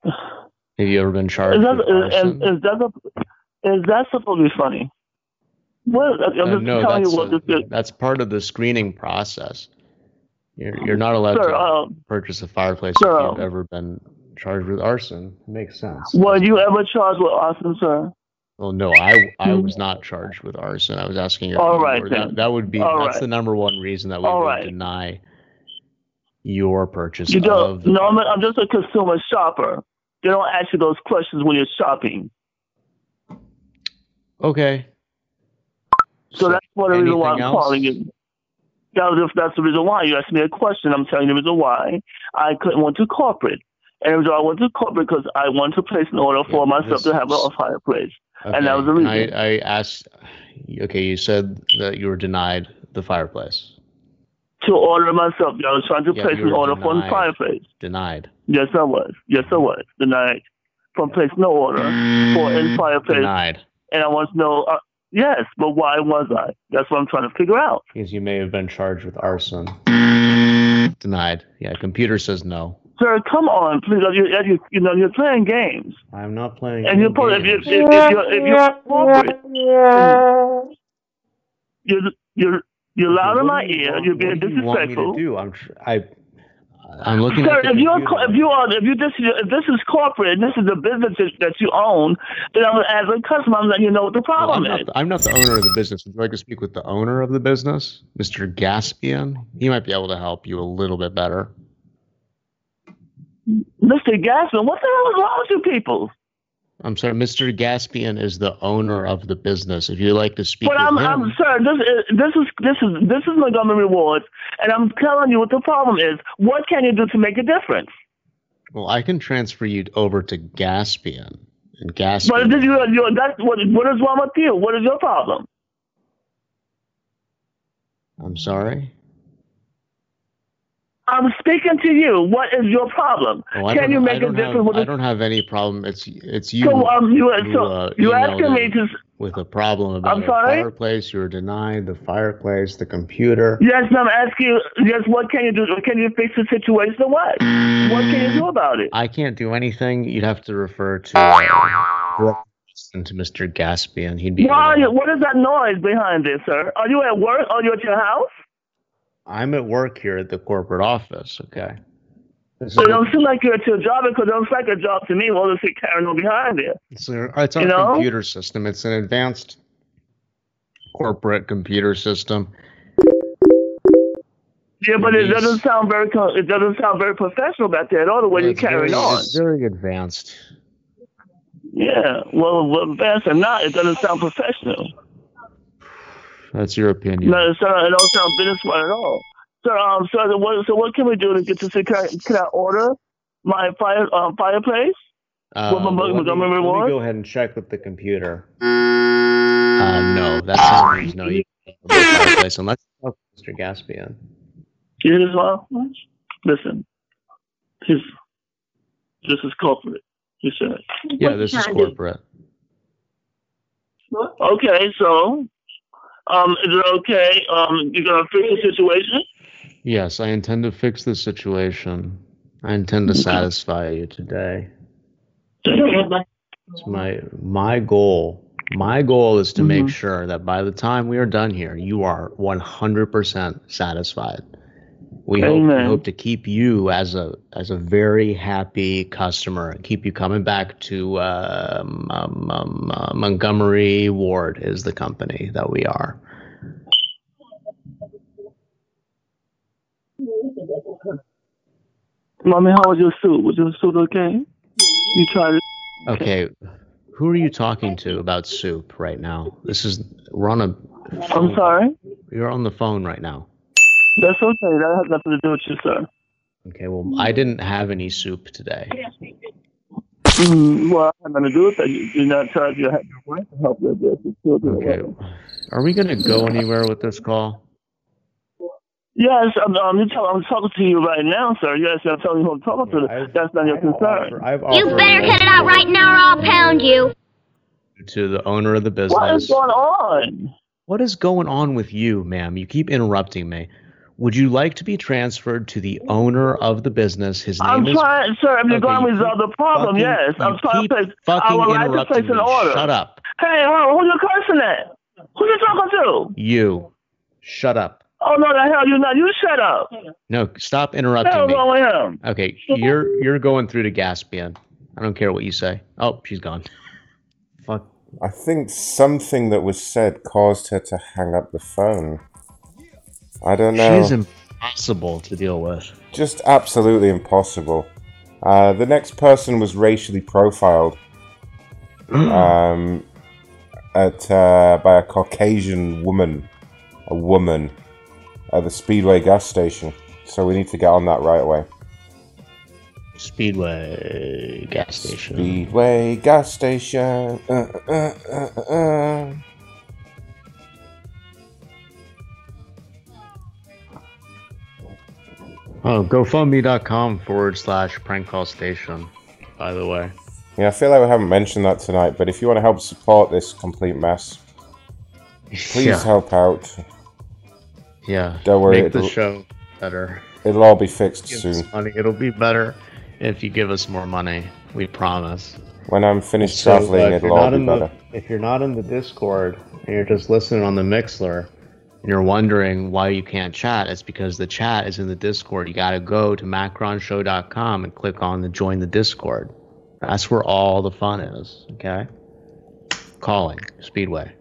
Have you ever been charged Is that with arson? is, is that a, is that supposed to be funny? Well, I'm Uh, just no, telling you what a- this is. that's part of the screening process. You're you're not allowed Sir, to um, purchase a fireplace sir, if you've um, ever been charged with arson. Makes sense. Were you ever charged with arson, sir? Well, no, I I was not charged with arson. I was asking your All right, that, that would be All that's right. the number one reason that we All would right. deny your purchase You don't. No, I'm, I'm just a consumer shopper. They don't ask you those questions when you're shopping. Okay. So, that's one of the reason why I'm else? calling you. That was, that's the reason why you asked me a question. I'm telling you the reason why I couldn't went to corporate. And so I went to corporate because I wanted to place an order for myself to have a, fireplace. And that was the reason. I, I asked. Okay, you said that you were denied the fireplace. to order myself. I was trying to Yeah, place an order for a denied. fireplace. Denied. Yes, I was. Yes, I was. Denied from placing an order for a fireplace. Denied. And I want to know, uh, yes, but why was I? That's what I'm trying to figure out. Because you may have been charged with arson. Denied. Yeah, computer says no. Sir, come on, please. You, you, you know, you're playing games. I'm not playing. And you're probably, if, you, if, games. if, you're, if you're corporate, you're, you're, you're loud in my ear, you're being What do you want me disrespectful. to do? I'm tr- I. I'm looking Sir, if you're co- if you are if you this if this is corporate and this is the business that- you own, then I'm as a customer, I'm letting you know what the Well, I'm, problem not, is. the- I'm not the owner of the business. Would you like to speak with the owner of the business, Mr. Gaspian? He might be able to help you a little bit better. Mr. Gassman, what the hell is wrong with you people? I'm sorry, Mr. Gaspian is the owner of the business. If you'd like to speak But with I'm, him, I'm sir. This is this is this is this is Montgomery Rewards, and I'm telling you what the problem is. What can you do to make a difference? well, I can transfer you over to Gaspian. And Gaspian. But this, you, you, that's what what is wrong with you? What is your problem? I'm sorry. I'm speaking to you. What is your problem? Oh, can you make a difference have, with I don't have any problem. It's it's you. So, um, you- who, so uh, you asking me to- with a problem about I'm sorry? fireplace. You were denied the fireplace, the computer. Yes, I'm asking you. Yes, what can you do? Can you fix the situation or what? What can you do about it? I can't do anything. You'd have to refer to uh, to Mr. Gaspian. He'd be. Why what is that noise behind this, sir? Are you at work? Are you at your house? I'm at work here at the corporate office. Okay. So it don't seem like you're at your job because it seem like a job to me. All this shit carrying on behind there. It's, a, it's our You know? computer system. It's an advanced corporate computer system. Yeah, but it doesn't sound very it doesn't sound very professional back there at all. The way you're carrying on. It's very advanced. Yeah, well, well, fast or not, it doesn't sound professional. That's your opinion. No, it, sound, it don't sound business one at all. So, um, so the- what, so what can we do to get to see? Can I, can I order my fire um, fireplace? Uh, With my- well, with let, my me, let me go ahead and check with the computer. Uh, no, that sounds no. You can't order the fireplace unless you talk to Mr. Gaspian. You hear this, well? Listen, this, this is corporate. You said. Yeah, this is corporate. Okay, so, um, is it okay? Um, you're gonna fix the situation? Yes, I intend to fix the situation. I intend to satisfy you today. [LAUGHS] It's my my goal. My goal is to make sure that by the time we are done here, you are 100% satisfied. We hope, we hope to keep you as a as a very happy customer and keep you coming back to um, um, um, uh, Montgomery Ward is the company that we are. Mommy, how was your suit? Was your suit okay? You tried it? Okay, who are you talking to about soup right now? This is we're on a. I'm sorry? You're on the phone right now. That's okay. That has nothing to do with you, sir. Okay, well, I didn't have any soup today. Mm, well, I have nothing to do with that. You, you're not charged. You have your wife to help with this. It's still good. Okay, are we gonna go anywhere with this call? Yes, I'm, you tell, I'm talking to you right now, sir. Yes, I'm telling you who I'm talking to. That's not your concern. I've You offered better cut it out right now or I'll pound you. to the owner of the business. What is going on? What is going on with you, ma'am? You keep interrupting me. Would you like to be transferred to the owner of the business? His name I'm is. trying, sir. I'm Okay, going to resolve the problem. fucking- yes, I'm you trying to place. I fucking would like to place an me. order. Shut up. Hey, hold on, who you cursing at? Who you talking to? You. Shut up. Oh no, the hell you not. You shut up. No, stop Hell interrupting me. wrong with him? Okay, you're you're going through to Gaspian. I don't care what you say. Oh, she's gone. [LAUGHS] Fuck. I think something that was said caused her to hang up the phone. I don't know. She's impossible to deal with. Just absolutely impossible. Uh, the next person was racially profiled [CLEARS THROAT] um, at uh, by a Caucasian woman, a woman, at the Speedway gas station. So we need to get on that right away. Speedway gas station. Speedway gas station. Uh, Oh, GoFundMe.com forward slash prank call station, by the way. Yeah, I feel like we haven't mentioned that tonight, but if you want to help support this complete mess, please Yeah. help out. Yeah. Don't worry, Make the show better. It'll all be fixed soon. money. It'll be better if you give us more money. We promise. When I'm finished So, uh, traveling, if it'll all be in the- better. if you're not in the Discord and you're just listening on the Mixlr and you're wondering why you can't chat, it's because the chat is in the Discord. You got to go to macronshow.com and click on the join the Discord. That's where all the fun is. Okay. Calling Speedway.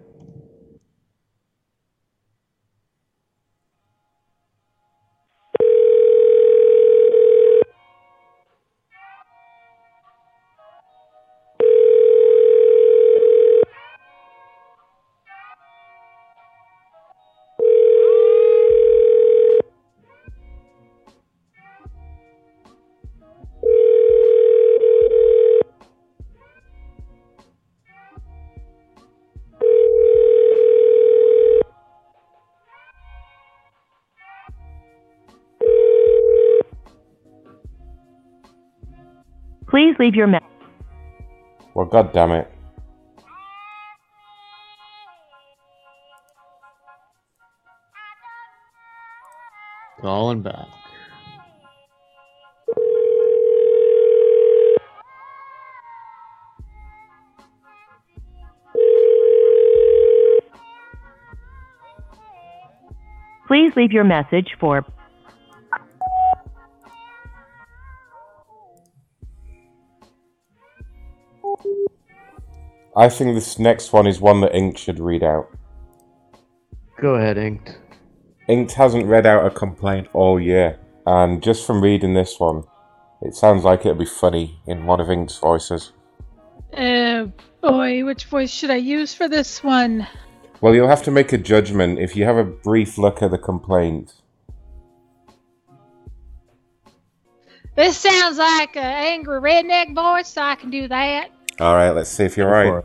Please leave your message. Well, god damn it. Calling back. Please leave your message for I think this next one is one that Ink should read out. Go ahead, Inked. Inked hasn't read out a complaint all year, and just from reading this one, it sounds like it'll be funny in one of Inked's voices. Uh, boy, which voice should I use for this one? Well, you'll have to make a judgment if you have a brief look at the complaint. This sounds like an angry redneck voice, so I can do that. All right, let's see if you're right.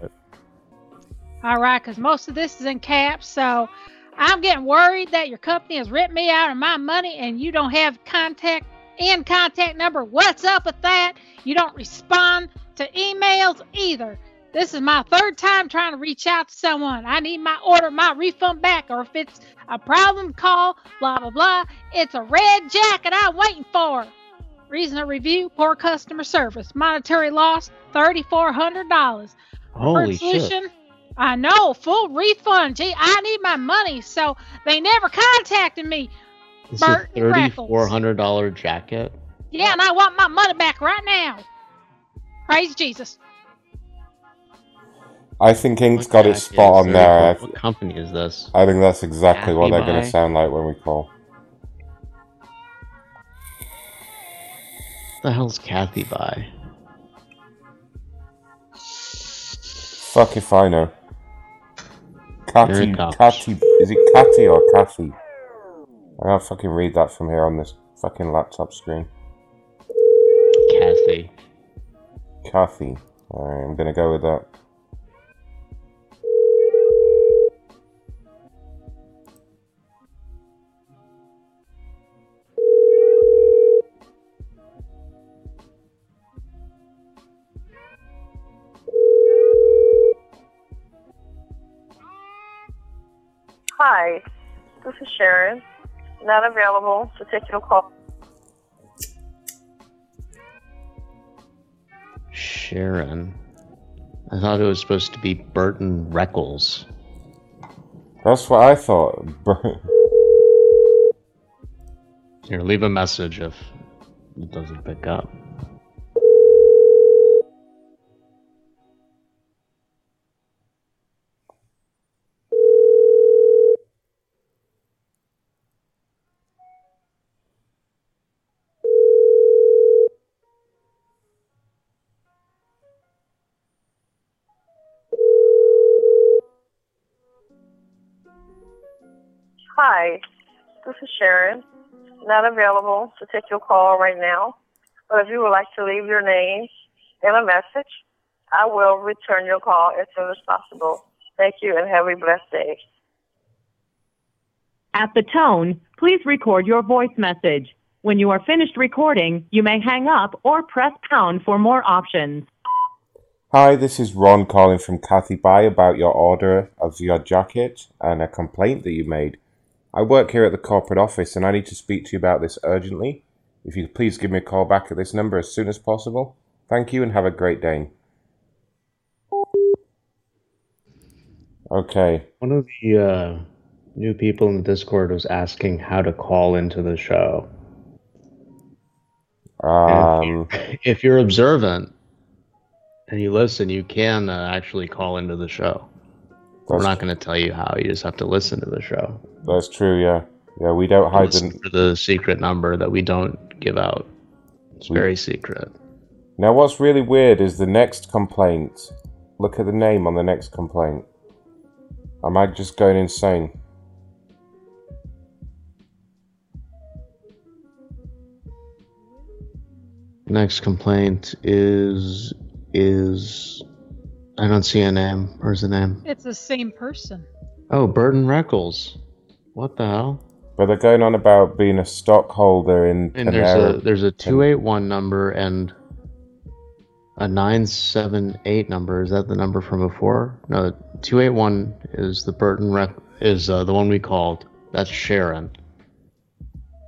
All right, because most of this is in caps, so I'm getting worried that your company has ripped me out of my money and you don't have contact and contact number. What's up with that? You don't respond to emails either. This is my third time trying to reach out to someone. I need my order, my refund back, or if it's a problem, call, blah, blah, blah. It's a red jacket I'm waiting for. Reason to review, poor customer service. Monetary loss, $3,400. Holy Preferred solution, I know, full refund. Gee, I need my money, so they never contacted me. This Bert is and thirty Freckles. four hundred dollar jacket. Yeah, and I want my money back right now. Praise Jesus. I think Ink's got it spot on there. What company is this? I think that's exactly what they're going to sound like when we call. The hell's Kathy by? Fuck if I know. Kathy, Here it comes. Catty, is it Kathy or Kathy? I can't fucking read that from here on this fucking laptop screen. Kathy. Kathy. Alright, I'm gonna go with that. Hi, this is Sharon. Not available to take your call. Sharon. I thought it was supposed to be Burton Reckles. That's what I thought. Here, leave a message if it doesn't pick up. Hi, this is Sharon. Not available to take your call right now, but if you would like to leave your name and a message, I will return your call as soon as possible. Thank you and have a blessed day. At the tone, please record your voice message. When you are finished recording, you may hang up or press pound for more options. Hi, this is Ron calling from Kathy By about your order of your jacket and a complaint that you made. I work here at the corporate office and I need to speak to you about this urgently. If you could please give me a call back at this number as soon as possible. Thank you and have a great day. Okay. One of the uh, new people in the Discord was asking how to call into the show. Um, If you're observant and you listen, you can uh, actually call into the show. We're not going to tell you how. You just have to listen to the show. that's true, yeah. Yeah, we don't hide the for the secret number that we don't give out. It's very secret. Now, what's really weird is the next complaint. Look at the name on the next complaint. Am I just going insane? Next complaint is is I don't see a name. Where's the name? It's the same person. Oh, Burton Reckles. What the hell? But they're going on about being a stockholder in And there's a there's a two eight one number and a nine seven eight number. Is that the number from before? No, two eight one is the Burton Rec is uh, the one we called. That's Sharon.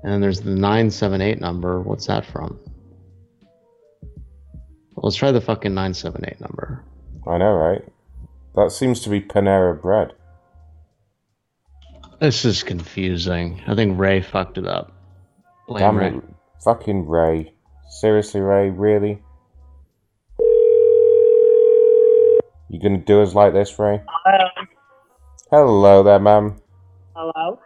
And then there's the nine seven eight number. What's that from? Well, let's try the fucking nine seven eight number. I know, right? That seems to be Panera Bread. This is confusing. I think Ray fucked it up. Blame Damn Ray. it. Fucking Ray. Seriously, Ray? Really? You gonna do us like this, Ray? Hello. Hello there, ma'am. Hello.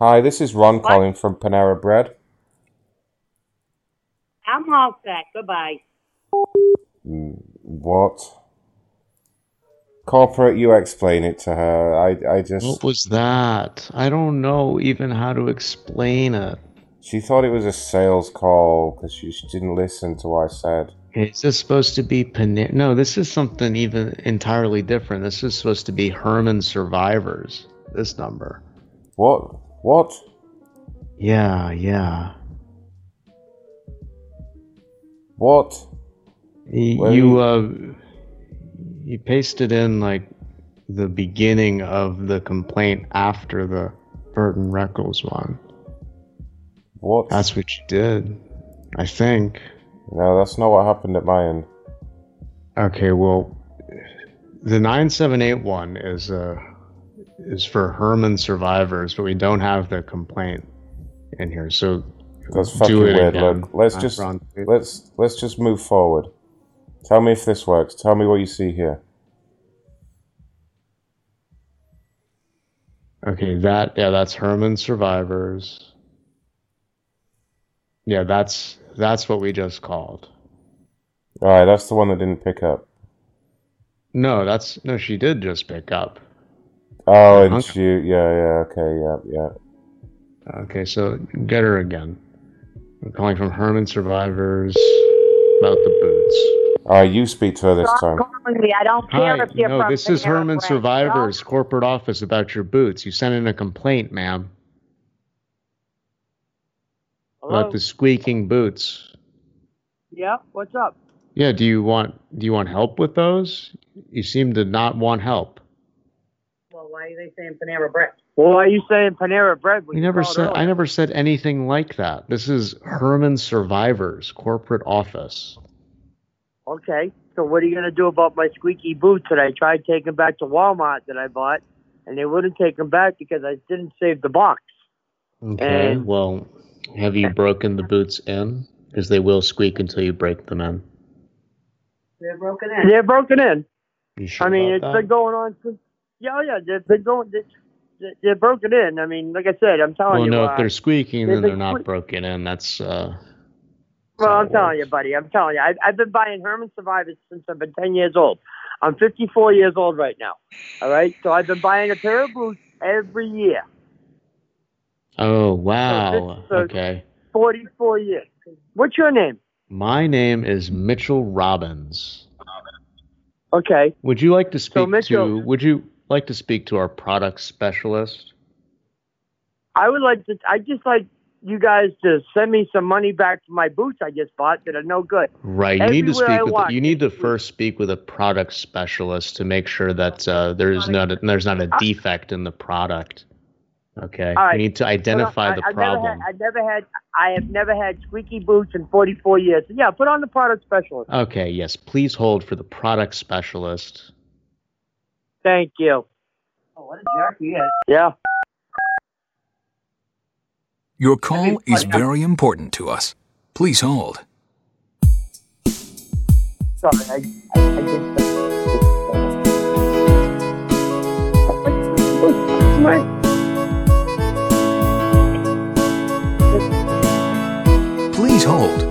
Hi, this is Ron calling from Panera Bread. I'm all set. Goodbye. Mm, What? Corporate, you explain it to her. I, I just. What was that? I don't know even how to explain it. She thought it was a sales call because she she didn't listen to what I said. Is this supposed to be Panera? No, this is something even entirely different. This is supposed to be Herman Survivors. This number. What? What? Yeah, yeah. What? Where You you- uh, you pasted in like the beginning of the complaint after the Burton Reckles one. What? That's what you did, I think. No, that's not what happened at my end. Okay, well, the nine seven eight one is uh is for Herman survivors, but we don't have the complaint in here. So That's do fucking it weird. again. Look, let's just let's let's just move forward. Tell me if this works. Tell me what you see here. Okay, that yeah, that's Herman survivors. Yeah, that's that's what we just called. All right, that's the one that didn't pick up. No, that's no, she did just pick up. Oh, and you, yeah, yeah, okay, yeah, yeah. Okay, so get her again. I'm calling from Herman survivors about the boots. All right, you speak to her this Stop time. calling me. I don't care Hi, if you're no, from this is Panera Herman Bread. Survivors corporate office about your boots. You sent in a complaint, ma'am, Hello? about the squeaking boots. Yeah. What's up? Yeah, do you want do you want help with those? You seem to not want help. Well, why are they saying Panera Bread? Well, why are you saying Panera Bread? When You you never called said I never said anything like that. This is Herman Survivors corporate office. Okay. So what are you gonna do about my squeaky boots that I tried taking back to Walmart that I bought, and they wouldn't take them back because I didn't save the box. Okay. And- well, have you broken the boots in? Because they will squeak until you break them in. They're broken in. They're broken in. You sure I mean, about it's that? been going on since. Yeah, oh, yeah. They've been going. They're, they're broken in. I mean, like I said, I'm telling you. Well, you. no, uh, if they're squeaking, they've then they're not sque- broken in. That's uh, Well, I'm telling you, buddy. I'm telling you. I, I've been buying Herman Survivors since I've been 10 years old. I'm 54 years old right now. All right. So I've been buying a pair of boots every year. Oh wow. so- Okay. 44 years. What's your name? My name is Mitchell Robbins. Okay. Would you like to speak Mitchell- to would you like to speak to our product specialist? I would like to. I just like you guys to send me some money back for my boots I just bought that are no good. Right. You need to speak with walk, you need to first speak with a product specialist to make sure that uh, there's not a, there's not a defect in the product. Okay. All right. You need to identify I, the I've Never had, I never had. I have never had squeaky boots in 44 years. Yeah, put on the product specialist. Okay, yes. Please hold for the product specialist. Thank you. Oh, what a jerk he is. Yeah. Your call is very important to us. Please hold. Sorry, I, I, I did. Please hold.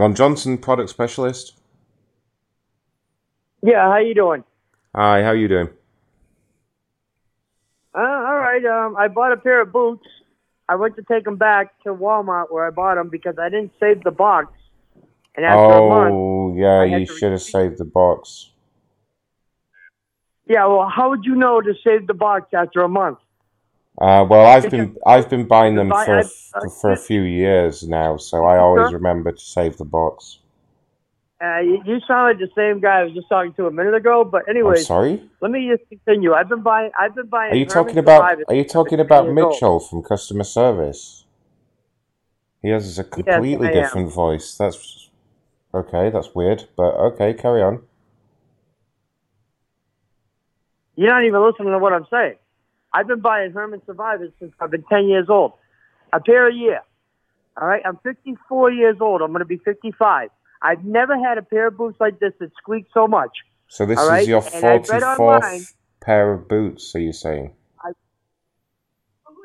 Ron Johnson, product specialist. Yeah, how you doing? Hi, how you doing? Uh, all right. Um, I bought a pair of boots. I went to take them back to Walmart where I bought them because I didn't save the box. And after a month, Oh, yeah, you should have saved the box. yeah. Well, how would you know to save the box after a month? Uh, well, I've been I've been buying them for a, I- f- for a few years now, so I always Sure. remember to save the box. Uh, you, you sound like the same guy I was just talking to a minute ago. But I'm sorry. let me just continue. I've been buying. I've been buying. Are you talking about Are you talking about 10 years old. Mitchell from customer service? He has a completely am. different voice. That's okay. That's weird, but okay. Carry on. You're not even listening to what I'm saying. I've been buying Herman Survivors since I've been 10 years old. A pair a year. All right. I'm 54 years old. I'm going to be 55. I've never had a pair of boots like this that squeak so much. So this All is your and I read forty online- fourth pair of boots. Are you saying?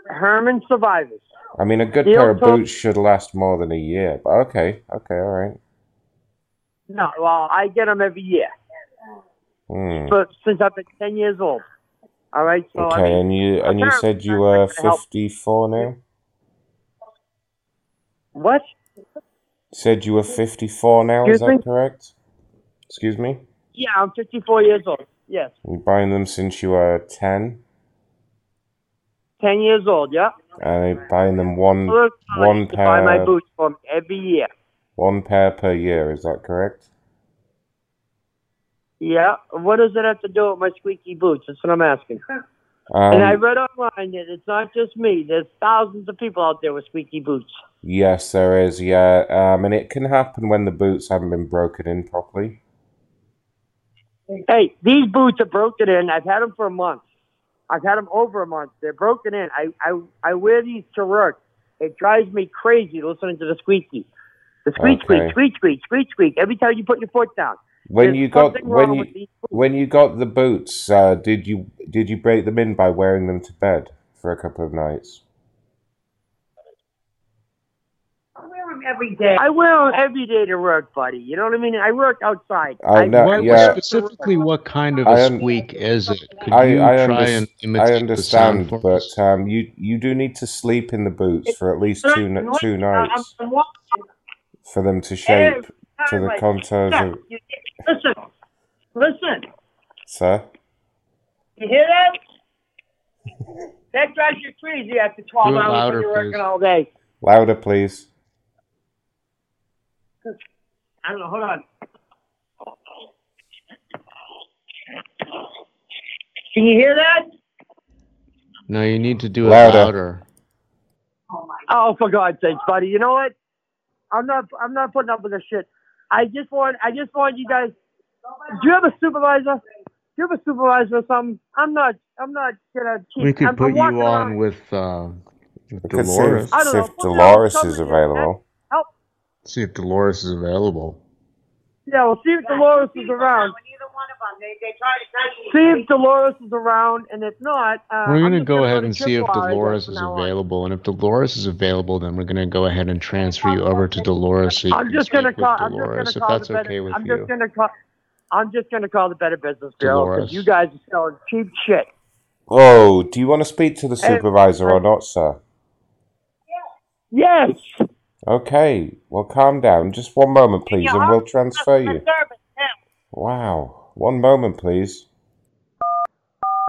Herman Survivors. I mean, a good You pair of boots should last more than a year. But okay, okay, all right. No, well, I get them every year. Hmm. But since I've been 10 years old. All right. So I Okay, mean, and you and you said you were that's gonna help. fifty four now. What? Said you were fifty four now. Excuse is that me? correct? Excuse me. Yeah, I'm 54 years old. Yes. You're buying them since you were ten, 10 years old. Yeah. and you're buying them one I one used buy my pair boots for me every year. one pair per year. Is that correct? Yeah. What does it have to do with my squeaky boots? That's what I'm asking. Um, and I read online that it's not just me. There's thousands of people out there with squeaky boots. Yes, there is. Yeah, um, and it can happen when the boots haven't been broken in properly. Hey, these boots are broken in. I've had them for a month. I've had them over a month. They're broken in. I, I, I wear these to work. It drives me crazy listening to the squeaky. The squeak, Okay. squeak, squeak, squeak, squeak, squeak. Every time you put your foot down. When There's you got when you when you got the boots, uh, did you did you break them in by wearing them to bed for a couple of nights? I wear them every day. I wear them every day to work, buddy. You know what I mean? I work outside. I know- What, yeah. specifically, what kind of I a un- squeak is it? Could I you I, try unders- and I imitate the sound understand, but um, you you do need to sleep in the boots for at least two n- two nights I'm, I'm for them to shape to the contours Yeah, of. You- Listen, listen. Sir, You hear that? that drives you crazy after 12 hours louder, when you're working please. all day. louder, please. I don't know. Hold on. Can you hear that? No, you need to do it Louder. louder. Oh, for God's sakes, buddy. You know what? I'm not. I'm not putting up with this shit. I just want. I just want you guys. Do you have a supervisor? Do you have a supervisor or something? I'm not. I'm not gonna. Keep, We could I'm, put I'm you on around- with, uh, with I could see if, I don't see if Put me on Dolores is available. Help! See if Dolores is available. Yeah, we'll see if Dolores is around. See if Dolores is around, and if not, uh, We're I'm gonna go ahead and see if Dolores is now on. available, and if Dolores is available, then we're gonna go ahead and transfer you over to Dolores. So you I'm can just gonna with call. I'm just Dolores, gonna if that's the better, okay with I'm you. just gonna call. I'm just gonna call the Better Business Bureau Dolores. because you guys are selling cheap shit. Oh, do you want to speak to the supervisor or not, sir? Yes. Okay, well, calm down. Just one moment, please, and we'll transfer you. Wow. One moment, please.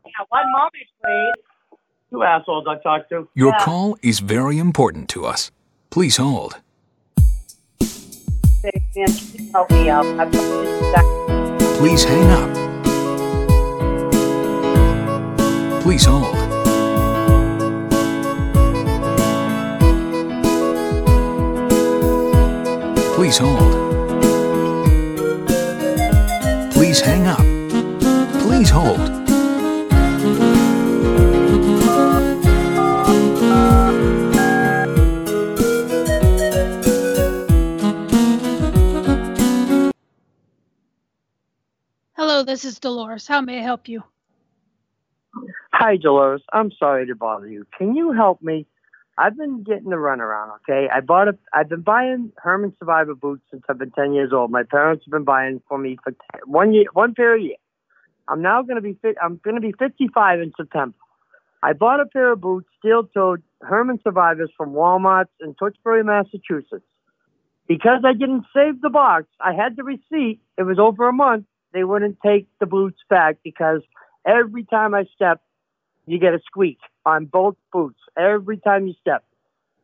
Yeah, one moment, please. Two assholes I talked to. Your call is very important to us. Please hold. Help me out. Please hang up. Please hold. Please hold. Hang up. Please hold. Hello, this is Dolores. How may I help you? Hi, Dolores. I'm sorry to bother you. Can you help me? I've been getting the runaround. Okay, I bought a. I've been buying Herman Survivor boots since I've been ten years old. My parents have been buying for me for 10, one year, one pair a year. I'm now going to be fit. I'm going to be 55 in September. I bought a pair of boots, steel-toed Herman Survivors from Walmart in Tewksbury, Massachusetts. Because I didn't save the box, I had the receipt. It was over a month. They wouldn't take the boots back because every time I step, you get a squeak on both boots every time you step.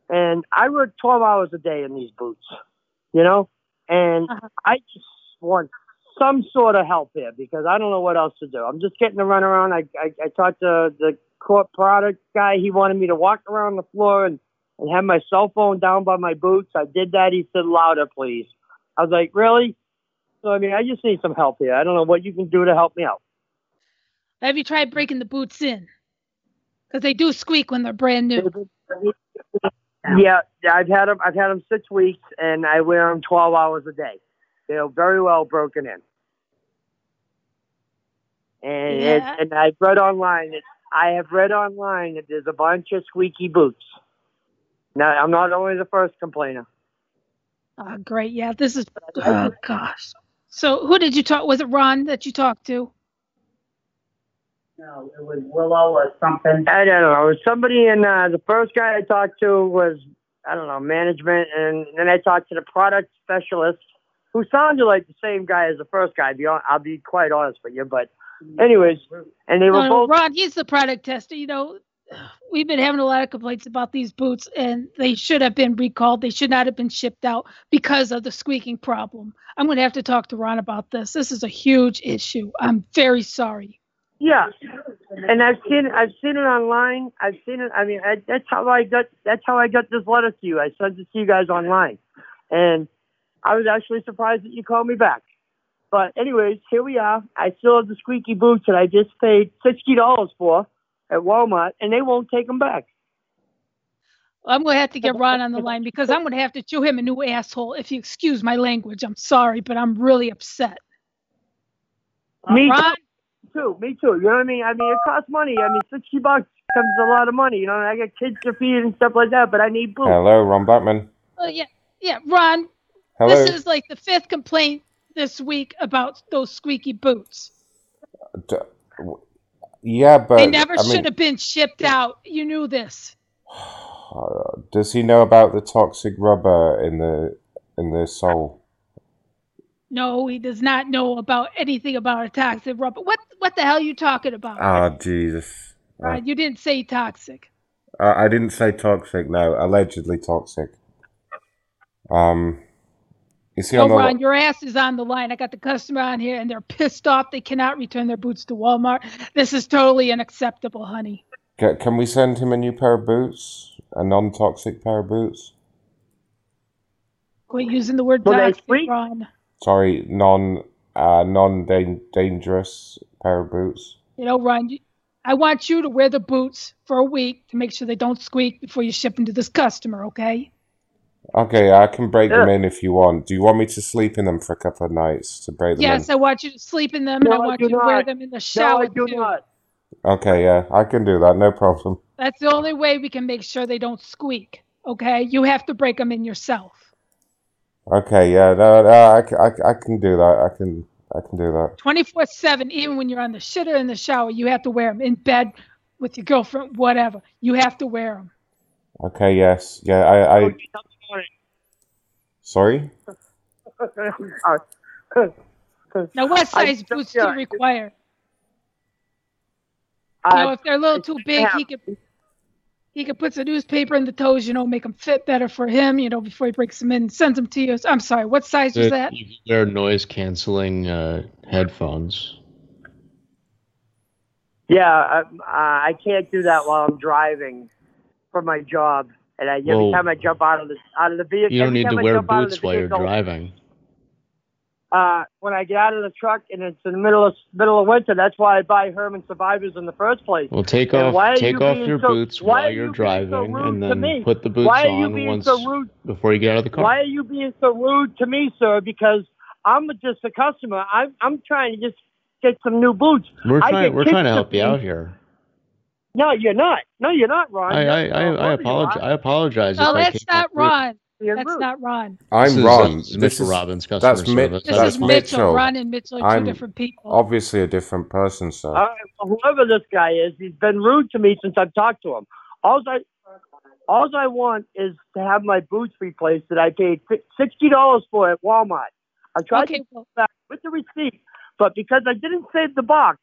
And I work 12 hours a day in these boots, you know? And uh-huh. I just want some sort of help here because I don't know what else to do. I'm just getting to run around. I, I, I talked to the court product guy. He wanted me to walk around the floor and, and have my cell phone down by my boots. I did that. He said, louder, please. I was like, really? So, I mean, I just need some help here. I don't know what you can do to help me out. Have you tried breaking the boots in? Because they do squeak when they're brand new. Yeah, yeah, I've had them. I've had them six weeks, and I wear them twelve hours a day. They're very well broken in. And it, Yeah. and I've read online. That, I have read online that there's a bunch of squeaky boots. Now, I'm not only the first complainer. Oh, great. Yeah, this is. Uh, oh, gosh. So, who did you talk? Was it Ron that you talked to? No, it was Willow or something. I don't know. It was somebody, and uh, the first guy I talked to was I don't know management, and then I talked to the product specialist, who sounded like the same guy as the first guy. I'll be, hon- I'll be quite honest with you, but anyways, and they were No, no, both. Ron, he's the product tester. You know, we've been having a lot of complaints about these boots, and they should have been recalled. They should not have been shipped out because of the squeaking problem. I'm going to have to talk to Ron about this. This is a huge issue. I'm very sorry. Yeah, and I've seen I've seen it online. I've seen it. I mean, I, that's how I got that's how I got this letter to you. I sent it to you guys online, and I was actually surprised that you called me back. But anyways, here we are. I still have the squeaky boots that I just paid sixty dollars for at Walmart, and they won't take them back. I'm going to have to get Ron on the line because I'm going to have to chew him a new asshole if you excuse my language. I'm sorry, but I'm really upset. Me Ron, too. Me too. You know what I mean? I mean, it costs money. I mean, sixty bucks comes a lot of money. You know, I got kids to feed and stuff like that, but I need boots. Hello, Ron Blackman. Oh yeah, yeah, Ron. Hello. This is like the fifth complaint this week about those squeaky boots. D- w- yeah, but they never I should mean, have been shipped out. You knew this. [SIGHS] does he know about the toxic rubber in the in the sole? No, he does not know about anything about a toxic rubber. What what the hell are you talking about? Oh, Jesus. Uh, you didn't say toxic. uh, I didn't say toxic. No, allegedly toxic. Um, you see No, on the Ron, your ass is on the line. I got the customer on here, and they're pissed off. They cannot return their boots to Walmart. This is totally unacceptable, honey. Can we send him a new pair of boots? A non-toxic pair of boots? Quit using the word Well, toxic, Ron. Sorry, non uh, non dangerous pair of boots. You know, Ron, I want you to wear the boots for a week to make sure they don't squeak before you ship them to this customer, okay? Okay, I can break them in if you want. Do you want me to sleep in them for a couple of nights to break them Yes, I want you to sleep in them, and No, I I want do you to wear them in the No, shower I do too. not. Okay, yeah, I can do that. No problem. That's the only way we can make sure they don't squeak. Okay, you have to break them in yourself. Okay, yeah, no, no, I, I, I can do that. I can, I can do that. 24 7, even when you're on the shitter in the shower, you have to wear them. In bed with your girlfriend, whatever, you have to wear them. Okay, yes, yeah, I, I. Sorry. [LAUGHS] Now, what size boots do you require? Uh, you if they're a little too big, he could he could put some newspaper in the toes, you know, make them fit better for him, you know, before he breaks them in, sends them to you. I'm sorry, what size was that? You can wear noise canceling uh, headphones. Yeah, I, I can't do that while I'm driving for my job. And I, every Well, time I jump out of the out of the vehicle, You don't need to I wear jump out boots the while you're vehicle, driving. Uh, when I get out of the truck and it's in the middle of middle of winter, that's why I buy Herman Survivors in the first place. Well, take And off take you off your so- boots while you're you being so driving, and then put the boots Why are you on being once so rude? before you get out of the car. Why are you being so rude to me, sir? Because I'm just a customer. I'm I'm trying to just get some new boots. We're trying we're trying to to help you out here. No, you're not. No, you're not, Ron. I No, I I, I apologize. I apologize. No, if I that's not off. Ron. You're That's rude. not Ron. I'm This is, uh, Ron. this is Mr. is Robbins, customer that's Mi- service. This that's is Mitchell. Mitchell. Ron and Mitchell are 2 I'm different people. obviously a different person, sir. All right, well, whoever this guy is, he's been rude to me since I've talked to him. All I, all I want is to have my boots replaced that I paid fi- sixty dollars for at Walmart. I tried Okay, to go back with the receipt, but because I didn't save the box,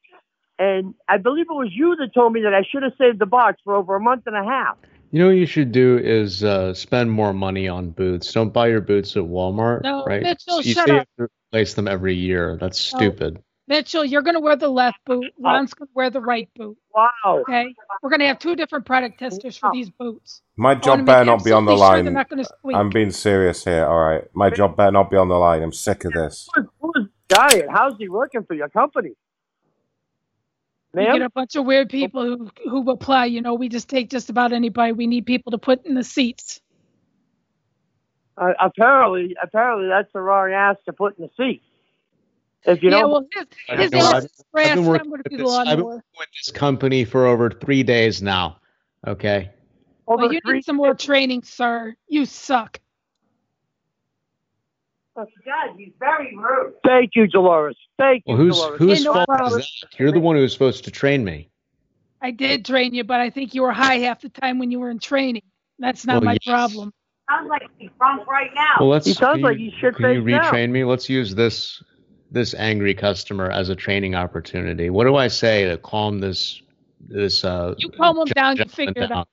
and I believe it was you that told me that I should have saved the box for over a month and a half. You know what you should do is uh, spend more money on boots. Don't buy your boots at Walmart, No, right? Mitchell, you shut say you up. have to replace them every year. That's No. stupid. Mitchell, you're going to wear the left boot. Ron's going to wear the right boot. Wow. Okay? We're going to have two different product testers for these boots. My job better not be on the absolutely sure line. not gonna squeak. I'm being serious here. All right, my job better not be on the line. I'm sick of this. Who's, who's Diet? How's he working for your company? We get a bunch of weird people who who apply. You know, we just take just about anybody. We need people to put in the seats. Uh, apparently, apparently that's the wrong ass to put in the seat. If you yeah, don't, well, his, I his know, ass I've- is I've grass, been and working I'm with this- I've been working with this company for over three days now. Okay. over Well, you need some more training, sir. You suck. God, he's very rude. Thank you, Dolores. Thank you, Well, whose Dolores. whose fault is that? You're the one who was supposed to train me. I did train you, but I think you were high half the time when you were in training. That's not Well, my yes. problem. Sounds like he's drunk right now. Well, let's. He sounds can like you, he should Can you face down. retrain me? Let's use this this angry customer as a training opportunity. What do I say to calm this this uh? You calm him down, you gentleman figure it out.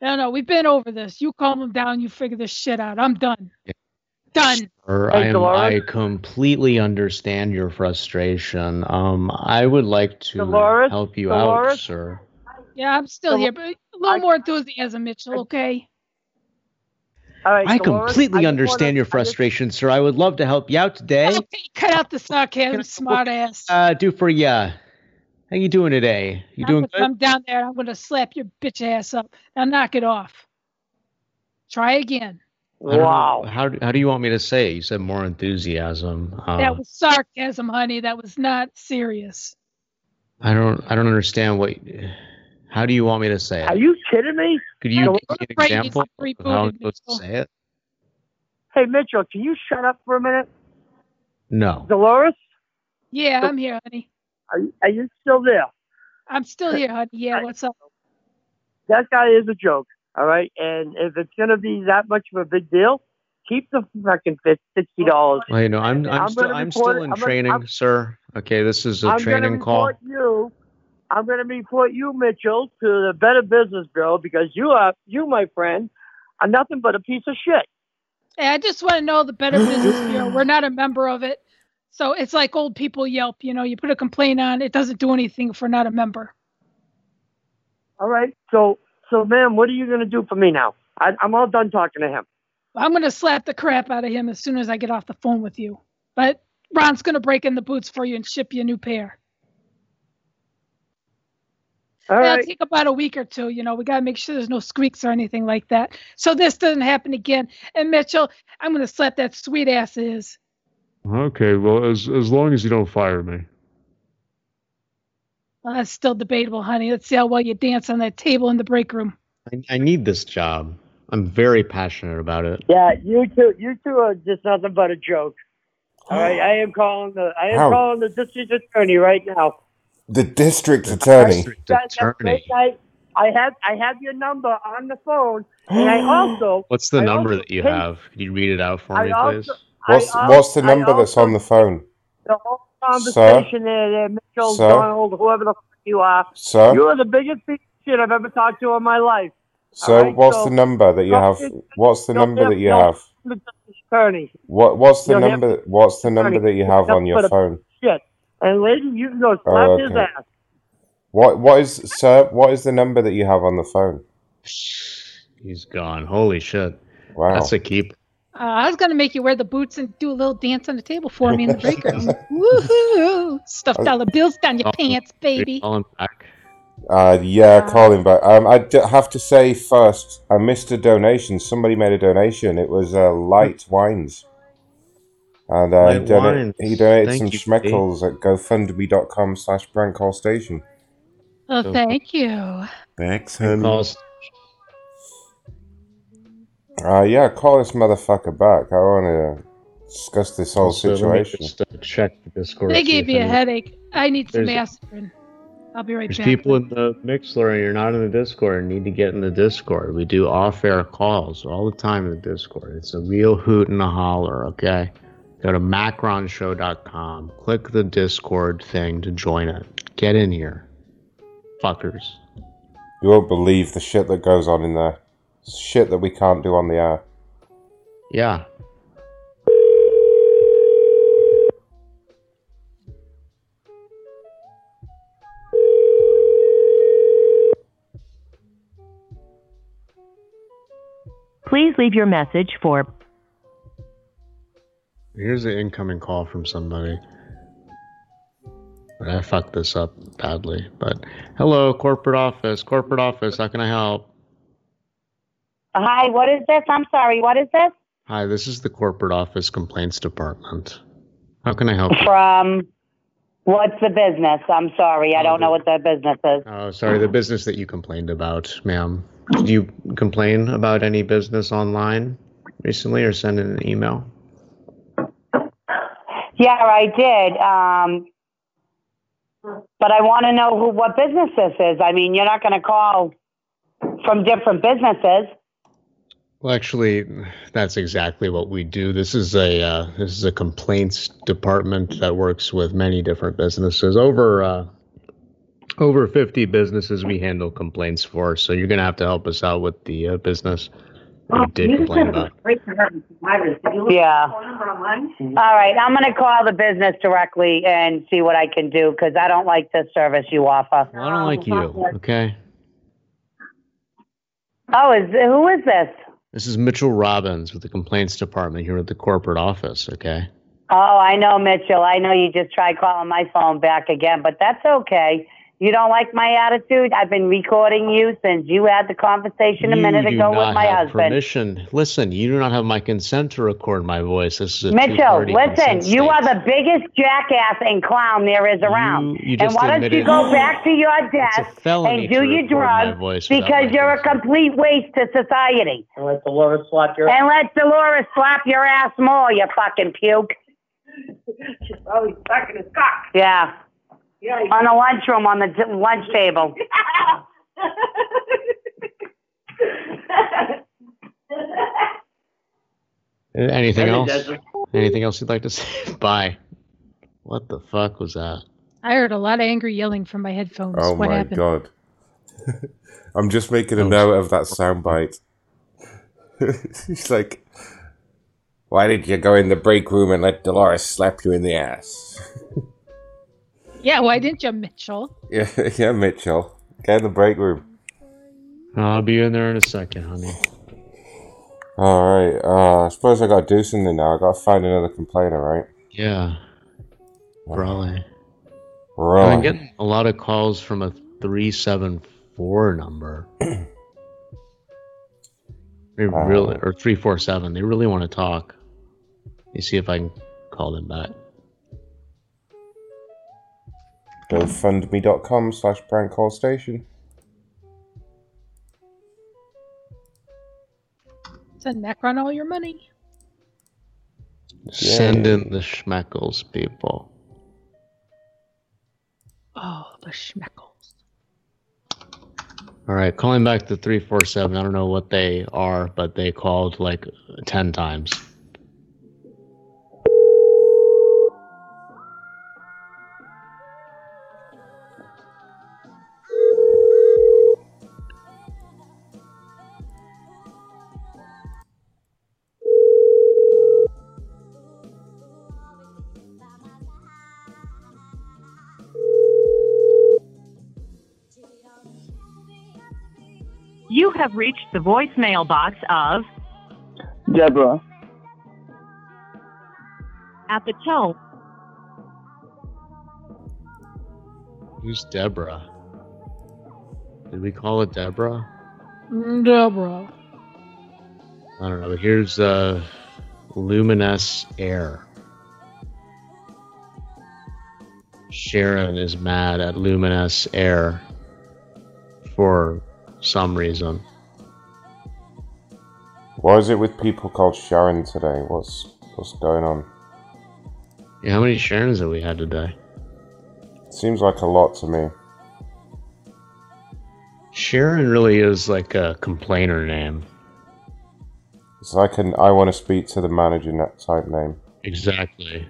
No, no, we've been over this. You calm him down, you figure this shit out. I'm done. Done. Or Hey, I am. I completely understand your frustration. Um, I would like to Dolores? help you out, sir. Yeah, I'm still here, but a little more enthusiasm, Mitchell, okay? All right, I Dolores, completely I understand wanna- your I just- frustration, sir. I would love to help you out today. Okay, cut out the sarcasm, smart ass. Uh, do for ya. How you doing today? You I'm doing gonna good? come down there I'm gonna slap your bitch ass up. Now knock it off. Try again. I know. Wow. How do- how do you want me to say it? You said more enthusiasm. Uh, that was sarcasm, honey. That was not serious. I don't I don't understand what. How do you want me to say it? Are you kidding me? Could you Dolores? give me an example of how I'm rebooted, supposed to say it? Hey, Mitchell, can you shut up for a minute? No. Dolores, Yeah, I'm here, honey. are you, are you still there? I'm still here, honey. Yeah, what's up? That guy is a joke, all right? And if it's going to be that much of a big deal, keep the fucking fif- $60. Well, you know, I'm I'm, I'm still I'm still in I'm gonna- training, sir. Okay, this is a I'm going to training call. report you. I'm going to report you, Mitchell, to the Better Business Bureau because you are, you, my friend, are nothing but a piece of shit. Hey, I just want to know the Better Business [LAUGHS] Bureau. We're not a member of it. So it's like old people Yelp. You know, you put a complaint on, it doesn't do anything if we're not a member. All right. So, so, ma'am, what are you going to do for me now? I, I'm all done talking to him. I'm going to slap the crap out of him as soon as I get off the phone with you. But Ron's going to break in the boots for you and ship you a new pair. All It'll right. take about a week or two. You know, we got to make sure there's no squeaks or anything like that. So this doesn't happen again. And Mitchell, I'm going to slap that sweet ass is. Okay, well, as as long as you don't fire me. Well, that's still debatable, honey. Let's see how well you dance on that table in the break room. I, I need this job. I'm very passionate about it. Yeah, you two, you two are just nothing but a joke. All right, I am calling the, I am How? calling the district attorney right now. The district attorney. Guys, guys, I, I have, I have your number on the phone, and I [GASPS] also, What's the I number also that you take- have? Can you read it out for I me, also- please? What's I what's the al- I number that's on the phone? the whole conversation there, there, Mitchell, Sir? Donald, whoever the fuck you are. Sir? You are the biggest piece of shit I've ever talked to in my life. So Alright, what's so- the number that you have? What's the number that you have? hear the district attorney. What what's the You'll hear number? What's the number that you have on your Nothing but a phone? Shit. And lady, you can go slap Oh, his ass. What what is sir? What is the number that you have on the phone? He's gone. Holy shit. Wow. That's a keep. Uh, I was going to make you wear the boots and do a little dance on the table for me in the break room. [LAUGHS] Woohoo! Stuff dollar bills down your pants, baby. Call him back. Uh, yeah, call him back. Um, I d- have to say first, I missed a donation. Somebody made a donation. It was uh, Light Wines, and uh, he, Light dona- Wines. he donated Thank some you, schmeckles at GoFundMe.com slash Prank Call Station. Oh, thank you. Thanks, Calls. Uh, yeah, call this motherfucker back. I want to discuss this whole So let me situation. just, uh, check the Discord. They gave me a headache. I need some There's- aspirin. I'll be right There's back. people in the Mixlr and you're not in the Discord and need to get in the Discord. We do off-air calls all the time in the Discord. It's a real hoot and a holler, okay? Go to macronshow.com. Click the Discord thing to join it. Get in here. Fuckers. You won't believe the shit that goes on in there. Shit that we can't do on the air. Yeah. Please leave your message for Here's an incoming call from somebody. I fucked this up badly. But hello, corporate office. Corporate office, how can I help? Hi, what is this? I'm sorry, what is this? Hi, this is the corporate office complaints department. How can I help you? From what's the business? I'm sorry, I don't know what the business is. Oh, sorry, the business that you complained about, ma'am. Did you complain about any business online recently or send in an email? Yeah, I did. Um, but I want to know who what business this is. I mean, you're not going to call from different businesses. Well, actually, that's exactly what we do. This is a uh, this is a complaints department that works with many different businesses. Over uh, over fifty businesses we handle complaints for. So you're gonna have to help us out with the uh, business that you did complain about. Yeah. All right, I'm going to call the business directly and see what I can do because I don't like this service you offer. Well, I don't like you. Okay. Oh, is who is this? This is Mitchell Robbins with the complaints department here at the corporate office. Okay. Oh, I know, Mitchell. I know you just tried calling my phone back again, but that's okay. You don't like my attitude? I've been recording you since you had the conversation a You minute ago not with my have husband. Permission. Listen, you do not have my consent to record my voice. This is a Mitchell, two-party listen, you state. are the biggest jackass and clown there is around. you and just why don't you admitted- go back to your desk felony and do to your record my drugs voice because you're a complete waste to society. And let Dolores slap your And let Dolores slap your ass more, you fucking puke. [LAUGHS] oh, he's sucking his cock. Yeah. Yeah. On the lunchroom, on the t- lunch table. [LAUGHS] Anything Maybe else? that's- Anything else you'd like to say? [LAUGHS] Bye. What the fuck was that? I heard a lot of angry yelling from my headphones. Oh what my happened? god. [LAUGHS] I'm just making a oh, note of that soundbite. He's like, Why did you go in the break room and let Dolores slap you in the ass? Yeah, why didn't you, Mitchell? [LAUGHS] yeah, yeah, Mitchell. Get in the break room. I'll be in there in a second, honey. Alright, uh, I suppose I gotta do something now. I gotta find another complainer, right? Yeah. Probably. Right. I'm getting a lot of calls from a 374 number. [CLEARS THROAT] they really, or 347. They really want to talk. Let me see if I can call them back. GoFundMe.com slash prank call station. Send Macron all your money. Send in the schmeckles, people. Oh, the schmeckle. All right, calling back to 347. I don't know what they are, but they called like 10 times. You have reached the voicemail box of Deborah. at the tone. Who's Deborah? Did we call it Deborah? Deborah. I don't know. But here's uh, Luminous Air. Sharon is mad at Luminous Air for some reason. Why is it with people called Sharon today? What's what's going on? Yeah, how many Sharons have we had today? Seems like a lot to me. Sharon really is like a complainer name. It's like an I want to speak to the manager type name. Exactly.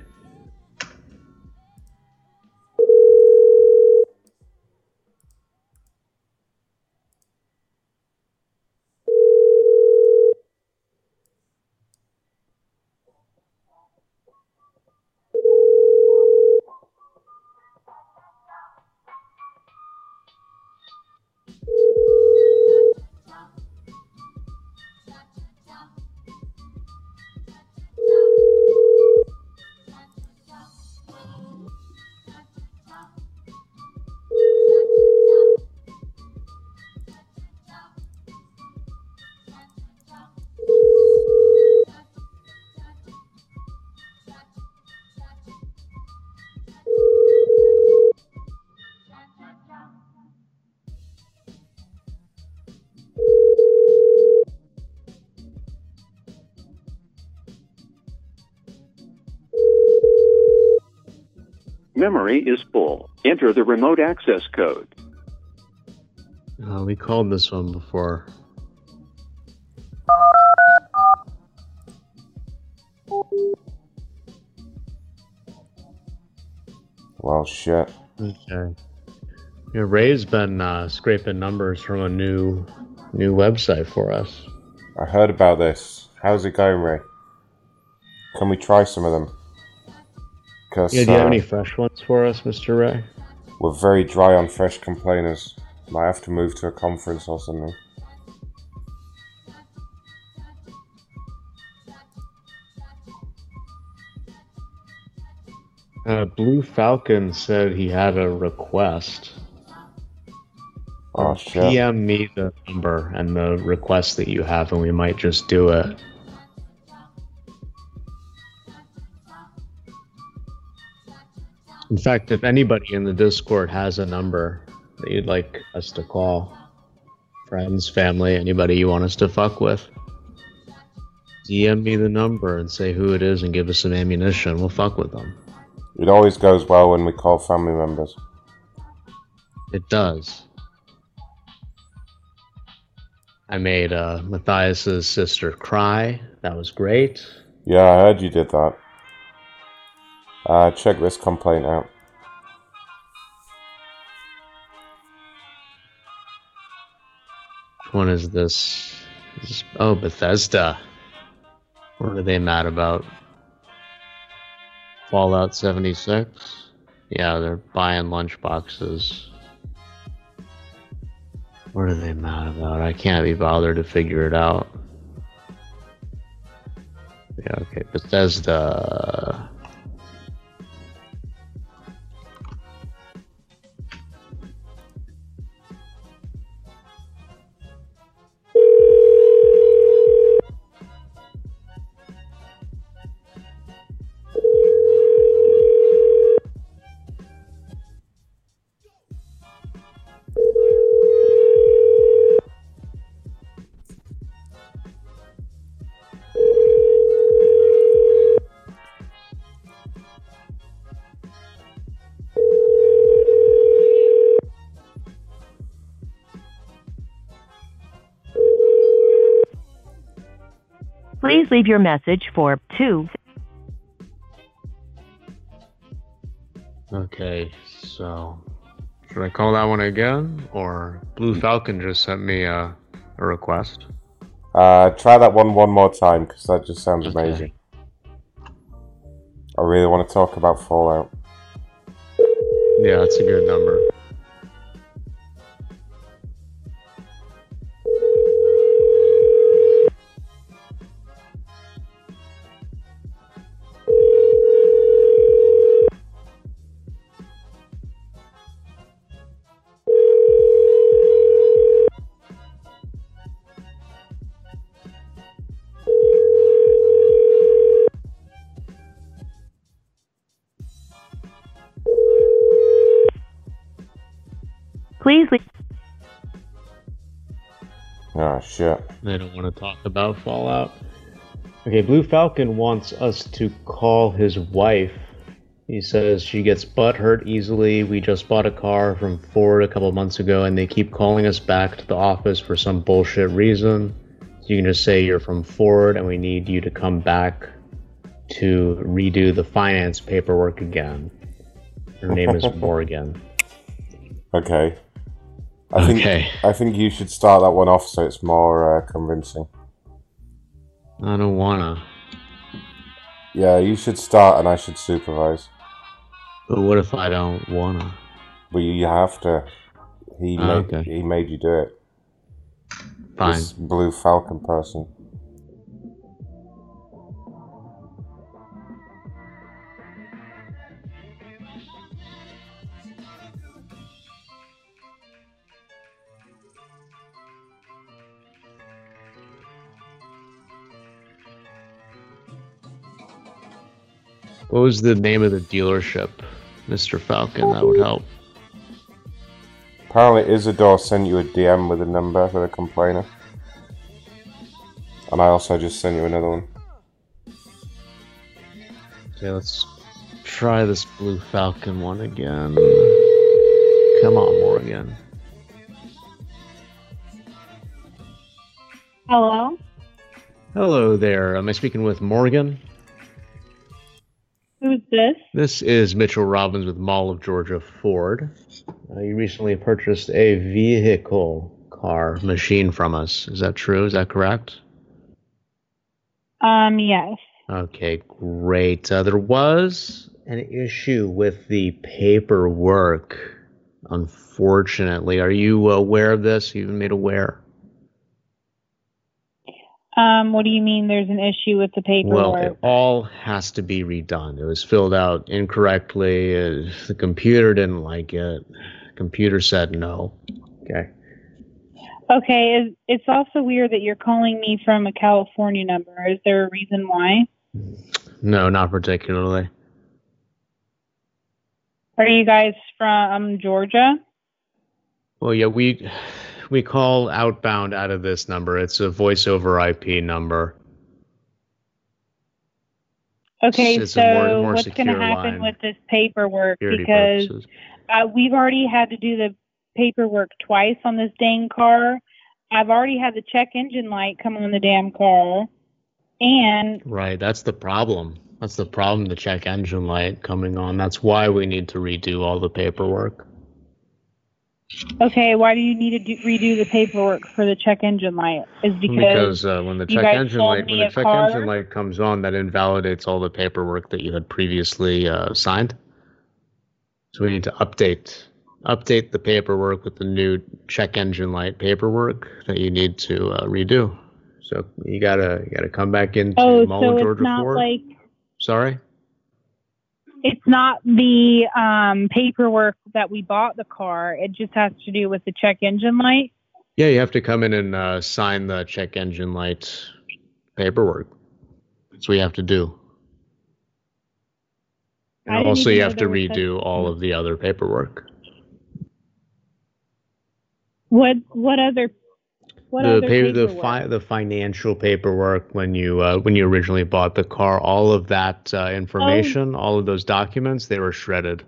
Memory is full. Enter the remote access code. Uh, we called this one before. Well, shit. Okay. Yeah, Ray's been uh, scraping numbers from a new new website for us. I heard about this. How's it going, Ray? Can we try some of them? Cause, Yeah, do you have uh, any fresh ones for us, Mr. Ray? We're very dry on fresh complainers. Might have to move to a conference or something. Uh, Blue Falcon said he had a request. Oh, shit. PM me the number and the request that you have, and we might just do it. In fact, if anybody in the Discord has a number that you'd like us to call, friends, family, anybody you want us to fuck with, DM me the number and say who it is and give us some ammunition. We'll fuck with them. It always goes well when we call family members. It does. I made uh, Matthias's sister cry. That was great. Yeah, I heard you did that. Uh, check this complaint out. Which one is this? Is this- Oh, Bethesda. What are they mad about? Fallout 76? Yeah, they're buying lunchboxes. What are they mad about? I can't be bothered to figure it out. Yeah, okay, Bethesda. Leave your message for 2. Okay, so should I call that one again, or Blue Falcon just sent me a, a request? Uh, try that one one more time because that just sounds amazing. I really want to talk about Fallout. Yeah, that's a good number. Want to talk about Fallout. Okay, Blue Falcon wants us to call his wife. He says she gets butt hurt easily. We just bought a car from Ford a couple months ago, and they keep calling us back to the office for some bullshit reason. So you can just say you're from Ford, and we need you to come back to redo the finance paperwork again. Her name is [LAUGHS] Morgan. Okay. I think Okay. I think you should start that one off so it's more uh, convincing. I don't wanna. Yeah, you should start and I should supervise. But what if I don't wanna? Well, you have to. He Ah, made okay. he made you do it. Fine. This blue falcon person. What was the name of the dealership, Mr. Falcon? That would help. Apparently, Isidore sent you a DM with a number for the complainer. And I also just sent you another one. Okay, let's try this Blue Falcon one again. Come on, Morgan. Hello? Hello there. Am I speaking with Morgan? Who's this? This is Mitchell Robbins with Mall of Georgia Ford. Uh, you recently purchased a vehicle car machine from us. Is that true? Is that correct? Um, yes. Okay, great. Uh, there was an issue with the paperwork, unfortunately. Are you aware of this? You've been made aware? Um, what do you mean there's an issue with the paper? Well, it all has to be redone. It was filled out incorrectly. Uh, the computer didn't like it. computer said no. Okay. okay, it's also weird that you're calling me from a California number. Is there a reason why? No, not particularly. Are you guys from Georgia? Well, yeah, we we call outbound out of this number. It's a voice over IP number. Okay, It's so more- more what's going to happen line. with this paperwork? Security Because uh, we've already had to do the paperwork twice on this dang car. I've already had the check engine light come on the damn car, and Right, that's the problem. That's the problem. The check engine light coming on. That's why we need to redo all the paperwork. Okay, why do you need to do, redo the paperwork for the check engine light? Is because, Because uh, when the check engine light when the check car? engine light comes on, that invalidates all the paperwork that you had previously uh, signed. So we need to update update the paperwork with the new check engine light paperwork that you need to uh, redo. So you gotta you gotta come back into oh, Mall so it's Georgia not Ford. like Sorry. It's not the um, paperwork that we bought the car. It just has to do with the check engine light. Yeah, you have to come in and uh, sign the check engine light paperwork. That's what you have to do. And also, you have to redo all of the other paperwork. What what other what the the fi- the financial paperwork when you uh, when you originally bought the car, all of that uh, information, all of those documents, they were shredded.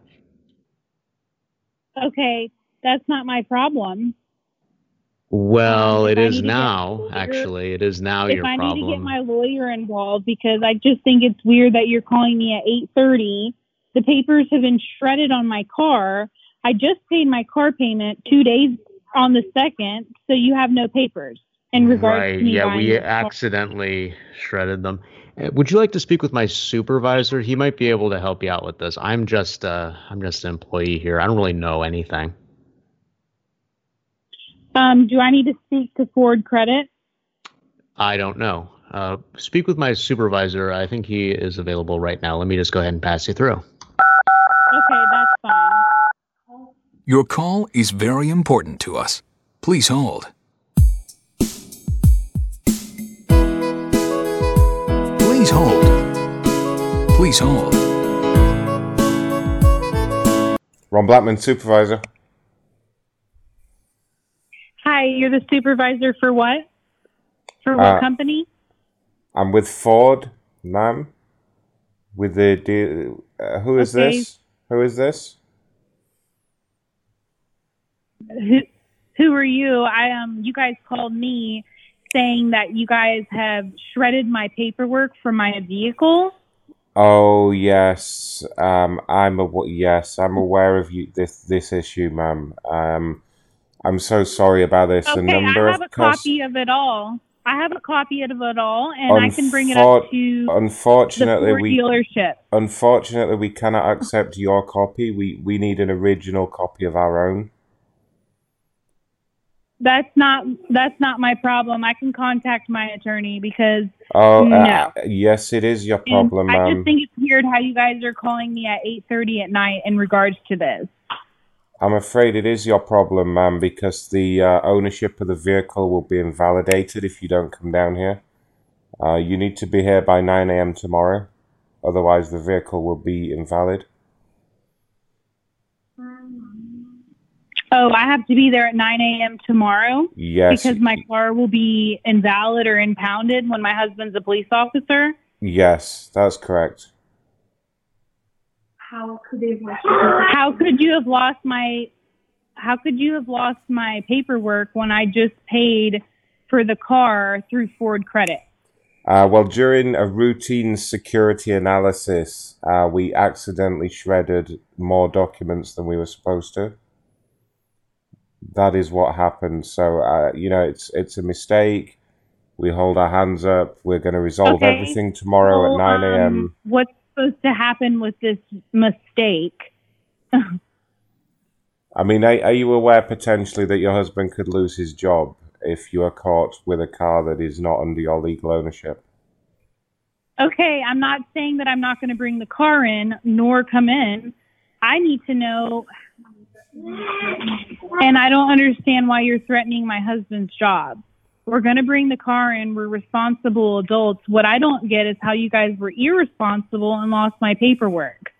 okay, that's not my problem. Well, it I is need to get now. lawyer- Actually, it is now if your I need to get my lawyer involved because I just think it's weird that you're calling me at 8:30. The papers have been shredded on my car. I just paid my car payment 2 days on the 2nd, so you have no papers in regards Right. to me Yeah, we accidentally shredded them. Uh, Would you like to speak with my supervisor? He might be able to help you out with this. I'm just uh I'm just an employee here. I don't really know anything. Um, do I need to speak to Ford Credit? I don't know. Uh, speak with my supervisor. I think he is available right now. Let me just go ahead and pass you through. Okay, that's fine. Your call is very important to us. Please hold. Please hold. Please hold. Ron Blackman, supervisor. Hi, you're the supervisor for what? For what Uh, company? I'm with Ford, ma'am. With the deal. Uh, who is Okay. this? Who is this? Who, who are you? I um you guys called me saying that you guys have shredded my paperwork for my vehicle. Oh yes, um, I'm aw- yes, I'm aware of you this this issue, ma'am. Um, I'm so sorry about this. a Okay, number I have a cus- copy of it all. I have a copy of it all, and I can bring it up to unfortunately we dealership. unfortunately we cannot accept your copy. We we need an original copy of our own. That's not that's not my problem. I can contact my attorney because Oh no. uh, yes, it is your And problem, I just think it's weird how you guys are calling me at 8:30 at night in regards to this. I'm afraid it is your problem, ma'am, because the uh, ownership of the vehicle will be invalidated if you don't come down here. Uh, you need to be here by 9 a.m. tomorrow, otherwise the vehicle will be invalid. Oh, I have to be there at 9 a.m. tomorrow Yes, because my car will be invalid or impounded when my husband's a police officer. yes, that's correct. How could they How could you have lost my How could you have lost my paperwork when I just paid for the car through Ford Credit? Uh, well, during a routine security analysis, uh, we accidentally shredded more documents than we were supposed to. That is what happened. So, uh, you know, it's it's a mistake. We hold our hands up. We're going to resolve Okay. everything tomorrow Well, at 9 a.m. um, what's supposed to happen with this mistake? [LAUGHS] I mean, are, are you aware potentially that your husband could lose his job if you are caught with a car that is not under your legal ownership? Okay, I'm not saying that I'm not going to bring the car in nor come in. I need to know, and I don't understand why you're threatening my husband's job. We're going to bring the car in. We're responsible adults. What I don't get is how you guys were irresponsible and lost my paperwork.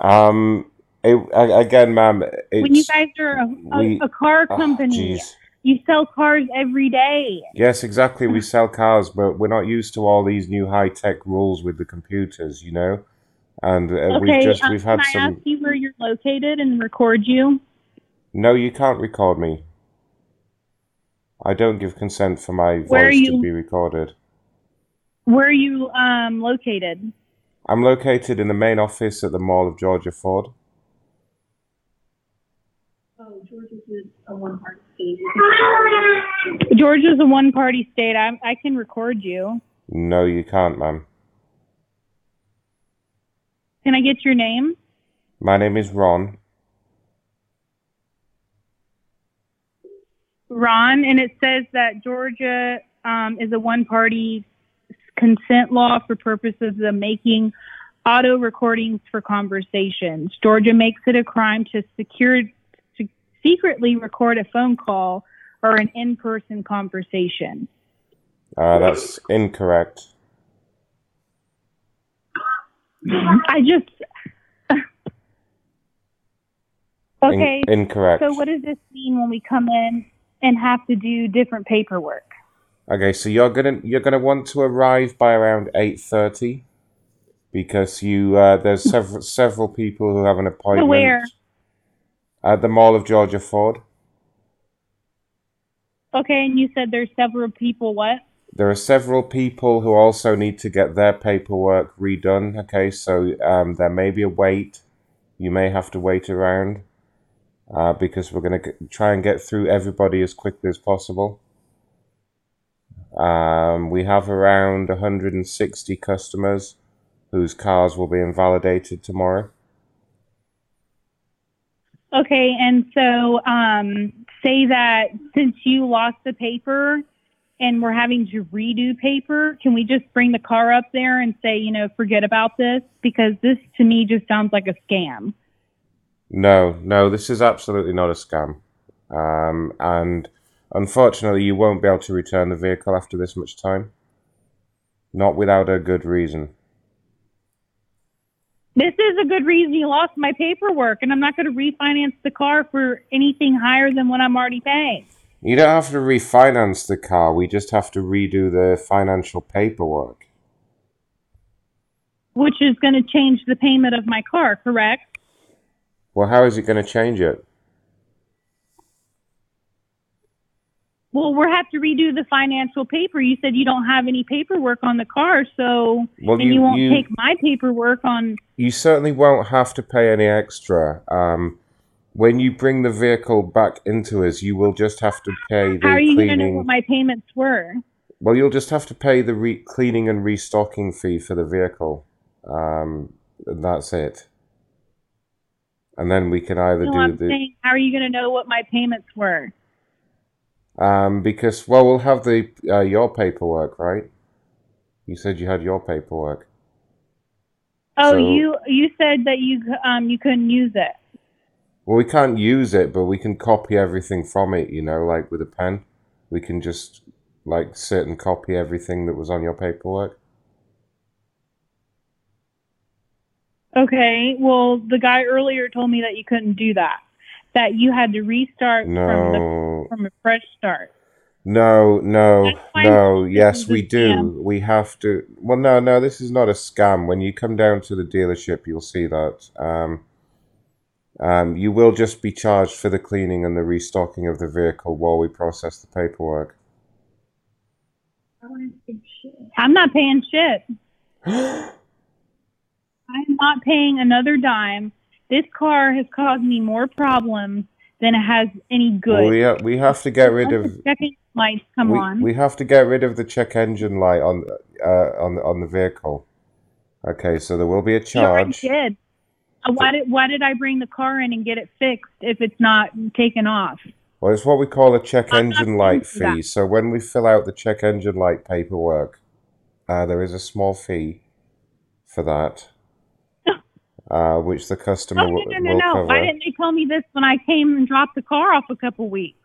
Um, it, again, ma'am, it's when you guys are a, a, we- a car Oh, company, jeez. you sell cars every day. Yes, exactly. We sell cars, but we're not used to all these new high tech rules with the computers, you know. And uh, we've Okay, just um, we've had can I some. ask you where you're located and record you? No, you can't record me. I don't give consent for my Where are voice to be recorded. Where are you um, located? I'm located in the main office at the Mall of Georgia Ford. Oh, Georgia's is a one-party state. Georgia's a one-party state. I, I can record you. No, you can't, ma'am. Can I get your name? My name is Ron. Ron, and it says that Georgia um, is a one-party consent law for purposes of making auto recordings for conversations. Georgia makes it a crime to secure to secretly record a phone call or an in-person conversation. Uh, that's incorrect. I just okay. In- incorrect. So what does this mean when we come in and have to do different paperwork? Okay, so you're gonna you're gonna want to arrive by around eight thirty, because you uh, there's [LAUGHS] several several people who have an appointment where? at the Mall of Georgia Ford. Okay, and you said there's several people. What? There are several people who also need to get their paperwork redone. Okay, so um, there may be a wait. You may have to wait around uh, because we're going to try and get through everybody as quickly as possible. Um, we have around 160 customers whose cars will be invalidated tomorrow. Okay, and so um, say that since you lost the paper and we're having to redo paper, can we just bring the car up there and say, you know, forget about this? Because this to me just sounds like a scam. No, no, this is absolutely not a scam. Um, and unfortunately, you won't be able to return the vehicle after this much time. Not without a good reason. This is a good reason you lost my paperwork, and I'm not going to refinance the car for anything higher than what I'm already paying. You don't have to refinance the car, we just have to redo the financial paperwork. Which is going to change the payment of my car, correct? Well, how is it going to change it? Well, we'll have to redo the financial paper. You said you don't have any paperwork on the car, so Well, and you- you, won't you- take my paperwork on. You certainly won't have to pay any extra. Um, when you bring the vehicle back into us, you will just have to pay the How are you going to know cleaning. what my payments were? Well, you'll just have to pay the re- cleaning and restocking fee for the vehicle. Um, and that's it. And then we can either No, do I'm the saying, how are you going to know what my payments were? um, because well, we'll have the uh, your paperwork, right? You said you had your paperwork. Oh, So- you you said that you um you couldn't use it. Well, we can't use it, but we can copy everything from it. You know, like with a pen, we can just like sit and copy everything that was on your paperwork. Okay. Well, the guy earlier told me that you couldn't do that. That you had to restart from the from a fresh start. No, no, no. Yes, we do. scam. We have to. Well, no, no. This is not a scam. When you come down to the dealership, you'll see that. Um, um, you will just be charged for the cleaning and the restocking of the vehicle while we process the paperwork. I'm not paying shit. [GASPS] I'm not paying another dime. This car has caused me more problems than it has any good. Well, we ha- we have to get rid of. lights come we, on. we have to get rid of the check engine light on uh, on on the vehicle. Okay, so there will be a You already charge. did. Uh, Why did why did I bring the car in and get it fixed if it's not taken off? Well, it's what we call a check I'm engine light fee. that. So when we fill out the check engine light paperwork, uh, there is a small fee for that, [LAUGHS] uh, which the customer Oh, no, will, no, no, will no. cover. Why didn't they tell me this when I came and dropped the car off a couple weeks?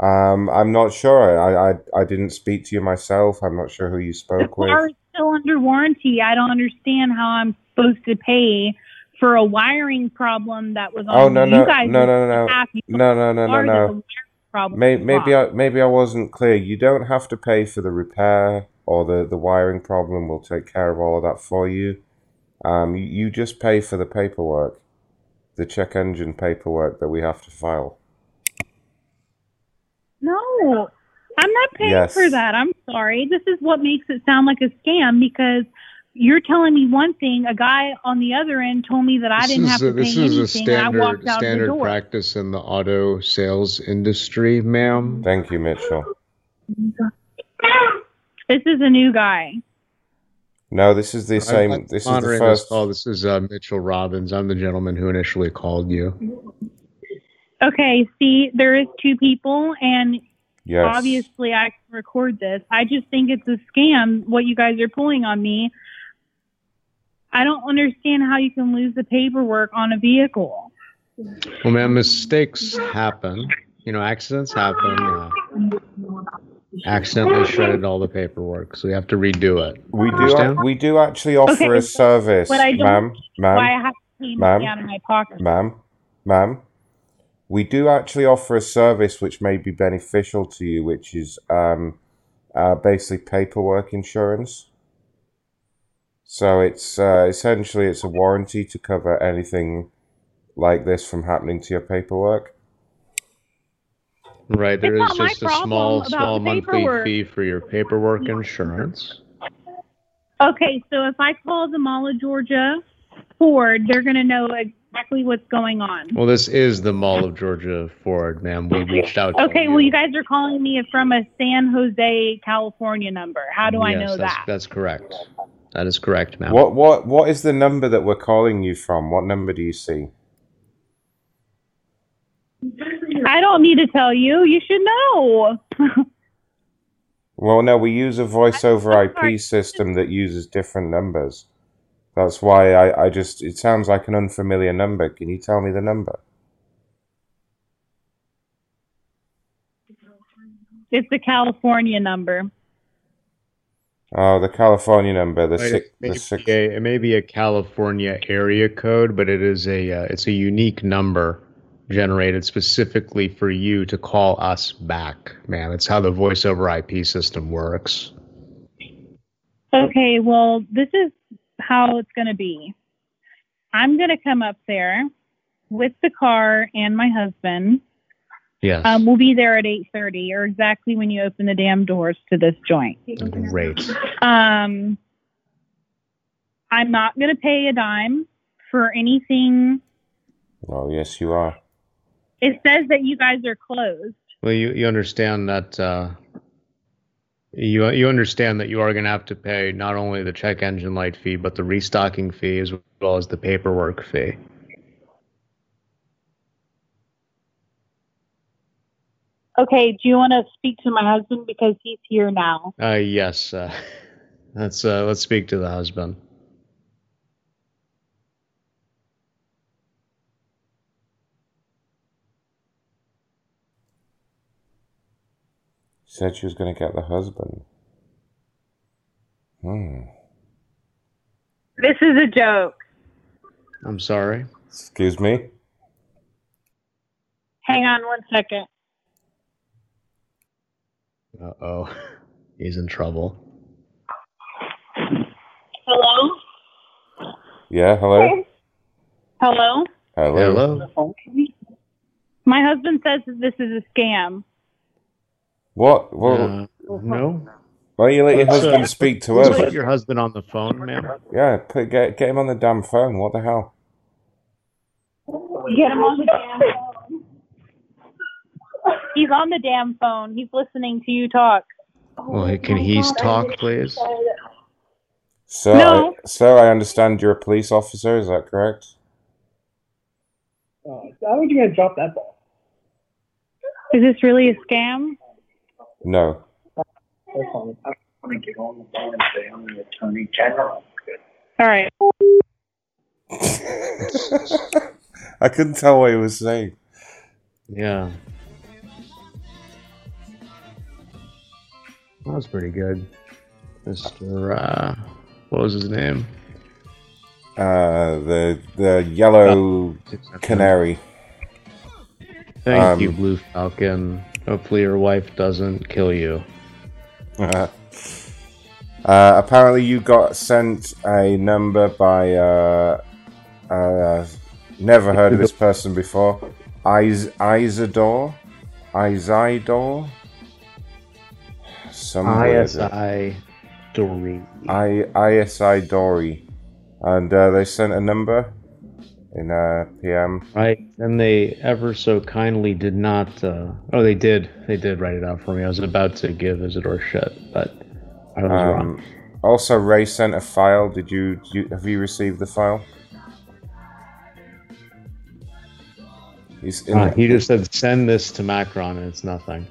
Um, I'm not sure. I, I I didn't speak to you myself. I'm not sure who you The spoke with. car is still under warranty. I don't understand how I'm supposed to pay for a wiring problem that was on Oh no you no guys. no no no. You no no no no no. problem. May, maybe. I maybe I wasn't clear. You don't have to pay for the repair or the the wiring problem. We'll take care of all of that for you. Um, you, you just pay for the paperwork, the check engine paperwork that we have to file. No, I'm not paying Yes. for that. I'm sorry. This is what makes it sound like a scam because you're telling me one thing. A guy on the other end told me that I This didn't have a, to pay this is a anything, I standard walked out the standard practice in the auto sales industry, ma'am. Thank you, Mitchell. This is a new guy. No, this is the same. I'm This is the first. call. This is uh, Mitchell Robbins. I'm the gentleman who initially called you. Okay, see, there is two people, and Yes. obviously I can record this. I just think it's a scam what you guys are pulling on me. I don't understand how you can lose the paperwork on a vehicle. Well, ma'am, mistakes happen. You know, accidents happen. Uh, accidentally shredded all the paperwork, so we have to redo it. We do. Understand? We do actually offer Okay, a service, But I ma'am, ma'am. why I have to pay ma'am, out of my pocket. Ma'am, ma'am, we do actually offer a service which may be beneficial to you, which is um, uh, basically paperwork insurance. So it's uh, essentially it's a warranty to cover anything like this from happening to your paperwork. Right, there It's is just a small, small monthly paperwork. fee for your paperwork insurance. Okay, so if I call the Mall of Georgia Ford, they're going to know exactly what's going on. Well, this is the Mall of Georgia Ford, ma'am. We reached out to Okay, well, you guys are calling me from a San Jose, California number. How do I know that's, that? That's correct. That is correct, ma'am. What what what is the number that we're calling you from? What number do you see? I don't need to tell you. You should know. [LAUGHS] Well, no, we use a voice over IP system that uses different numbers. That's why I, I just it sounds like an unfamiliar number. Can you tell me the number? It's the California number. Oh, the California number, the Right, six, it, may the six. be a, it may be a California area code, but it is a uh, it's a unique number generated specifically for you to call us back, man. It's how the voice over IP system works. Okay, well, this is how it's going to be. I'm going to come up there with the car and my husband. Yes. Um, we'll be there at 8:30, or exactly when you open the damn doors to this joint. Great. Um, I'm not going to pay a dime for anything. Oh, yes, you are. It says that you guys are closed. Well, you, you understand that uh, you you understand that you are going to have to pay not only the check engine light fee, but the restocking fee as well as the paperwork fee. Okay, do you want to speak to my husband because he's here now? Uh, yes. Uh, [LAUGHS] let's uh, let's speak to the husband. She said she was going to get the husband. Hmm. This is a joke. I'm sorry. Excuse me. Hang on one second. Uh oh, [LAUGHS] he's in trouble. Hello? Yeah. Hello. Hello? Hello. Hello. My husband says that this is a scam. What? Well, Uh, no. why don't you let your Let's, uh, husband speak to let's us? Put your husband on the phone, ma'am. Yeah, put, get get him on the damn phone. What the hell? Get him on the damn phone. He's on the damn phone. He's listening to you talk. Well, can he talk, please? Sir, No. I, sir, I understand you're a police officer. Is that correct? Uh, how are you going to drop that ball? Is this really a scam? No. That's fine. I want to get on the phone and say I'm the attorney general. All right. [LAUGHS] I couldn't tell what he was saying. Yeah. That was pretty good. Mr. Uh, what was his name? Uh, the the yellow canary. Thank Um, you, Blue Falcon. Hopefully your wife doesn't kill you. Uh, [LAUGHS] uh, apparently, you got sent a number by. Uh, uh, never heard of this person before. Is Isidore, Isidore. Some ISI Dory. I ISI Dory, and uh, they sent a number in uh, PM. Right, and they ever so kindly did not. Uh, oh, they did. They did write it out for me. I was about to give Isidore shit, but I was wrong. Um, also, Ray sent a file. Did you, did you have you received the file? He's in Uh, he just said send this to Macron, and it's nothing.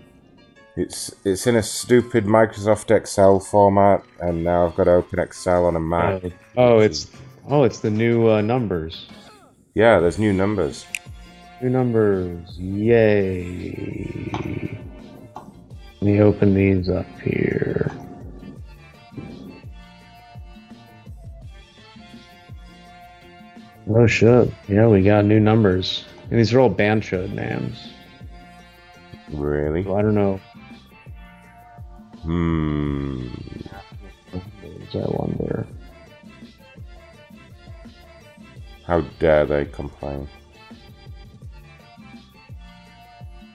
It's it's in a stupid Microsoft Excel format, and now I've got to open Excel on a Mac. Oh, it's oh, it's the new uh, numbers. Yeah, there's new numbers. New numbers, yay! Let me open these up here. Oh shit! Yeah, we got new numbers. And these are all Bancho names. Really? So I don't know. Hmm. I wonder. How dare they complain?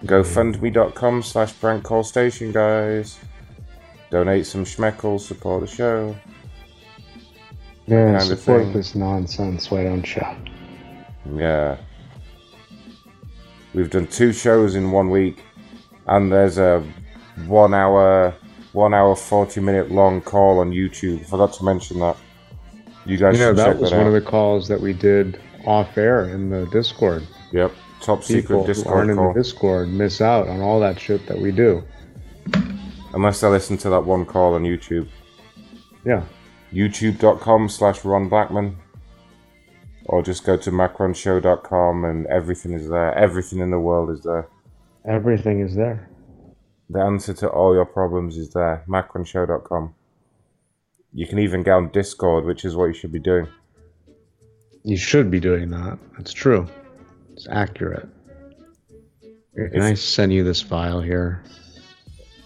GoFundMe.com slash prank call station, guys. Donate some schmeckles, support the show. Yeah, kind support this nonsense. Why don't you? Yeah. We've done two shows in one week, and there's a one hour, one hour, 40 minute long call on YouTube. Forgot to mention that. You guys you know, that was that one of the calls that we did off air in the Discord. Yep, top secret People who Discord aren't in the Discord miss out on all that shit that we do. Unless they listen to that one call on YouTube. Yeah. YouTube.com slash Ron Blackman. Or just go to macronshow.com and everything is there. Everything in the world is there. Everything is there. The answer to all your problems is there. Macronshow.com. You can even get on Discord, which is what you should be doing. You should be doing that. That's true. It's accurate. Can If- I send you this file here?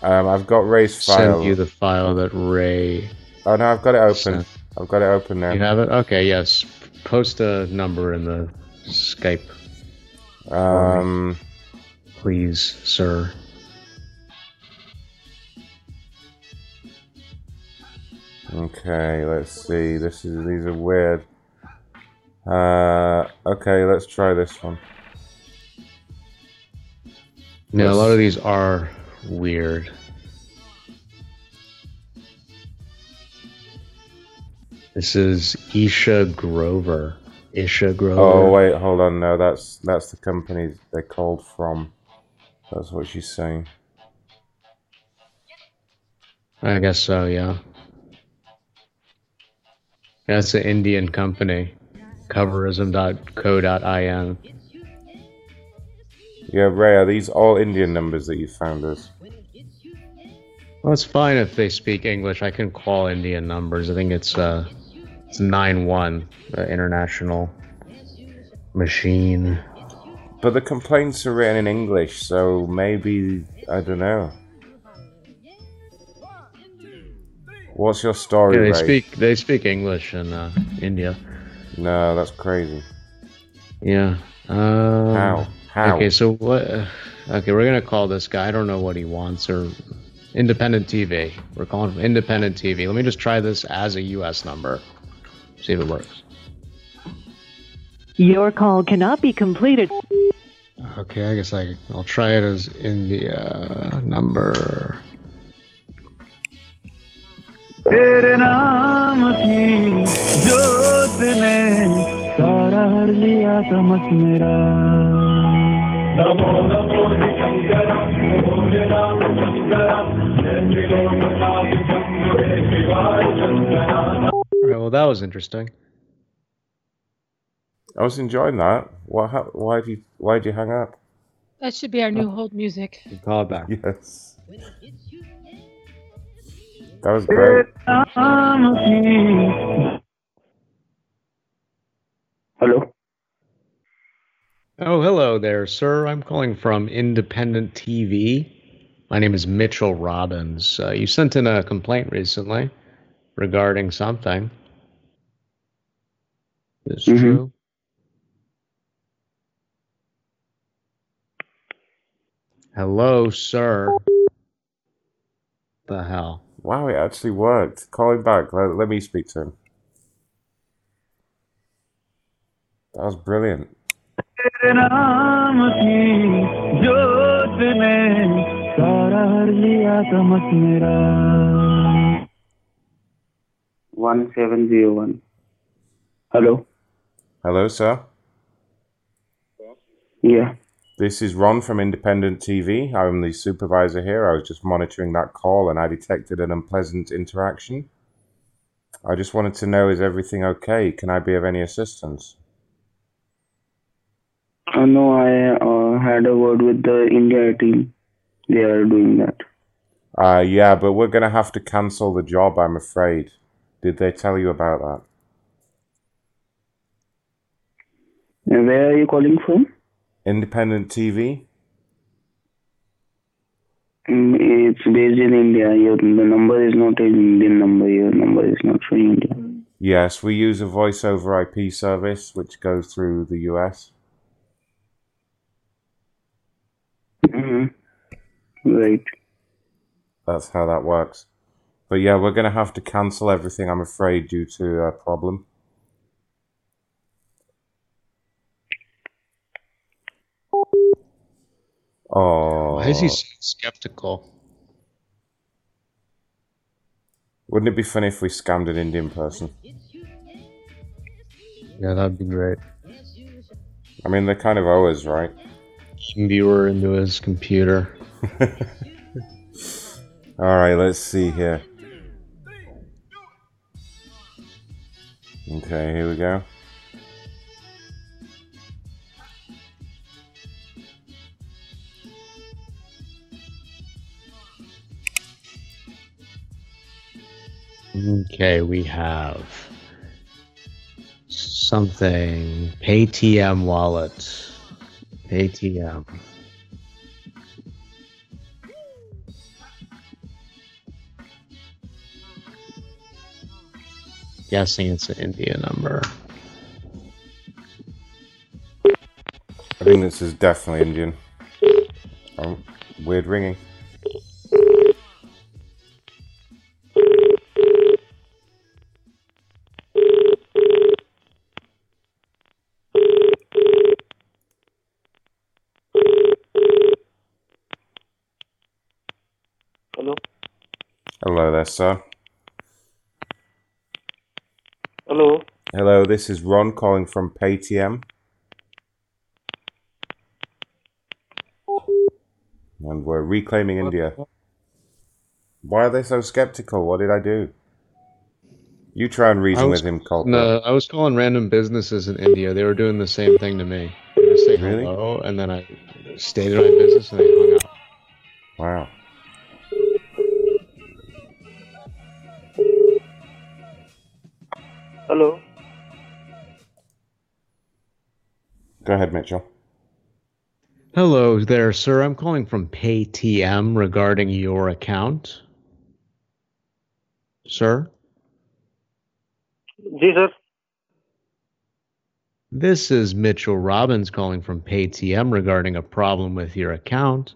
Um, I've got Ray's file. Send you the file that Ray. Oh no, I've got it open. Sent. I've got it open now. You have it? Okay, yes. Post a number in the Skype, Um, please, sir. Okay, let's see. This is these are weird. Uh, okay, let's try this one. Yeah, a lot of these are weird. This is Isha Grover. Isha Grover. Oh wait, hold on. No, that's that's the company they called from. That's what she's saying. I guess so, yeah. It's an Indian company. Coverism.co.in. Yeah, Ray, are these all Indian numbers that you found us? Well, it's fine if they speak English. I can call Indian numbers. I think it's uh, it's nine one, the international machine. But the complaints are written in English, so maybe I don't know. What's your story, Yeah, they Ray? speak they speak English in uh, India. No, that's crazy. Yeah. Uh, How? How? Okay, so what? Uh, okay, we're gonna call this guy. I don't know what he wants or independent TV. We're calling him independent TV. Let me just try this as a U.S. number. See if it works. Your call cannot be completed. Okay, I guess I I'll try it as India number. तेरे नाम की जोत ने सारा हर लिया तमस मेरा Namo Namo Shankar All right, well that was interesting. I was enjoying that. What? hap- Why did you? Why did you hang up? That should be our new hold music. Call it back. Yes. That was great. Hello. Oh, hello there, sir. I'm calling from Independent TV. My name is Mitchell Robbins. Uh, you sent in a complaint recently regarding something. Is mm-hmm. true? Hello, sir. The hell? Wow, it actually worked. Call him back. Let, let me speak to him. That was brilliant. One seven zero one. Hello. Hello, sir. Yeah. This is Ron from Independent TV. I'm the supervisor here. I was just monitoring that call and I detected an unpleasant interaction. I just wanted to know is everything okay? Can I be of any assistance? Uh, no, I uh, had a word with the India team. They are doing that. Uh, yeah, but we're going to have to cancel the job, I'm afraid. Did they tell you about that? And where are you calling from? Independent TV? Mm, It's based in India. Your the number is not an Indian number. Your number is not showing India. Yes, we use a voice over IP service which goes through the US. Mm-hmm. Right. That's how that works. But yeah, we're gonna have to cancel everything, I'm afraid, due to a problem. Oh. Why is he oh. so skeptical? Wouldn't it be funny if we scammed an Indian person? Yeah, that'd be great. I mean, they kind of owe us, right? Viewer into his computer. [LAUGHS] Alright, let's see here. Okay, here we go. Okay, we have something Paytm wallet. Paytm. Guessing it's an India number. I think this is definitely Indian. Oh, weird ringing. Hello there, sir. Hello. Hello, this is Ron calling from Paytm. And we're reclaiming India. Why are they so skeptical? What did I do? You try and reason was- with him, Colt. No, I was calling random businesses in India. They were doing the same thing to me. They just say hello, and then I stated my business, and they hung up. Wow. Hello. Go ahead, Mitchell. Hello there, sir. I'm calling from Paytm regarding your account. Sir? Yes, sir. This is Mitchell Robbins calling from Paytm regarding a problem with your account.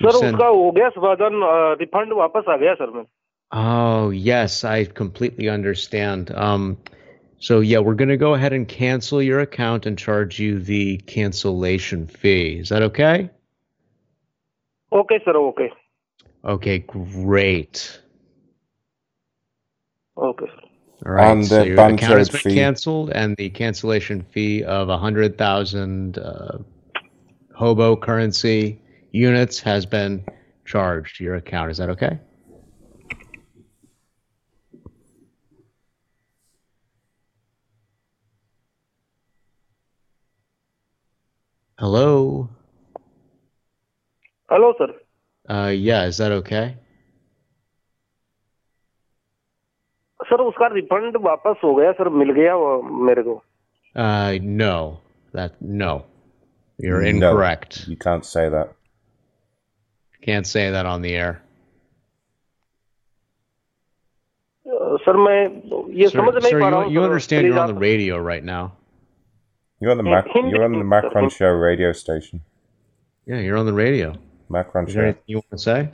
You send... उसका हो गया sir refund वापस आ गया sir मैं Oh, yes, I completely understand. Um, so, yeah, we're going to go ahead and cancel your account and charge you the cancellation fee. Is that okay? Okay, sir. Okay. Okay, great. Okay. All right. So your account has been fee. canceled, and the cancellation fee of a hundred thousand uh, hobo currency units has been charged to your account. Is that okay? Hello. Hello sir Uh, yeah, is that okay? Sir उसका refund वापस हो गया sir मिल गया वो मेरे को Uh, no. That no. You're No, incorrect. You can't say that. Can't say that on the air. A, sir मैं ये Sir, समझ नहीं sir, पा you, रहा हूँ you sir. understand you're Please on the आप- radio right now. You're on the Mac, you're on the Macron show radio station. Yeah, you're on the radio. Macron Is there show. anything you want to say?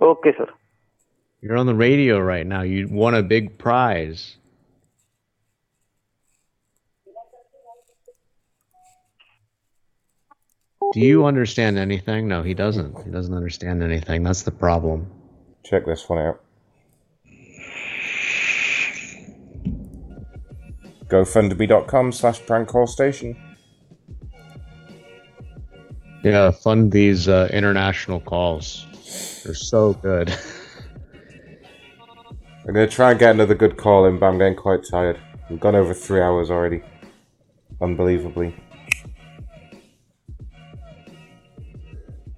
Okay, sir. You're on the radio right now. You won a big prize. Do you understand anything? No, he doesn't. He doesn't understand anything. That's the problem. Check this one out. GoFundMe.com slash prank call station. Yeah, fund these uh, international calls. They're so good. [LAUGHS] I'm gonna try and get another good call in, but I'm getting quite tired. We've gone over three hours already. Unbelievably.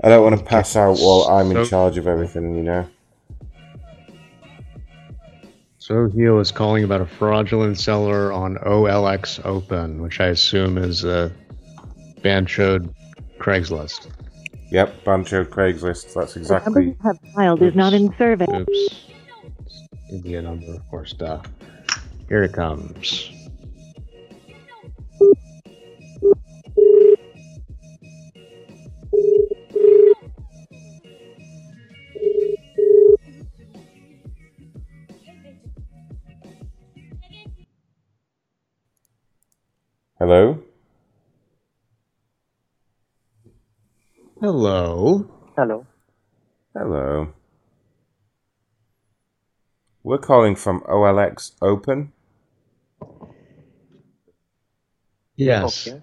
I don't want to pass out while I'm in charge of everything, you know. So Heo is calling about a fraudulent seller on OLX Open, which I assume is a Banchode Craigslist. Yep, Bancho Craigslist. That's The number exactly. you have dialed is not in service. Oops. India number, of course, duh. Here it comes. Hello? Hello. Hello. Hello. We're calling from OLX Open. Yes. Okay.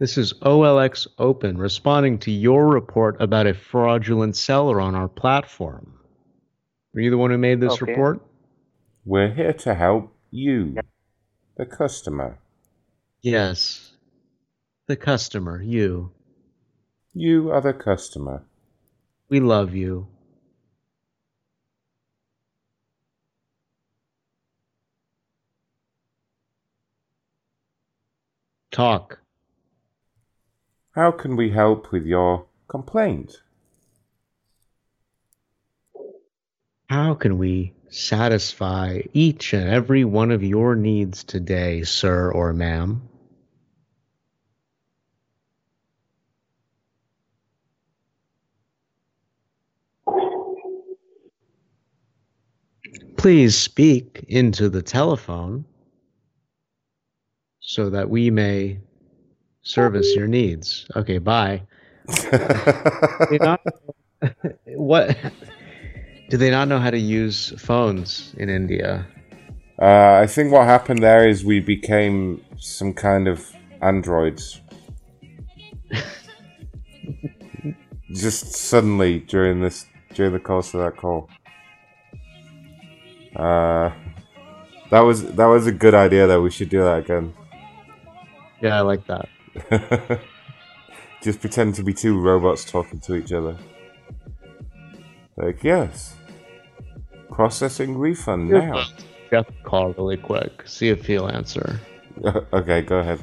This is OLX Open responding to your report about a fraudulent seller on our platform. Were you the one who made this Okay. report? We're here to help you, the customer. Yes. The customer, you. You are the customer. We love you. Talk. How can we help with your complaint? How can we satisfy each and every one of your needs today, sir or ma'am? Please speak into the telephone so that we may service your needs. Okay, bye. [LAUGHS] They not- what? Do they not know how to use phones in India? Uh, I think what happened there is we became some kind of androids. [LAUGHS] Just suddenly during this during the course of that call. Uh, that was that was a good idea though. We should do that again. Yeah, I like that. [LAUGHS] Just pretend to be two robots talking to each other. Like yes, processing refund now. Jeff, call really quick. See if he'll answer. [LAUGHS] okay, go ahead.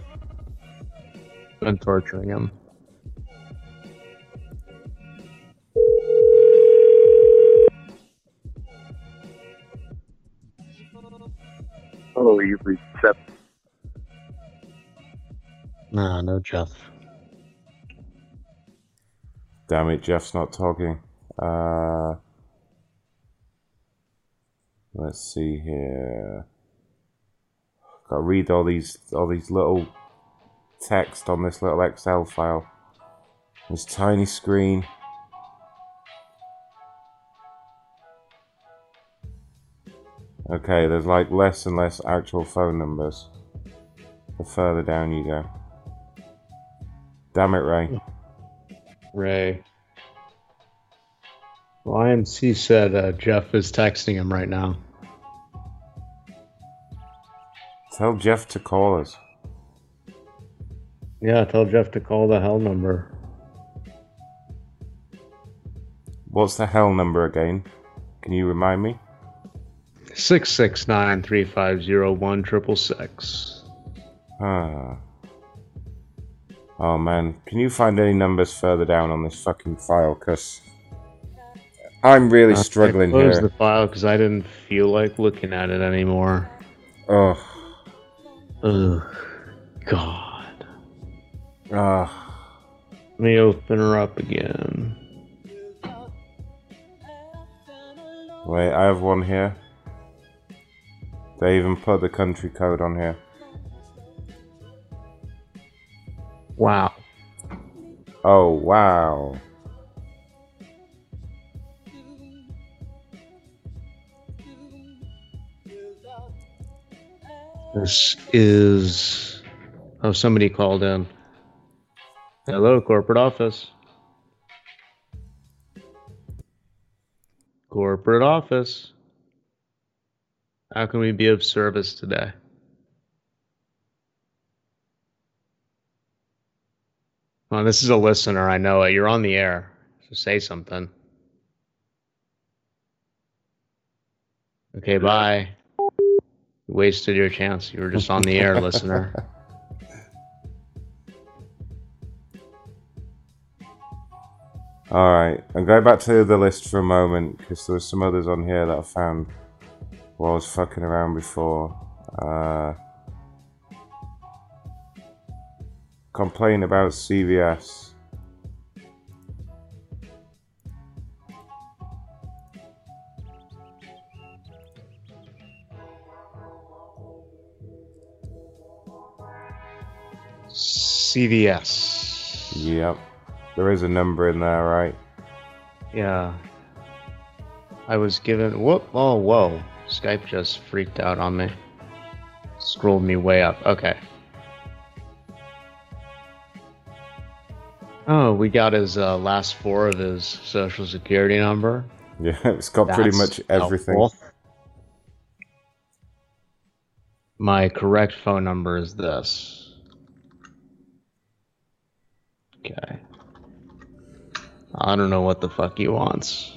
I'm torturing him. Hello, you've reached Sep. Nah, no Jeff. Damn it, Jeff's not talking. Uh, let's see here. Got to read all these all these little text on this little Excel file. This tiny screen. Okay, there's like less and less actual phone numbers. The further down you go. Damn it, Ray. Ray. Well, IMC said uh, Jeff is texting him right now. Tell Jeff to call us. Yeah, tell Jeff to call the hell number. What's the hell number again? Can you remind me? Six six nine three five zero one triple six. Ah. Oh man, can you find any numbers further down on this fucking file? Cause I'm really Uh, struggling I closed here. the file because I didn't feel like looking at it anymore. Oh, Ugh. God. ah, Let me open her up again. wait, I have one here. They even put the country code on here. Wow. Oh wow. This is. Oh, somebody called in. Hello, corporate office. Corporate office. How can we be of service today? Well, this is a listener. I know it. You're on the air. So say something. Okay, bye. You wasted your chance. You were just on the air, [LAUGHS] listener. Alright, I'm going back to the list for a moment because there was some others on here that I found I was fucking around before. Uh, complain about CVS. CVS. Yep. There is a number in there, right? Yeah. I was given. Whoop! Oh, whoa! Skype just freaked out on me. Scrolled me way up. Okay. Oh, we got his uh, last four of his social security number. Yeah, it's got pretty much everything. helpful. My correct phone number is this. Okay. I don't know what the fuck he wants.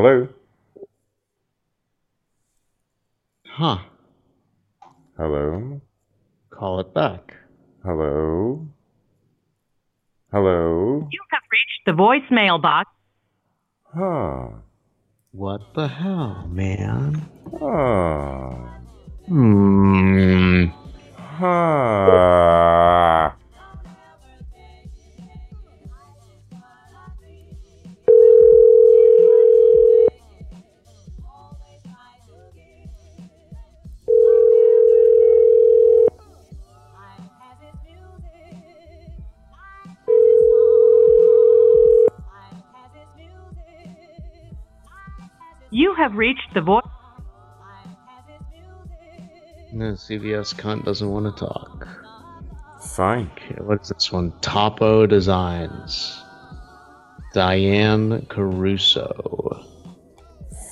Hello? Huh. Hello? Call it back. Hello? Hello? You have reached the voicemail box. Huh. What the hell, man? Huh. Hmm. Huh. Have reached the voice. No, CVS cunt doesn't want to talk. Fine. Okay, what's this one? Topo Designs. Diane Caruso.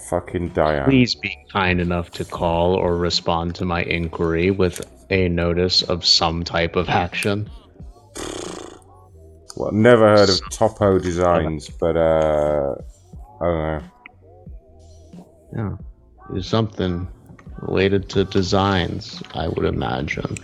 Fucking Diane. Please be kind enough to call or respond to my inquiry with a notice of some type of action. Well, never heard of Topo Designs, but uh, I don't know. Yeah. It's something related to designs, I would imagine.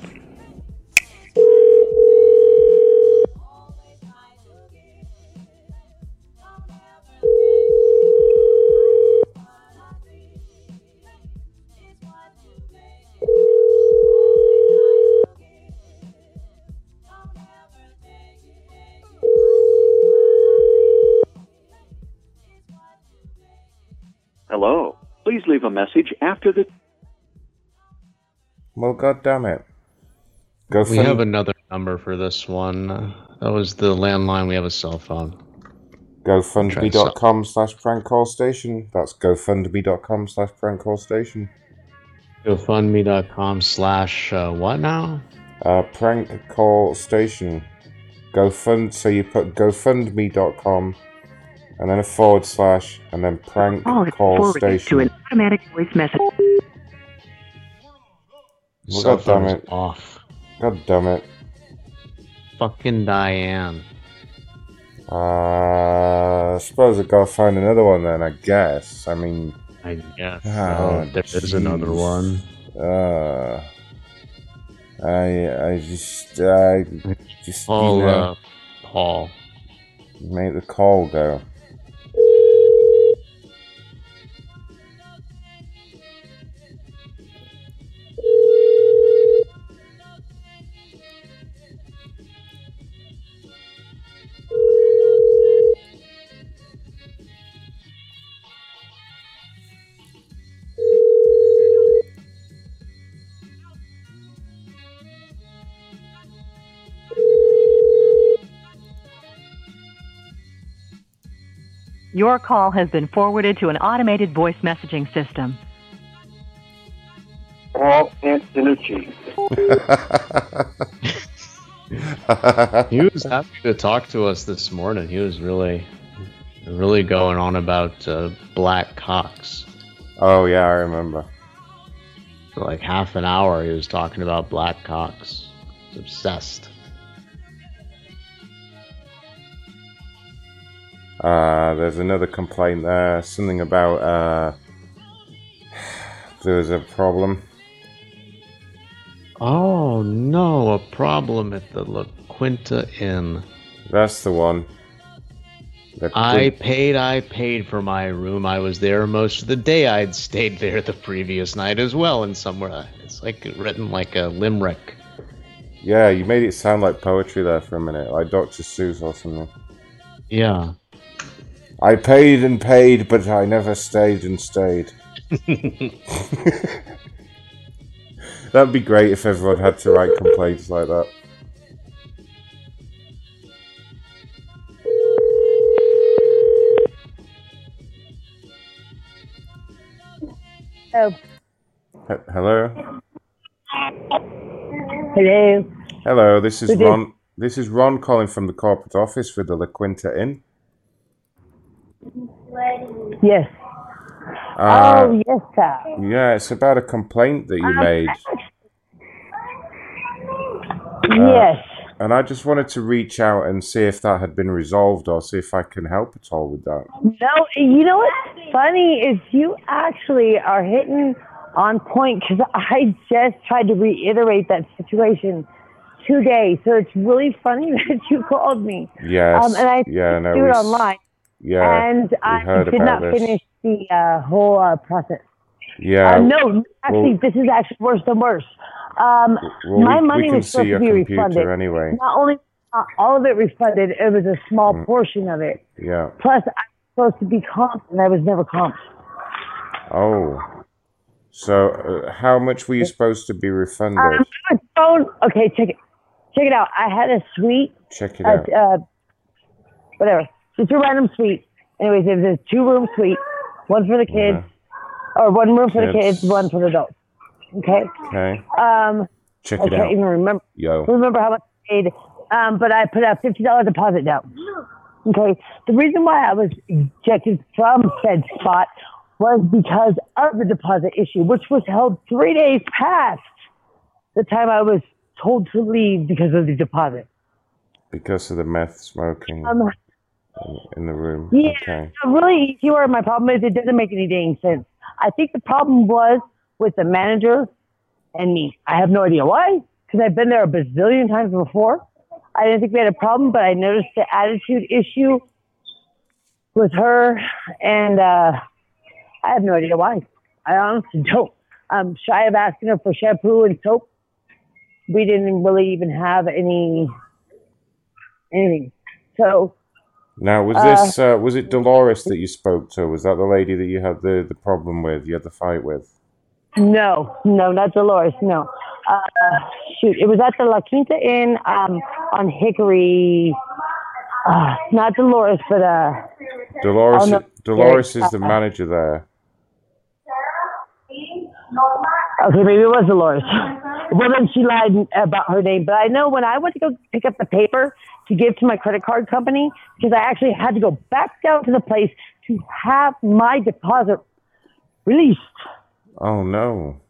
Message after the. Well, god damn it. Go We have another number for this one. That was the landline. We have a cell phone. GoFundMe.com slash prank call station. That's GoFundMe.com slash prank call station. GoFundMe.com slash uh, what now? Uh, prank call station. GoFund. So you put GoFundMe.com and then a forward slash and then prank Call call forwarded to station. an automatic voice message. Well, god damn it. Off. God damn it. Fucking Diane. Uh, I suppose I gotta find another one then, I guess. I mean. I guess. Ah, Oh, there is another one. Uh, I, I just, I just, Paul, you know, uh, Paul. make the call go. Your call has been forwarded to an automated voice messaging system. Paul Antonucci. he was happy to talk to us this morning. He was really, really going on about uh, black cocks. Oh yeah, I remember. For like half an hour, he was talking about black cocks. He was obsessed. Uh, there's another complaint there. Something about uh, [SIGHS] there was a problem. Oh no, a problem at the La Quinta Inn. That's the one. The I paid, I paid for my room. I was there most of the day. I'd stayed there the previous night as well, and somewhere it's like written like a limerick. Yeah, you made it sound like poetry there for a minute, like Dr. Seuss or something. Yeah. I paid and paid, but I never stayed and stayed. [LAUGHS] That'd be great if everyone had to write complaints like that. Oh, He- Hello? hello. Hello, this is Ron. This is Ron calling from the corporate office for the La Quinta Inn. Yes. Uh, oh, yes, sir. Yeah, it's about a complaint that you Um, made. Uh, yes. And I just wanted to reach out and see if that had been resolved or see if I can help at all with that. No, you know what's funny is you actually are hitting on point because I just tried to reiterate that situation today. So it's really funny [LAUGHS] that you called me. Yes. Um, and I yeah, no, do it online. Yeah. and I did not this. finish the uh, whole uh, process. Yeah. Uh, no, actually, well- this is actually worse than worse. Um, Well, my we, money we was supposed to be refunded. anyway. Not only not all of it refunded, it was a small Mm. portion of it. Yeah. Plus, I was supposed to be comped, and I was never comped. Oh. So, uh, how much were you supposed to be refunded? Um, I don't. Okay, check it. Check it out. I had a suite. Check it out. Uh, whatever. Just a random suite. Anyways, it was a two room suite, one for the kids, or one room for the Kids. kids, one for the adults. Okay. Okay. Um, Check I it can't out. even remember Yo. remember how much I paid. Um, but I put a fifty dollar deposit down. Okay. The reason why I was ejected from said spot was because of the deposit issue, which was held three days past the time I was told to leave because of the deposit. Because of the meth smoking Um, in, in the room. Yeah, Okay. so really, where my problem is? It doesn't make any dang sense. I think the problem was with the manager and me. I have no idea why, because I've been there a bazillion times before. I didn't think we had a problem, but I noticed the attitude issue with her, and uh, I have no idea why. I honestly [LAUGHS] don't. I'm shy of asking her for shampoo and soap. We didn't really even have any anything. So Now, was Uh, this uh, was it Dolores that you spoke to? Was that the lady that you had the, the problem with? You had the fight with? No, no, not Dolores. No. Uh, shoot, it was at the La Quinta Inn um, on Hickory. Uh, not Dolores, but uh, Dolores. Oh. Dolores is the uh, manager there. okay, maybe it was Dolores. [LAUGHS] Well, then she lied about her name. But I know when I went to go pick up the paper to give to my credit card company, because I actually had to go back down to the place to have my deposit released. Oh no.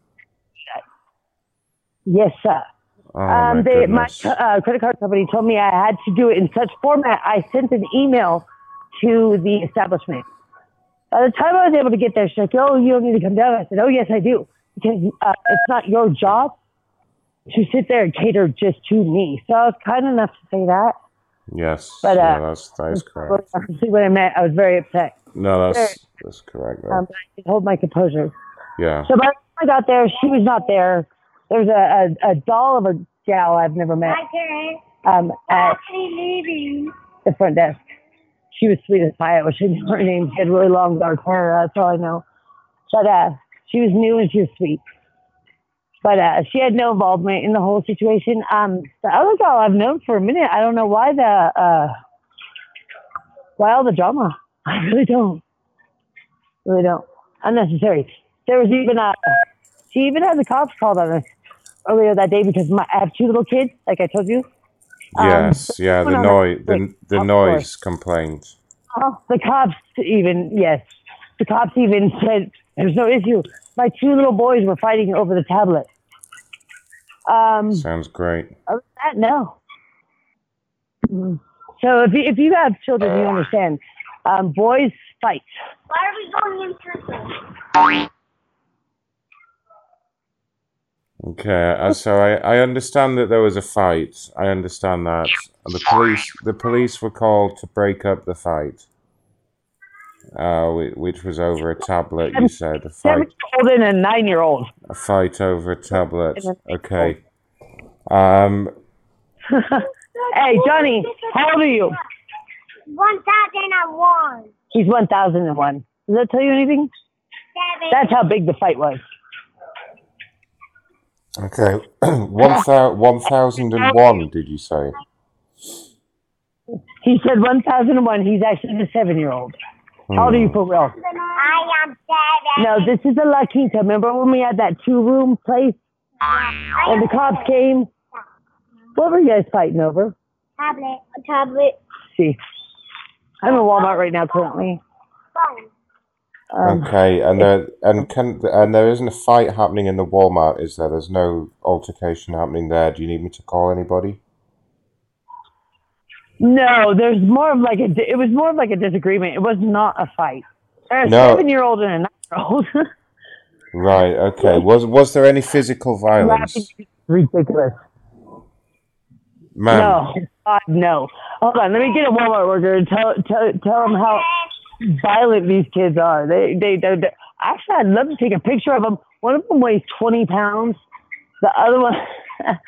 Yes, sir. Oh my um, they, my uh, credit card company told me I had to do it in such format. I sent an email to the establishment. By the time I was able to get there, she's like, "Oh, you don't need to come down." I said, "Oh, yes, I do, because uh, it's not your job to sit there and cater just to me." So I was kind enough to say that. Yes. But, yeah, uh, that's that is correct. See what I meant? I was very upset. No, that's that's correct. Um, I could hold my composure. yeah. So by the time I got there, she was not there. There's a, a, a doll of a gal I've never met Hi, um, at the front desk. She was sweet as pie. I wish I knew her name. She had really long dark hair. That's all I know. But uh, she was new and she was sweet. But uh, she had no involvement in the whole situation. Um, the other girl I've known for a minute. I don't know why the uh, why all the drama. [LAUGHS] I really don't. Really don't. Unnecessary. There was even a. She even had the cops called on us earlier that day because my, I have two little kids, like I told you. Um, Yes. yeah. The noise. The the of noise course. complaint. Oh, the cops even yes, the cops even [LAUGHS] said there's no issue. My two little boys were fighting over the tablet. Um, Sounds great. other than that, no. Mhm. So if you, if you have children, you understand. Um, boys fight. Why are we going in circles? Okay, uh, so I, I understand that there was a fight. I understand that And the police the police were called to break up the fight. Uh, which was over a tablet. You said a fight Seven-year-old and a nine-year-old. a fight over a tablet. Okay. Um. [LAUGHS] hey, Johnny, how old are you? 1001. He's 1001. Does that tell you anything? That's how big the fight was. Okay. [CLEARS THROAT] one thou one thousand and one. Did you say? He said 1001. He's actually the seven-year-old. How old are you for real? I am seven. No, this is a La Quinta. Remember when we had that two-room place and the cops came? What were you guys fighting over? Tablet. A tablet. See, I'm in Walmart right now currently. Phone. Um, Okay, and there and can and there isn't a fight happening in the Walmart, is there? There's no altercation happening there. Do you need me to call anybody? No, there's more of like a. It was more of like a disagreement. It was not a fight. A No. seven-year-old and a nine-year-old. [LAUGHS] Right. Okay. Was was there any physical violence, Ridiculous. ma'am? No, God, no. Hold on, let me get a Walmart worker and tell tell tell them how violent these kids are. They they they. they actually, I'd love to take a picture of them. One of them weighs twenty pounds. The other one, [LAUGHS]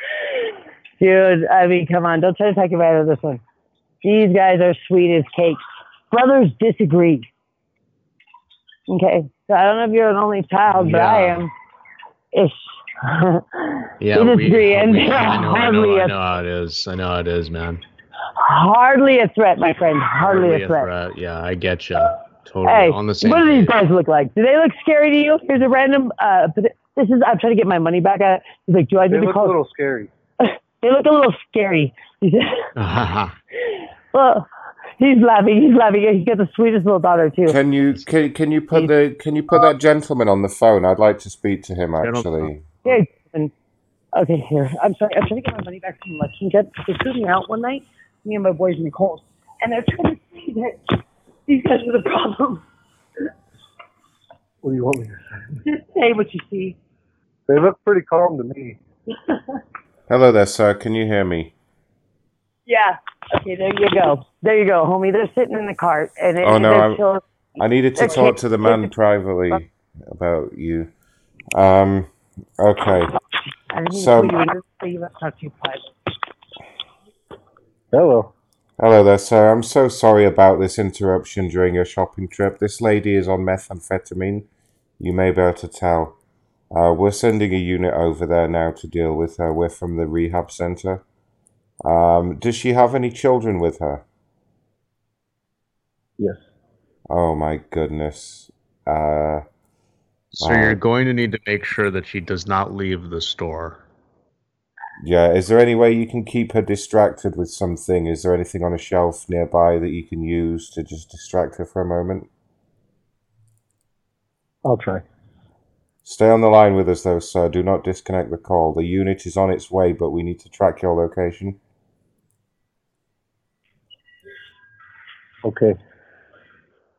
dude. I mean, come on, don't try to talk about of This one. These guys are sweet as cake. Brothers disagree. Okay, so I don't know if you're an only child, but I am. Ish. [LAUGHS] Yeah, we we, and we- they're I know, I hardly know, I a know how it is. I know how it is, man. Hardly a threat, my friend. Hardly, a threat. Yeah, I get you. Totally Hey, on the same. what do these guys look like? Do they look scary to you? Here's a random. Uh, this is. I'm trying to get my money back. Uh, he's like, do I need They to look a little scary. [LAUGHS] they look a little scary. [LAUGHS] He said, well, he's laughing. He's laughing. He's got the sweetest little daughter too. Can you can, can you put the can you put that gentleman on the phone? I'd like to speak to him actually. Yeah. Okay, here. I'm sorry. I'm trying to get my money back from La Quinta. They threw me out one night, me and my boys in the cold, and they're trying to say that these guys are the problem. What do you want me to say? Just say what you see. They look pretty calm to me. [LAUGHS] Hello there, sir. Can you hear me? Yeah. Okay, there you go. There you go, homie. They're sitting in the cart, and Oh no, I'm. I needed to talk kids- to the man privately about you. Um. Okay. I didn't So. mean you in this, so you must talk to you private. Hello. Hello there, sir. I'm so sorry about this interruption during your shopping trip. This lady is on methamphetamine. You may be able to tell. Uh, we're sending a unit over there now to deal with her. We're from the rehab center. Um, does she have any children with her? Yes. Oh my goodness. Uh, So wow. you're going to need to make sure that she does not leave the store. Yeah, is there any way you can keep her distracted with something? Is there anything on a shelf nearby that you can use to just distract her for a moment? I'll try. Stay on the line with us, though, sir. Do not disconnect the call. The unit is on its way, but we need to track your location. Okay.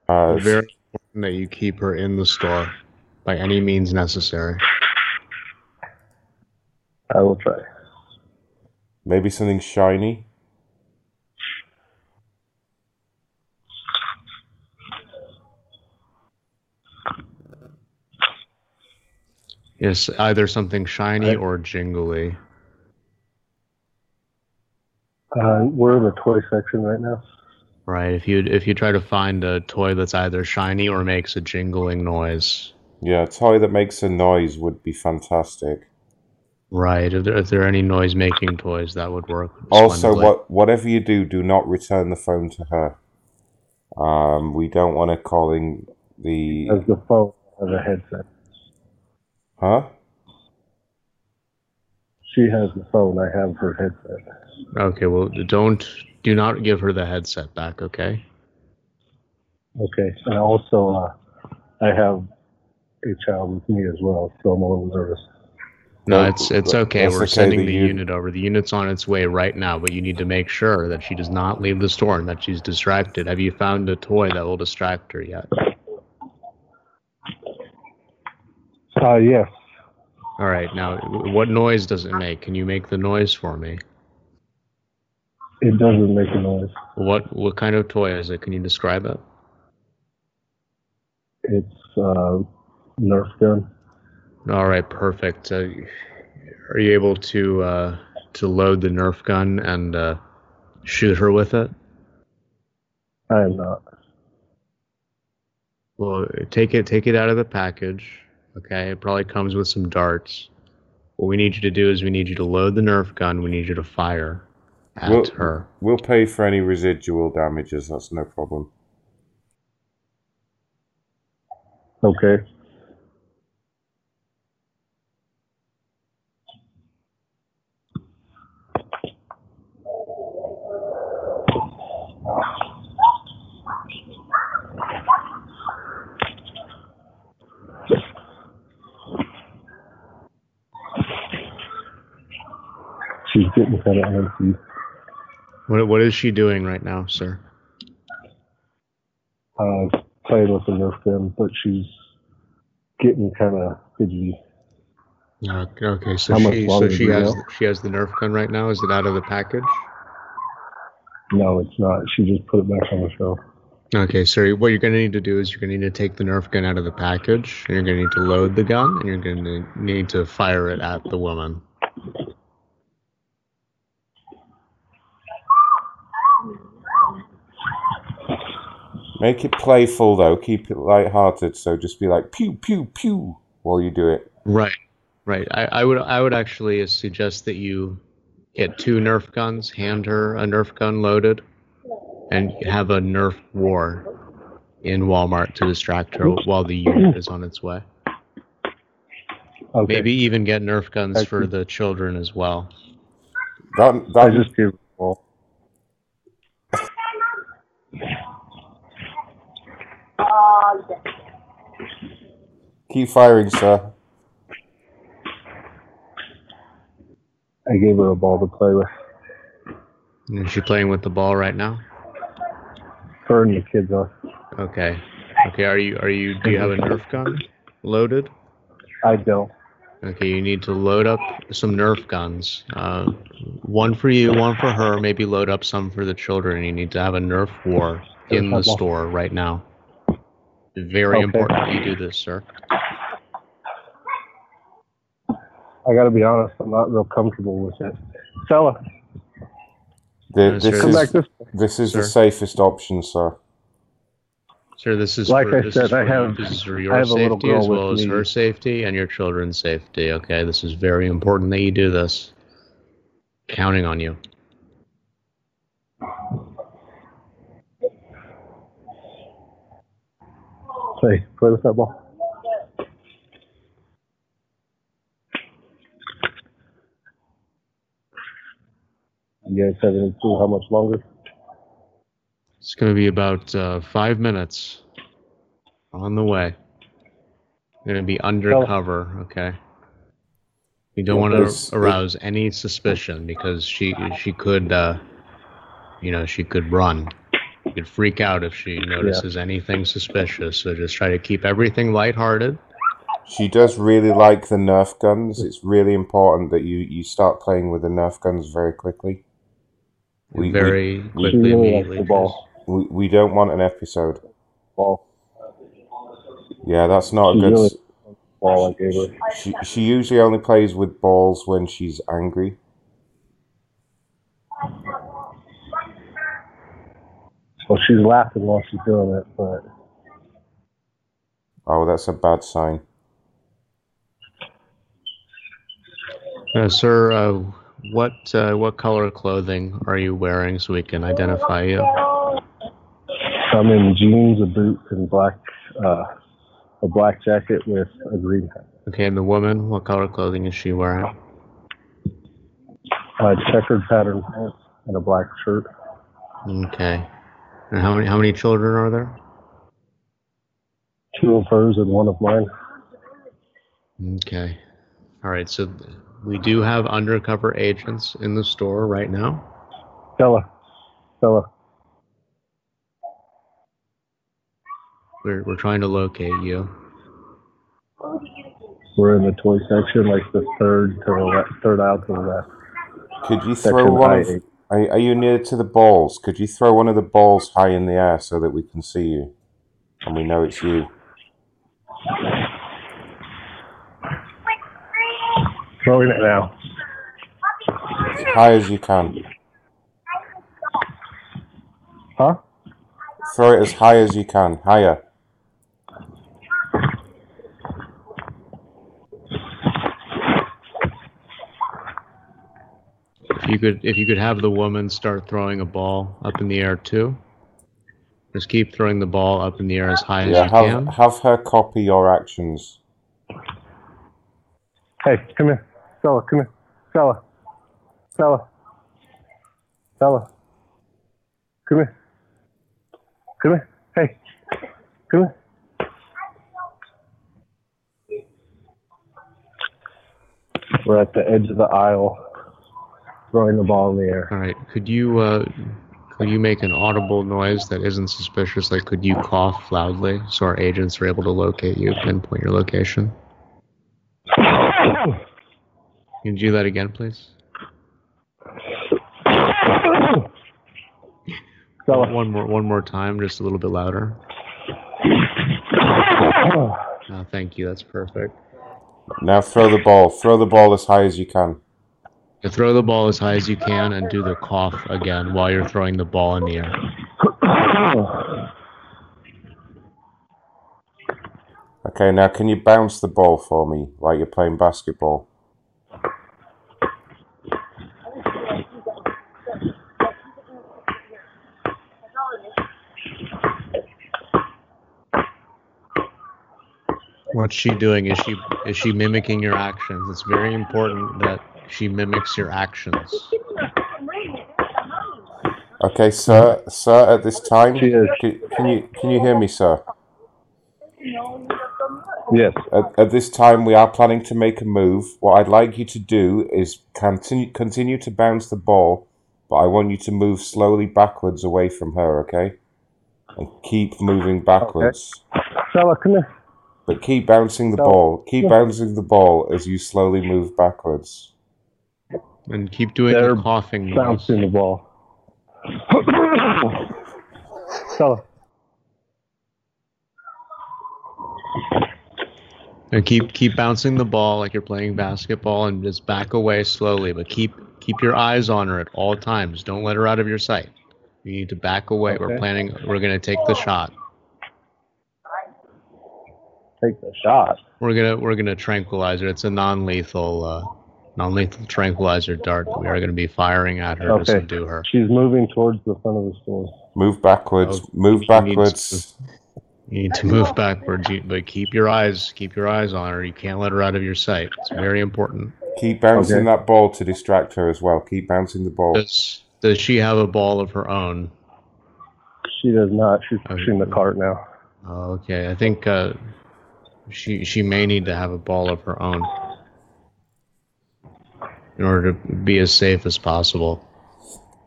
Uh, Very important that you keep her in the store by any means necessary. I will try. maybe something shiny. Yes, either something shiny or jingly. Uh, we're in the toy section right now. Right. If you if you try to find a toy that's either shiny or makes a jingling noise. Yeah, a toy that makes a noise would be fantastic. Right. If there, if there are any noise making toys, that would work. Also, splendidly. what whatever you do, do not return the phone to her. Um, we don't want her calling the. As the phone has a headset. Huh? She has the phone. I have her headset. Okay. Well, don't do not give her the headset back. Okay. Okay. And also, uh, I have a child with me as well, so I'm a little nervous. No, No, it's it's okay. that's We're okay, sending the the u- unit over. The unit's on its way right now, but you need to make sure that she does not leave the store and that she's distracted. Have you found a toy that will distract her yet? Uh, yes. All right. Now, what noise does it make? Can you make the noise for me? It doesn't make a noise. What what kind of toy is it? Can you describe it? It's uh, Nerf gun. All right, perfect. Uh, are you able to uh, to load the Nerf gun and uh, shoot her with it? I am not. Well, take it take it out of the package. Okay, it probably comes with some darts. What we need you to do is we need you to load the Nerf gun. We need you to fire at We'll, her. we'll pay for any residual damages. That's no problem. Okay. She's getting kind of antsy. What what is she doing right now, sir? Uh, playing with the Nerf gun, but she's getting kind of fidgety. Okay, okay, so How she so she has she has the Nerf gun right now. Is it out of the package? No, it's not. She just put it back on the shelf. Okay, so what you're going to need to do is you're going to need to take the Nerf gun out of the package, and you're going to need to load the gun, and you're going to need to fire it at the woman. Make it playful though. Keep it light-hearted. So just be like pew pew pew while you do it. Right, right. I, I would I would actually suggest that you get two Nerf guns, hand her a Nerf gun loaded, and have a Nerf war in Walmart to distract her while the unit is on its way. Okay. Maybe even get Nerf guns for the children as well. That I that just gave her a keep firing, sir. I gave her a ball to play with. Is she playing with the ball right now? Her and the kids are. Okay. Okay. Are you are you do you have a Nerf gun loaded? I don't. Okay, you need to load up some Nerf guns. Uh, one for you, one for her. Maybe load up some for the children. You need to have a Nerf war in the store right now. Very Okay. important that you do this, sir. I got to be honest. I'm not real comfortable with it. Stella, The, Uh, this sir, is back this. this is the safest option, sir. Sir, this is Like for, I this said, is I for, have- this is for I your have a little safety girl as well as me. her safety and your children's safety. Okay, this is very important that you do this. Counting on you. Hey, play with that ball. You guys have any clue how much longer? It's going to be about uh, five minutes on the way. Going to be undercover, okay? You don't want to arouse any suspicion because she she could, uh, you know, she could run. She could freak out if she notices anything suspicious. So just try to keep everything lighthearted. She does really like the Nerf guns. It's really important that you, you start playing with the Nerf guns very quickly. We- we- very we- quickly, really likes immediately. ball. We, we don't want an episode. Ball. Yeah, that's not She a good. really- Ball I gave her. She, she usually only plays with balls when she's angry. Well, she's laughing while she's doing it, but Oh, that's a bad sign. Uh, sir, uh, what uh, what color clothing are you wearing so we can identify you? I'm in jeans, a boot, and black, uh, a black jacket with a green hat. Okay, and the woman, what color clothing is she wearing? Uh, checkered pattern pants and a black shirt. Okay. And how many how many children are there? Two of hers and one of mine. Okay. All right. So we do have undercover agents in the store right now. Stella, Stella, We're we're trying to locate you. We're in the toy section, like the third to the left, third out to the left. Could you Section throw one of, I-8. Are, are you near to the balls? Could you throw one of the balls high in the air so that we can see you and we know it's you? Throwing it now. As high as you can. Huh? Throw it as high as you can. Higher. You could, if you could have the woman start throwing a ball up in the air too. Just keep throwing the ball up in the air as high as Yeah, you have, can. have her copy your actions. Hey, come here. Stella, come here. Stella. Stella. Stella. Come here. Come here. Hey. Come here. We're at the edge of the aisle, throwing the ball in the air. All right. Could you, uh, could you make an audible noise that isn't suspicious? Like, could you cough loudly so our agents are able to locate you, pinpoint your location? Can you do that again, please? So One more, one more time, just a little bit louder. [COUGHS] Oh, thank you. That's perfect. Now throw the ball. Throw the ball as high as you can. You throw the ball as high as you can and do the cough again while you're throwing the ball in the air. [COUGHS] Okay, now can you bounce the ball for me like you're playing basketball? What's she doing? Is she is she mimicking your actions? It's very important that she mimics your actions. Okay, sir, sir, at this time, can, can you can you hear me, sir? Yes. At, at this time, we are planning to make a move. What I'd like you to do is continue continue to bounce the ball, but I want you to move slowly backwards away from her. Okay, and keep moving backwards. Stella, come here. But keep bouncing the So- ball. Keep Yeah. bouncing the ball as you slowly move backwards. And keep doing They're the coughing noise. bouncing the ball. Stella. And keep keep bouncing the ball like you're playing basketball and just back away slowly, but keep keep your eyes on her at all times. Don't let her out of your sight. You need to back away. We're planning we're gonna take the shot. Take the shot. We're gonna we're gonna tranquilize her. It's a non lethal uh non lethal tranquilizer dart we are gonna be firing at her to Okay. subdue her. She's moving towards the front of the store. Move backwards. Oh, move backwards. You need to move backwards, you- but keep your eyes keep your eyes on her. You can't let her out of your sight. It's very important. Keep bouncing Okay. that ball to distract her as well. Keep bouncing the ball. Does does she have a ball of her own? She does not. She's pushing the cart now. Oh, okay. I think uh, she she may need to have a ball of her own in order to be as safe as possible.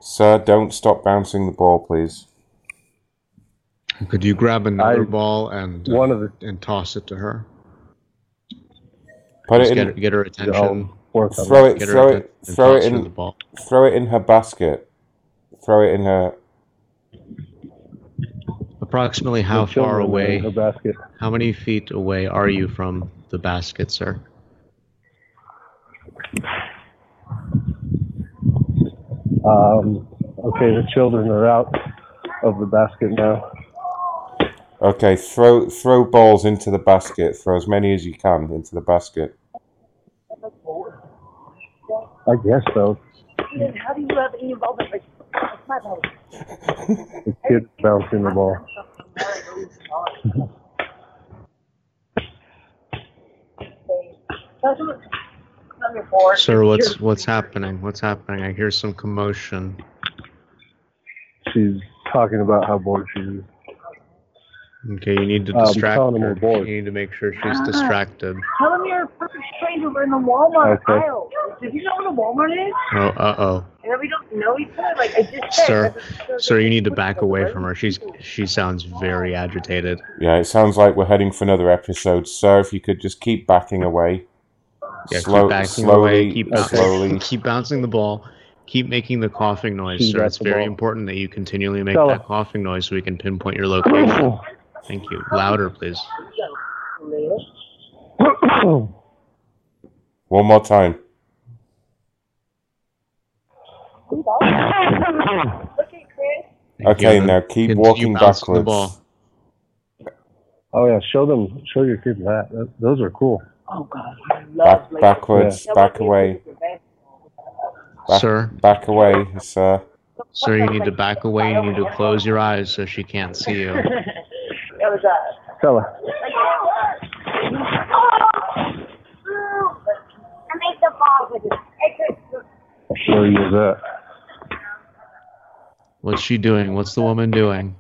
Sir, don't stop bouncing the ball, please. Could you grab another I- ball and uh, one of the- and toss it to her? Put Just it in. her- get her attention. work Throw it. Get Throw it. Throw it in. the ball. Throw it in her basket. Throw it in her. Approximately how far away? her basket. How many feet away are you from the basket, sir? Um, okay, the children are out of the basket now. Okay, throw throw balls into the basket. Throw as many as you can into the basket. I guess so. How do you have any involvement? Like, it's my ball. The kid's bouncing the ball. [LAUGHS] Sir, what's what's happening? What's happening? I hear some commotion. She's talking about how bored she is. Okay, you need to Um, distract telling him her. we're bored. You need to make sure she's Ah. distracted. Tell him you're a perfect stranger. We're in the Walmart Okay. aisle. Did you know what a Walmart is? Oh, uh oh. And we don't know each other. Like I just said. Sir, sir, you need to back away from her. She's she sounds very agitated. Yeah, it sounds like we're heading for another episode. Sir, if you could just keep backing away. Yeah, Slow- keep backing slowly, away. Keep bouncing, slowly. [LAUGHS] keep bouncing the ball. Keep making the coughing noise, Keep sir. It's very ball. important that you continually make Stella. that coughing noise so we can pinpoint your location. [COUGHS] Thank you. Louder, please. [COUGHS] One more time. Thank Okay, now keep Continue walking backwards. Oh yeah, show them, show your kids that. that those are cool. Oh God. Back, backwards, back away. Back, Sir? Back away, sir. Sir, you need to back away. You need to close your eyes so she can't see you. [LAUGHS] That was uh. Stella. I make the ball with it. Where is that? What's she doing? What's the woman doing?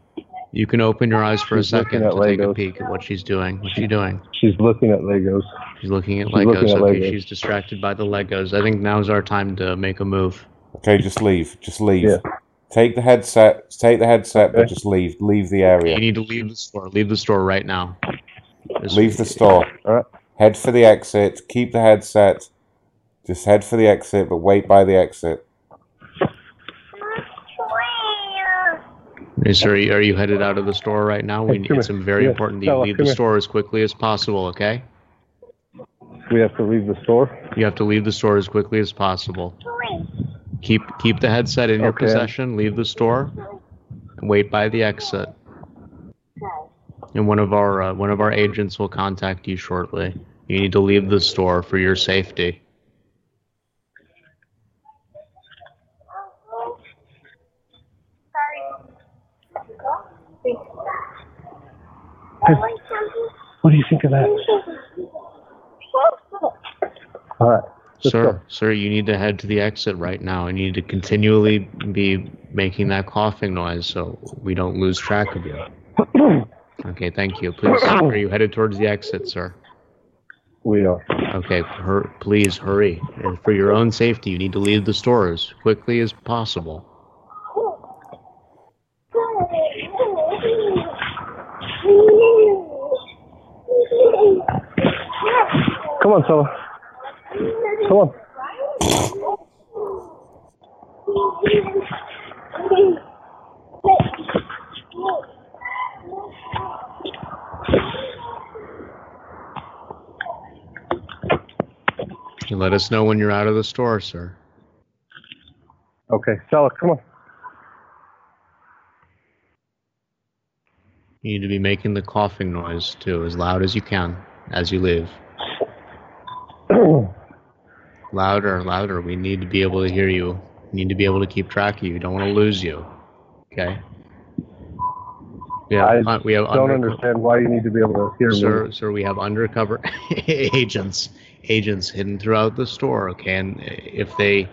You can open your eyes for She's a second at to take a peek at what she's doing. What's she doing? She's looking at Legos. She's looking at She's Legos. looking at okay, Legos. she's distracted by the Legos. I think now's our time to make a move. Okay, just leave. Just leave. Yeah. Take the headset. Take the headset, but just leave. Leave the area. You need to leave the store. Leave the store right now. This- Leave the store. Alright. Head for the exit. Keep the headset. Just head for the exit, but wait by the exit. Hey, sir, are you, headed out of the store right now? We it's very Yeah, important that you leave the store as quickly as possible, okay? We have to leave the store. You have to leave the store as quickly as possible. Keep keep the headset in your Okay. possession, leave the store, and wait by the exit. And one of our uh, one of our agents will contact you shortly. You need to leave the store for your safety. What do you think of that? All right. Let's sir, go. sir, you need to head to the exit right now. You need to continually be making that coughing noise so we don't lose track of you. [CLEARS THROAT] Okay, thank you. Please, are you headed towards the exit, sir? We are. Okay, hur- please hurry. And for your own safety, you need to leave the store as quickly as possible. Come on, Stella. Come on. You let us know when you're out of the store, sir. Okay, Stella, come on. You need to be making the coughing noise too, as loud as you can as you leave. [CLEARS THROAT] Louder, louder. We need to be able to hear you. We need to be able to keep track of you. We don't want to lose you. Okay. Yeah, I we have don't under- understand why you need to be able to hear sir, me. sir, we have undercover [LAUGHS] agents, agents hidden throughout the store. Okay, and if they,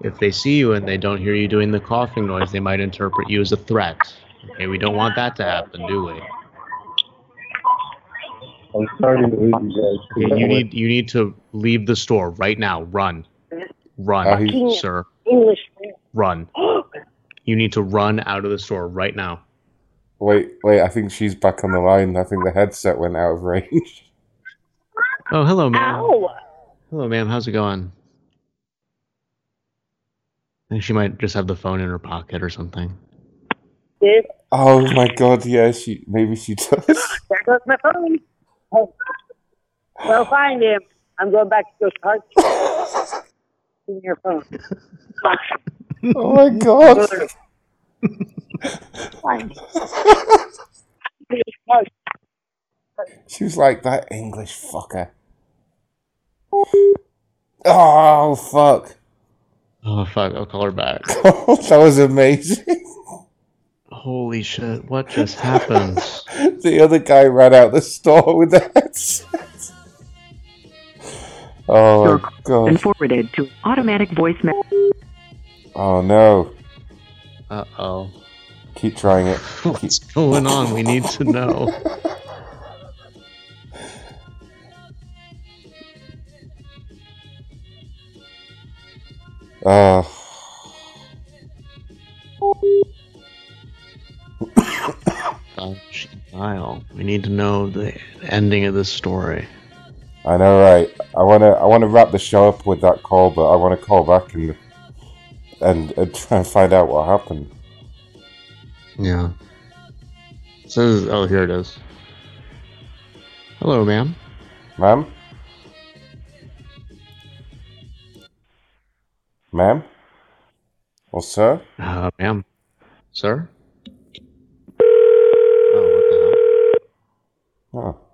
if they see you and they don't hear you doing the coughing noise, they might interpret you as a threat. Okay, we don't want that to happen, do we? I'm starting to lose you guys. Okay, you need you need to leave the store right now. Run, run, Uh, he- sir, English. run. [GASPS] You need to run out of the store right now. Wait, wait. I think she's back on the line. I think the headset went out of range. Oh, hello, ma'am. Ow. Hello, ma'am. How's it going? I think she might just have the phone in her pocket or something. This, Oh my god, yeah, she maybe she does. there goes my phone. Oh. Well, find him. I'm going back to go charge in your phone. Oh my god. Fine. She was like that English fucker. Oh fuck. Oh fuck! I'll call her back. [LAUGHS] that was amazing. Holy shit! What just happened? [LAUGHS] the other guy ran out the store with the headset. Oh my god. and forwarded to automatic voicemail. Oh no. Uh oh. Keep trying it. [LAUGHS] What's going on? We need to know. Oh. [LAUGHS] Dutch Nile. We need to know the ending of this story. I know, right? I wanna, I wanna wrap the show up with that call, but I wanna call back and and, and try and find out what happened. Yeah. So, oh, here it is. Hello, ma'am. Ma'am? Ma'am? Or sir? Uh, ma'am. Sir? Oh, what the hell? Oh.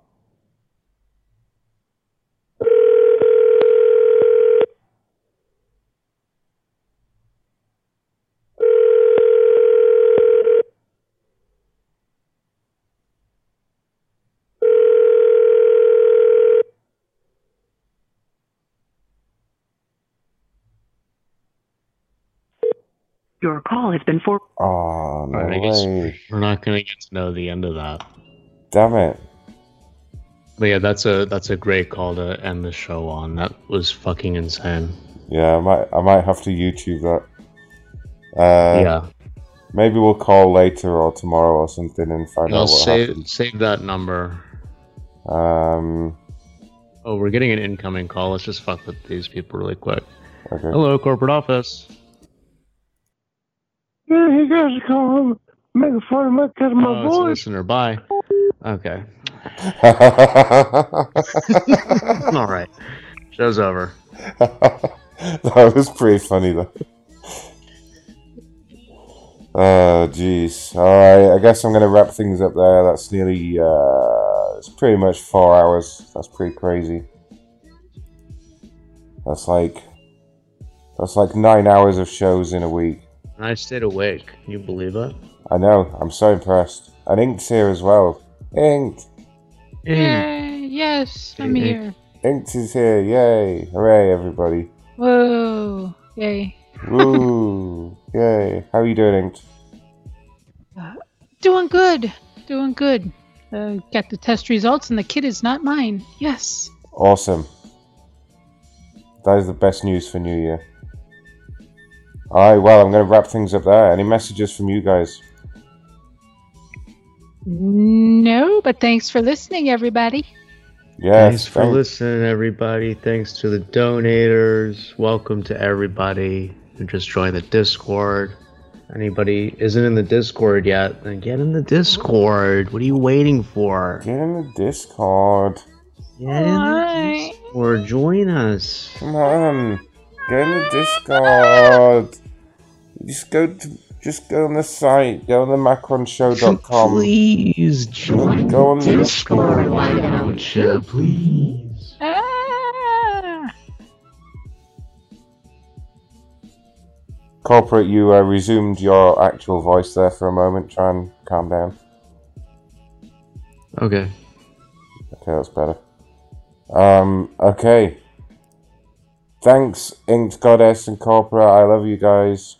Your call has been for. Oh, no I guess way. we're not gonna get to know the end of that. Damn it. But yeah, that's a that's a great call to end the show on. That was fucking insane. Yeah, I might, I might have to YouTube that. Uh, yeah. Maybe we'll call later or tomorrow or something and find I'll out what save happened. save that number. Um, Oh, we're getting an incoming call. Let's just fuck with these people really quick. okay. Hello, corporate office. Yeah, you guys are calling, making fun of my, cause my Oh, it's a voice. listener. Bye. Okay. [LAUGHS] All right. Show's over. [LAUGHS] That was pretty funny though. Oh jeez. Alright, I guess I'm gonna wrap things up there. That's nearly uh it's pretty much four hours. That's pretty crazy. That's like that's like nine hours of shows in a week. I stayed awake. Can you believe it? I know, I'm so impressed. And Ink's here as well. Inked! Yay, yes, I'm Hey. here. Inked is here, yay! Hooray everybody. Whoa, yay. Woo! [LAUGHS] yay. How are you doing, Inked? Doing good, doing good. Uh, got the test results, and the kid is not mine. Yes. Awesome. That is the best news for New Year. Alright, well, I'm going to wrap things up there. Any messages from you guys? No, but thanks for listening, everybody. Yes. Thanks for thank- listening, everybody. Thanks to the donators. Welcome to everybody who just joined the Discord. Anybody isn't in the Discord yet, then get in the Discord. What are you waiting for? Get in the Discord. Get in the Discord. Join us. Come on. Get in the Discord. Just go to, just go on the site. Go on the macronshow.com. Please join Go on the Discord. Why don't please? Ah! Corporate, you uh, resumed your actual voice there for a moment. Try and calm down. Okay. Okay, that's better. Um, okay. Thanks, Inked Goddess and Corpora. I love you guys.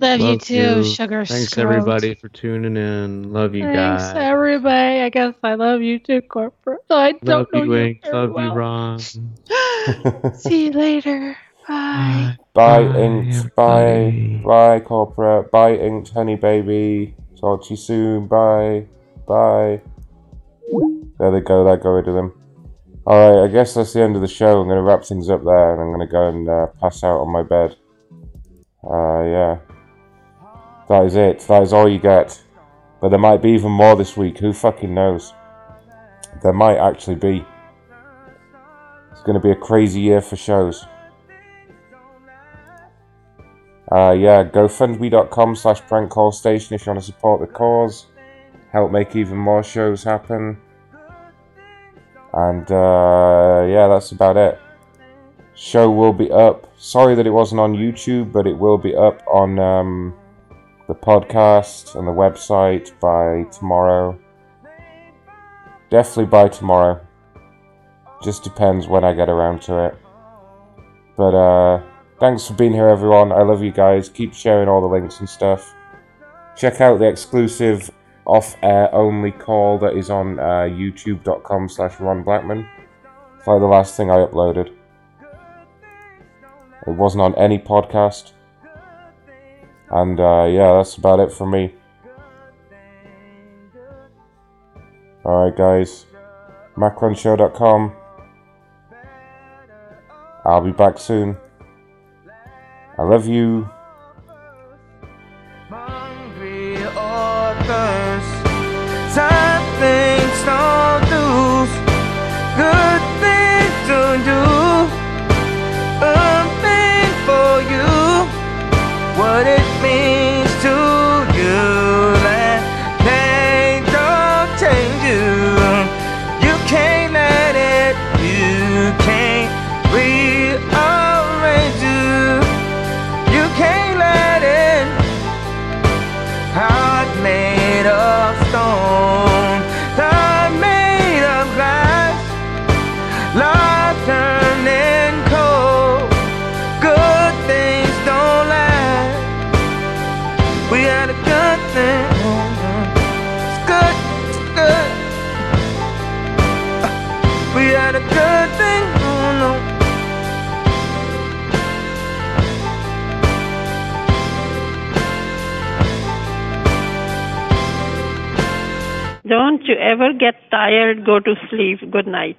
Love, you Love too, sugar. Thanks Scroat. everybody for tuning in. Love you Thanks, guys. Thanks everybody. I guess I love you too, corporate. I Love don't know you, you Ink. very Love well. you, Ron. [LAUGHS] See you later. Bye. Bye, Inked. Bye. Bye, Corpora. Bye, Inked Honey Baby. Talk to you soon. Bye. Bye. There they go. That got rid of them. Alright, I guess that's the end of the show. I'm going to wrap things up there and I'm going to go and uh, pass out on my bed. Uh, yeah. That is it. That is all you get. But there might be even more this week. Who fucking knows? There might actually be. It's going to be a crazy year for shows. Uh, yeah, gofundme.com slash prank call station if you want to support the cause. Help make even more shows happen. And uh, yeah, that's about it. Show will be up. Sorry that it wasn't on YouTube, but it will be up on um, the podcast and the website by tomorrow. Definitely by tomorrow. Just depends when I get around to it. But uh, thanks for being here, everyone. I love you guys. Keep sharing all the links and stuff. Check out the exclusive off-air only call that is on uh, youtube.com slash Ron Blackman. It's like the last thing I uploaded. It wasn't on any podcast. And uh, yeah, that's about it for me. Alright, guys. MacronShow.com. I'll be back soon. I love you. Good things do. Don't you ever get tired, go to sleep. Good night.